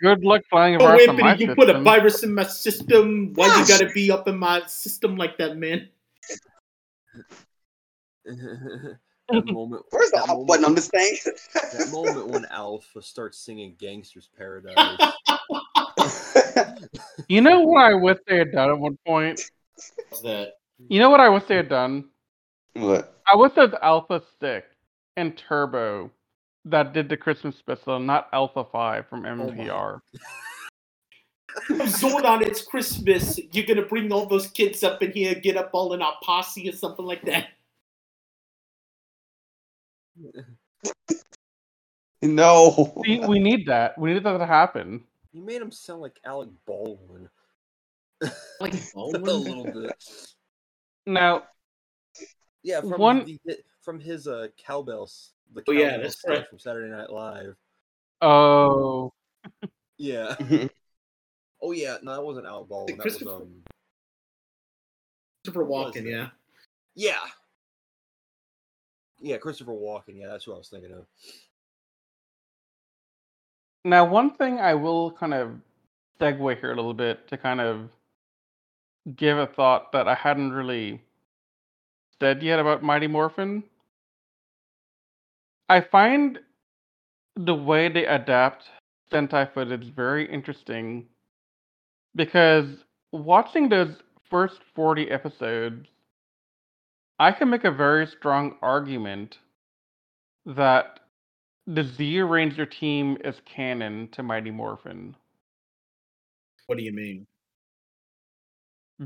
Good luck flying oh, a Oh, virus on my Anthony, you put a virus in my system. Why you gotta be up in my system like that, man? that moment. Where's the that off button on this thing? that moment when Alpha starts singing "Gangster's Paradise." You know what I wish they had done at one point? What's that? You know what I wish they had done? what? I wish it was Alpha 6 and Turbo that did the Christmas special, not Alpha 5 from oh my. MPR. Zordon, it's Christmas. You're gonna bring all those kids up in here, get up all in our posse or something like that. No. we, we need that. We need that to happen. You made him sound like Alec Baldwin Like a little bit. Now, Yeah, from One- the, from his uh cowbells. The Oh, yeah, that's stuff right. from Saturday Night Live. oh, Yeah. Oh yeah, no, that wasn't Alec Baldwin. That was Christopher- um. Christopher Walken, yeah. Yeah. Yeah, Christopher Walken. Yeah, that's what I was thinking of. now one thing I will kind of segue here a little bit to kind of give a thought that I hadn't really said yet about Mighty Morphin. I find the way they adapt Sentai footage very interesting because watching those first 40 episodes, I can make a very strong argument that the Zyuranger team is canon to Mighty Morphin What do you mean?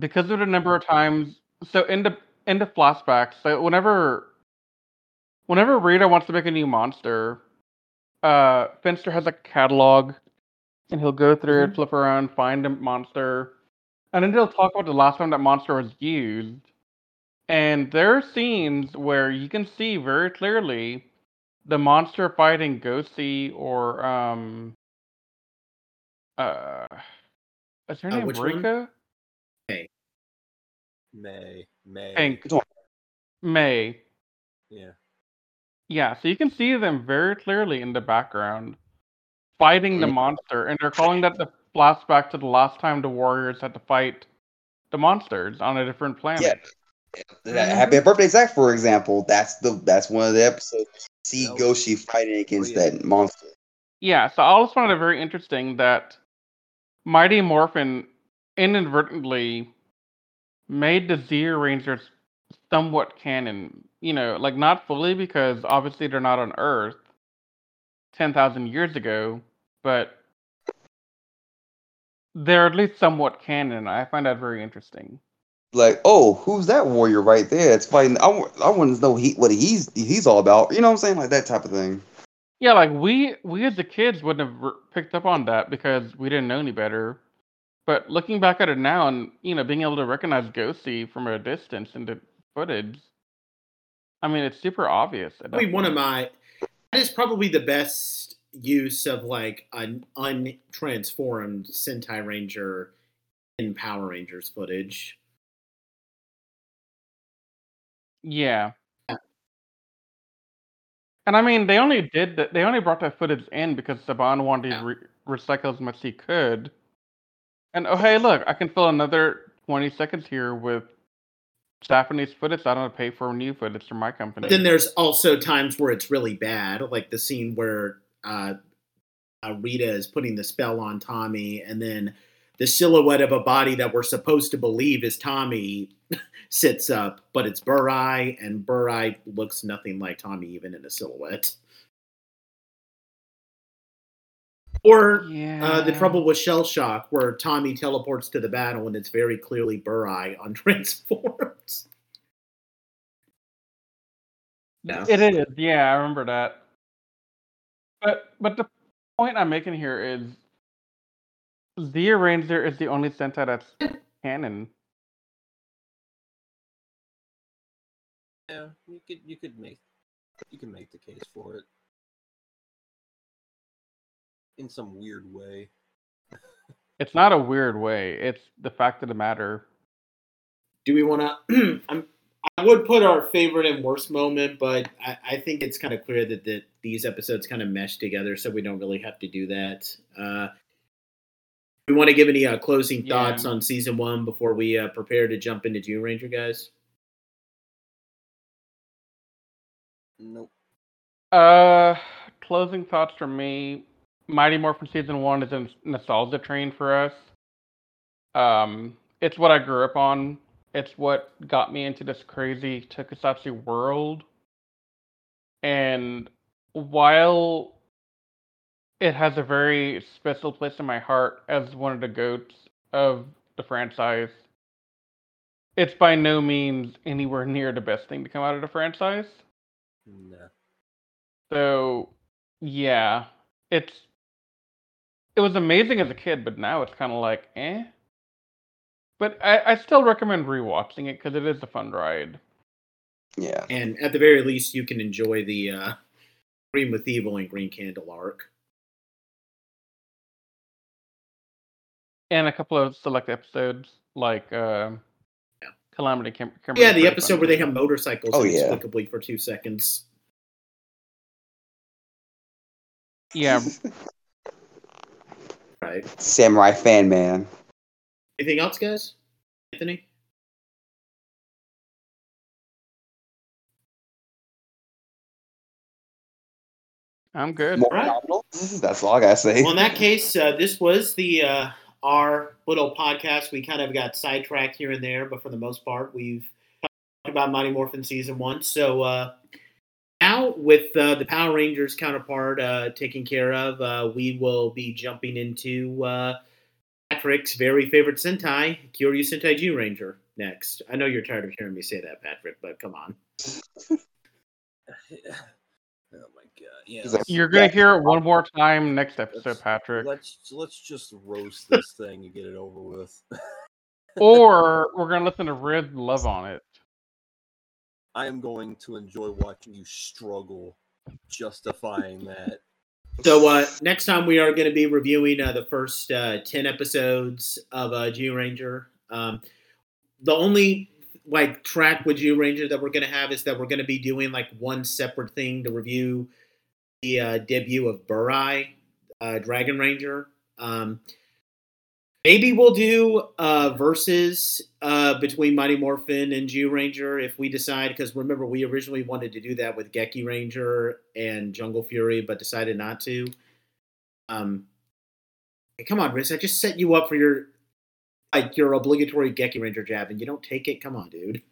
because of the number of times. So in the in the flashbacks, so whenever whenever Rita wants to make a new monster, uh, Finster has a catalog, and he'll go through it, flip around, find a monster, and then they'll talk about the last time that monster was used. And there are scenes where you can see very clearly the monster fighting Goshi or um uh is her Uh, name which one? Rika? May. May. Pink. May. Yeah. Yeah, so you can see them very clearly in the background fighting the Mhm. monster, and they're calling that the flashback to the last time the warriors had to fight the monsters on a different planet. Yeah. That Happy Birthday Zach, for example, that's the that's one of the episodes. See That was- Goshi fighting against yeah. that monster. Yeah, so I always found it very interesting that Mighty Morphin inadvertently made the Zyurangers somewhat canon. You know, like not fully because obviously they're not on Earth 10,000 years ago, but they're at least somewhat canon. I find that very interesting. Like, oh, who's that warrior right there? It's fighting. I, I want to know he, what he's he's all about. You know what I'm saying? Like that type of thing. Yeah, like we we as the kids wouldn't have picked up on that because we didn't know any better. But looking back at it now, and you know, being able to recognize Goshi from a distance and the footage, I mean, it's super obvious. I mean, one of my that is probably the best use of like an untransformed Sentai Ranger in Power Rangers footage. yeah. Yeah. And I mean, they only did that. They only brought that footage in because Saban wanted Yeah. to re- recycle as much as he could. And oh, hey, look, I can fill another twenty seconds here with Japanese footage. I don't pay for new footage from my company. But then there's also times where it's really bad, like the scene where uh, uh, Rita is putting the spell on Tommy, and then the silhouette of a body that we're supposed to believe is Tommy sits up, but it's Burai, and Burai looks nothing like Tommy, even in a silhouette. Or yeah. uh, the trouble with Shell Shock, where Tommy teleports to the battle, and it's very clearly Burai on Transforms. Yeah. It is, yeah, I remember that. But but the point I'm making here is the Ranger is the only Sentai that's canon. Yeah, you could you could make you can make the case for it in some weird way. It's not a weird way. It's the fact of the matter. Do we want to? I'm. Would put our favorite and worst moment, but I, I think it's kind of clear that, that these episodes kind of mesh together, so we don't really have to do that. Uh, We want to give any uh, closing Yeah. thoughts on season one before we uh, prepare to jump into Zyuranger, guys. Nope. Uh, closing thoughts for me. Mighty Morphin season one is a nostalgia train for us. Um, it's what I grew up on. It's what got me into this crazy tokusatsu world. And while it has a very special place in my heart as one of the goats of the franchise, it's by no means anywhere near the best thing to come out of the franchise. Nah. So, yeah, it's it was amazing as a kid, but now it's kind of like, eh. But I, I still recommend rewatching it because it is a fun ride. Yeah. And at the very least, you can enjoy the uh, Green with Evil and Green Candle arc. And a couple of select episodes like uh, Yeah. Calamity Kim- Yeah, the episode fun where they have motorcycles Oh, yeah. inexplicably for two seconds. Yeah, Right. Samurai fan man. Anything else, guys? Anthony? I'm good. More Right. That's all I gotta say. Well, in that case, uh, this was the uh, our little podcast. We kind of got sidetracked here and there, but for the most part, we've talked about Mighty Morphin season one. So uh, now, with uh, the Power Rangers counterpart uh, taken care of, uh, we will be jumping into uh, Patrick's very favorite Sentai, Kyoryu Sentai Zyuranger. Next, I know you're tired of hearing me say that, Patrick, but come on. oh my god. Yeah. He's like, let's- You're gonna hear it one more time next episode, let's- Patrick. Let's let's just roast this thing and get it over with. Or we're gonna listen to Riz love on it. I am going to enjoy watching you struggle justifying that. So uh, next time we are going to be reviewing uh, the first uh, ten episodes of uh, Zyuranger. Um, the only like track with Zyuranger that we're going to have is that we're going to be doing like one separate thing to review the uh, debut of Burai, uh, Dragon Ranger. Um, maybe we'll do uh, verses uh, between Mighty Morphin and Zyuranger if we decide. Because remember, we originally wanted to do that with Geki Ranger and Jungle Fury, but decided not to. Um, come on, Riz! I just set you up for your like your obligatory Geki Ranger jab, and you don't take it. Come on, dude.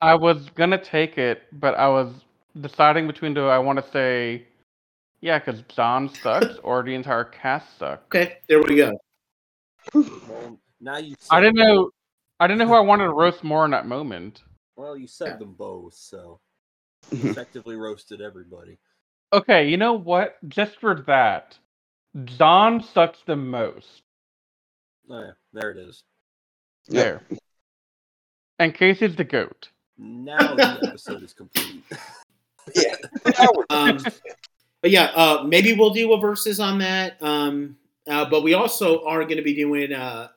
I was gonna take it, but I was deciding between do I want to say, yeah, because Don sucks or the entire cast sucks. Okay, there we go. Well, now you. I didn't know. I didn't know who I wanted to roast more in that moment. Well, you said Yeah. them both, so effectively roasted everybody. Okay, you know what? Just for that, Don sucks the most. Oh, yeah, there it is. There. And Casey's the goat. Now the episode is complete. yeah. Um, but yeah, uh, maybe we'll do a verses on that. Um, uh, but we also are going to be doing a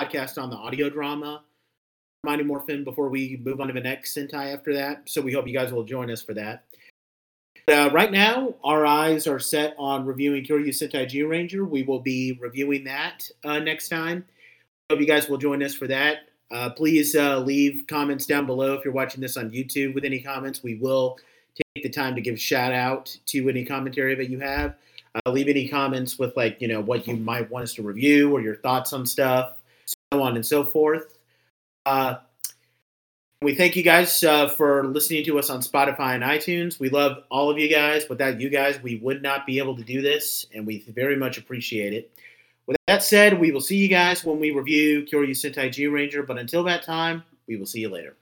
podcast on the audio drama Mighty Morphin before we move on to the next Sentai after that. So we hope you guys will join us for that. Uh, right now, our eyes are set on reviewing Kyoryu Sentai Zyuranger. We will be reviewing that uh, next time. Hope you guys will join us for that. Uh, please uh, leave comments down below if you're watching this on YouTube with any comments. We will the time to give shout out to any commentary that you have. Uh, leave any comments with like you know what you might want us to review or your thoughts on stuff, so on and so forth. Uh, we thank you guys uh, for listening to us on Spotify and iTunes. We love all of you guys. Without you guys, we would not be able to do this, and we very much appreciate it. With that said, we will see you guys when we review Kyoryu Sentai Zyuranger. But until that time, we will see you later.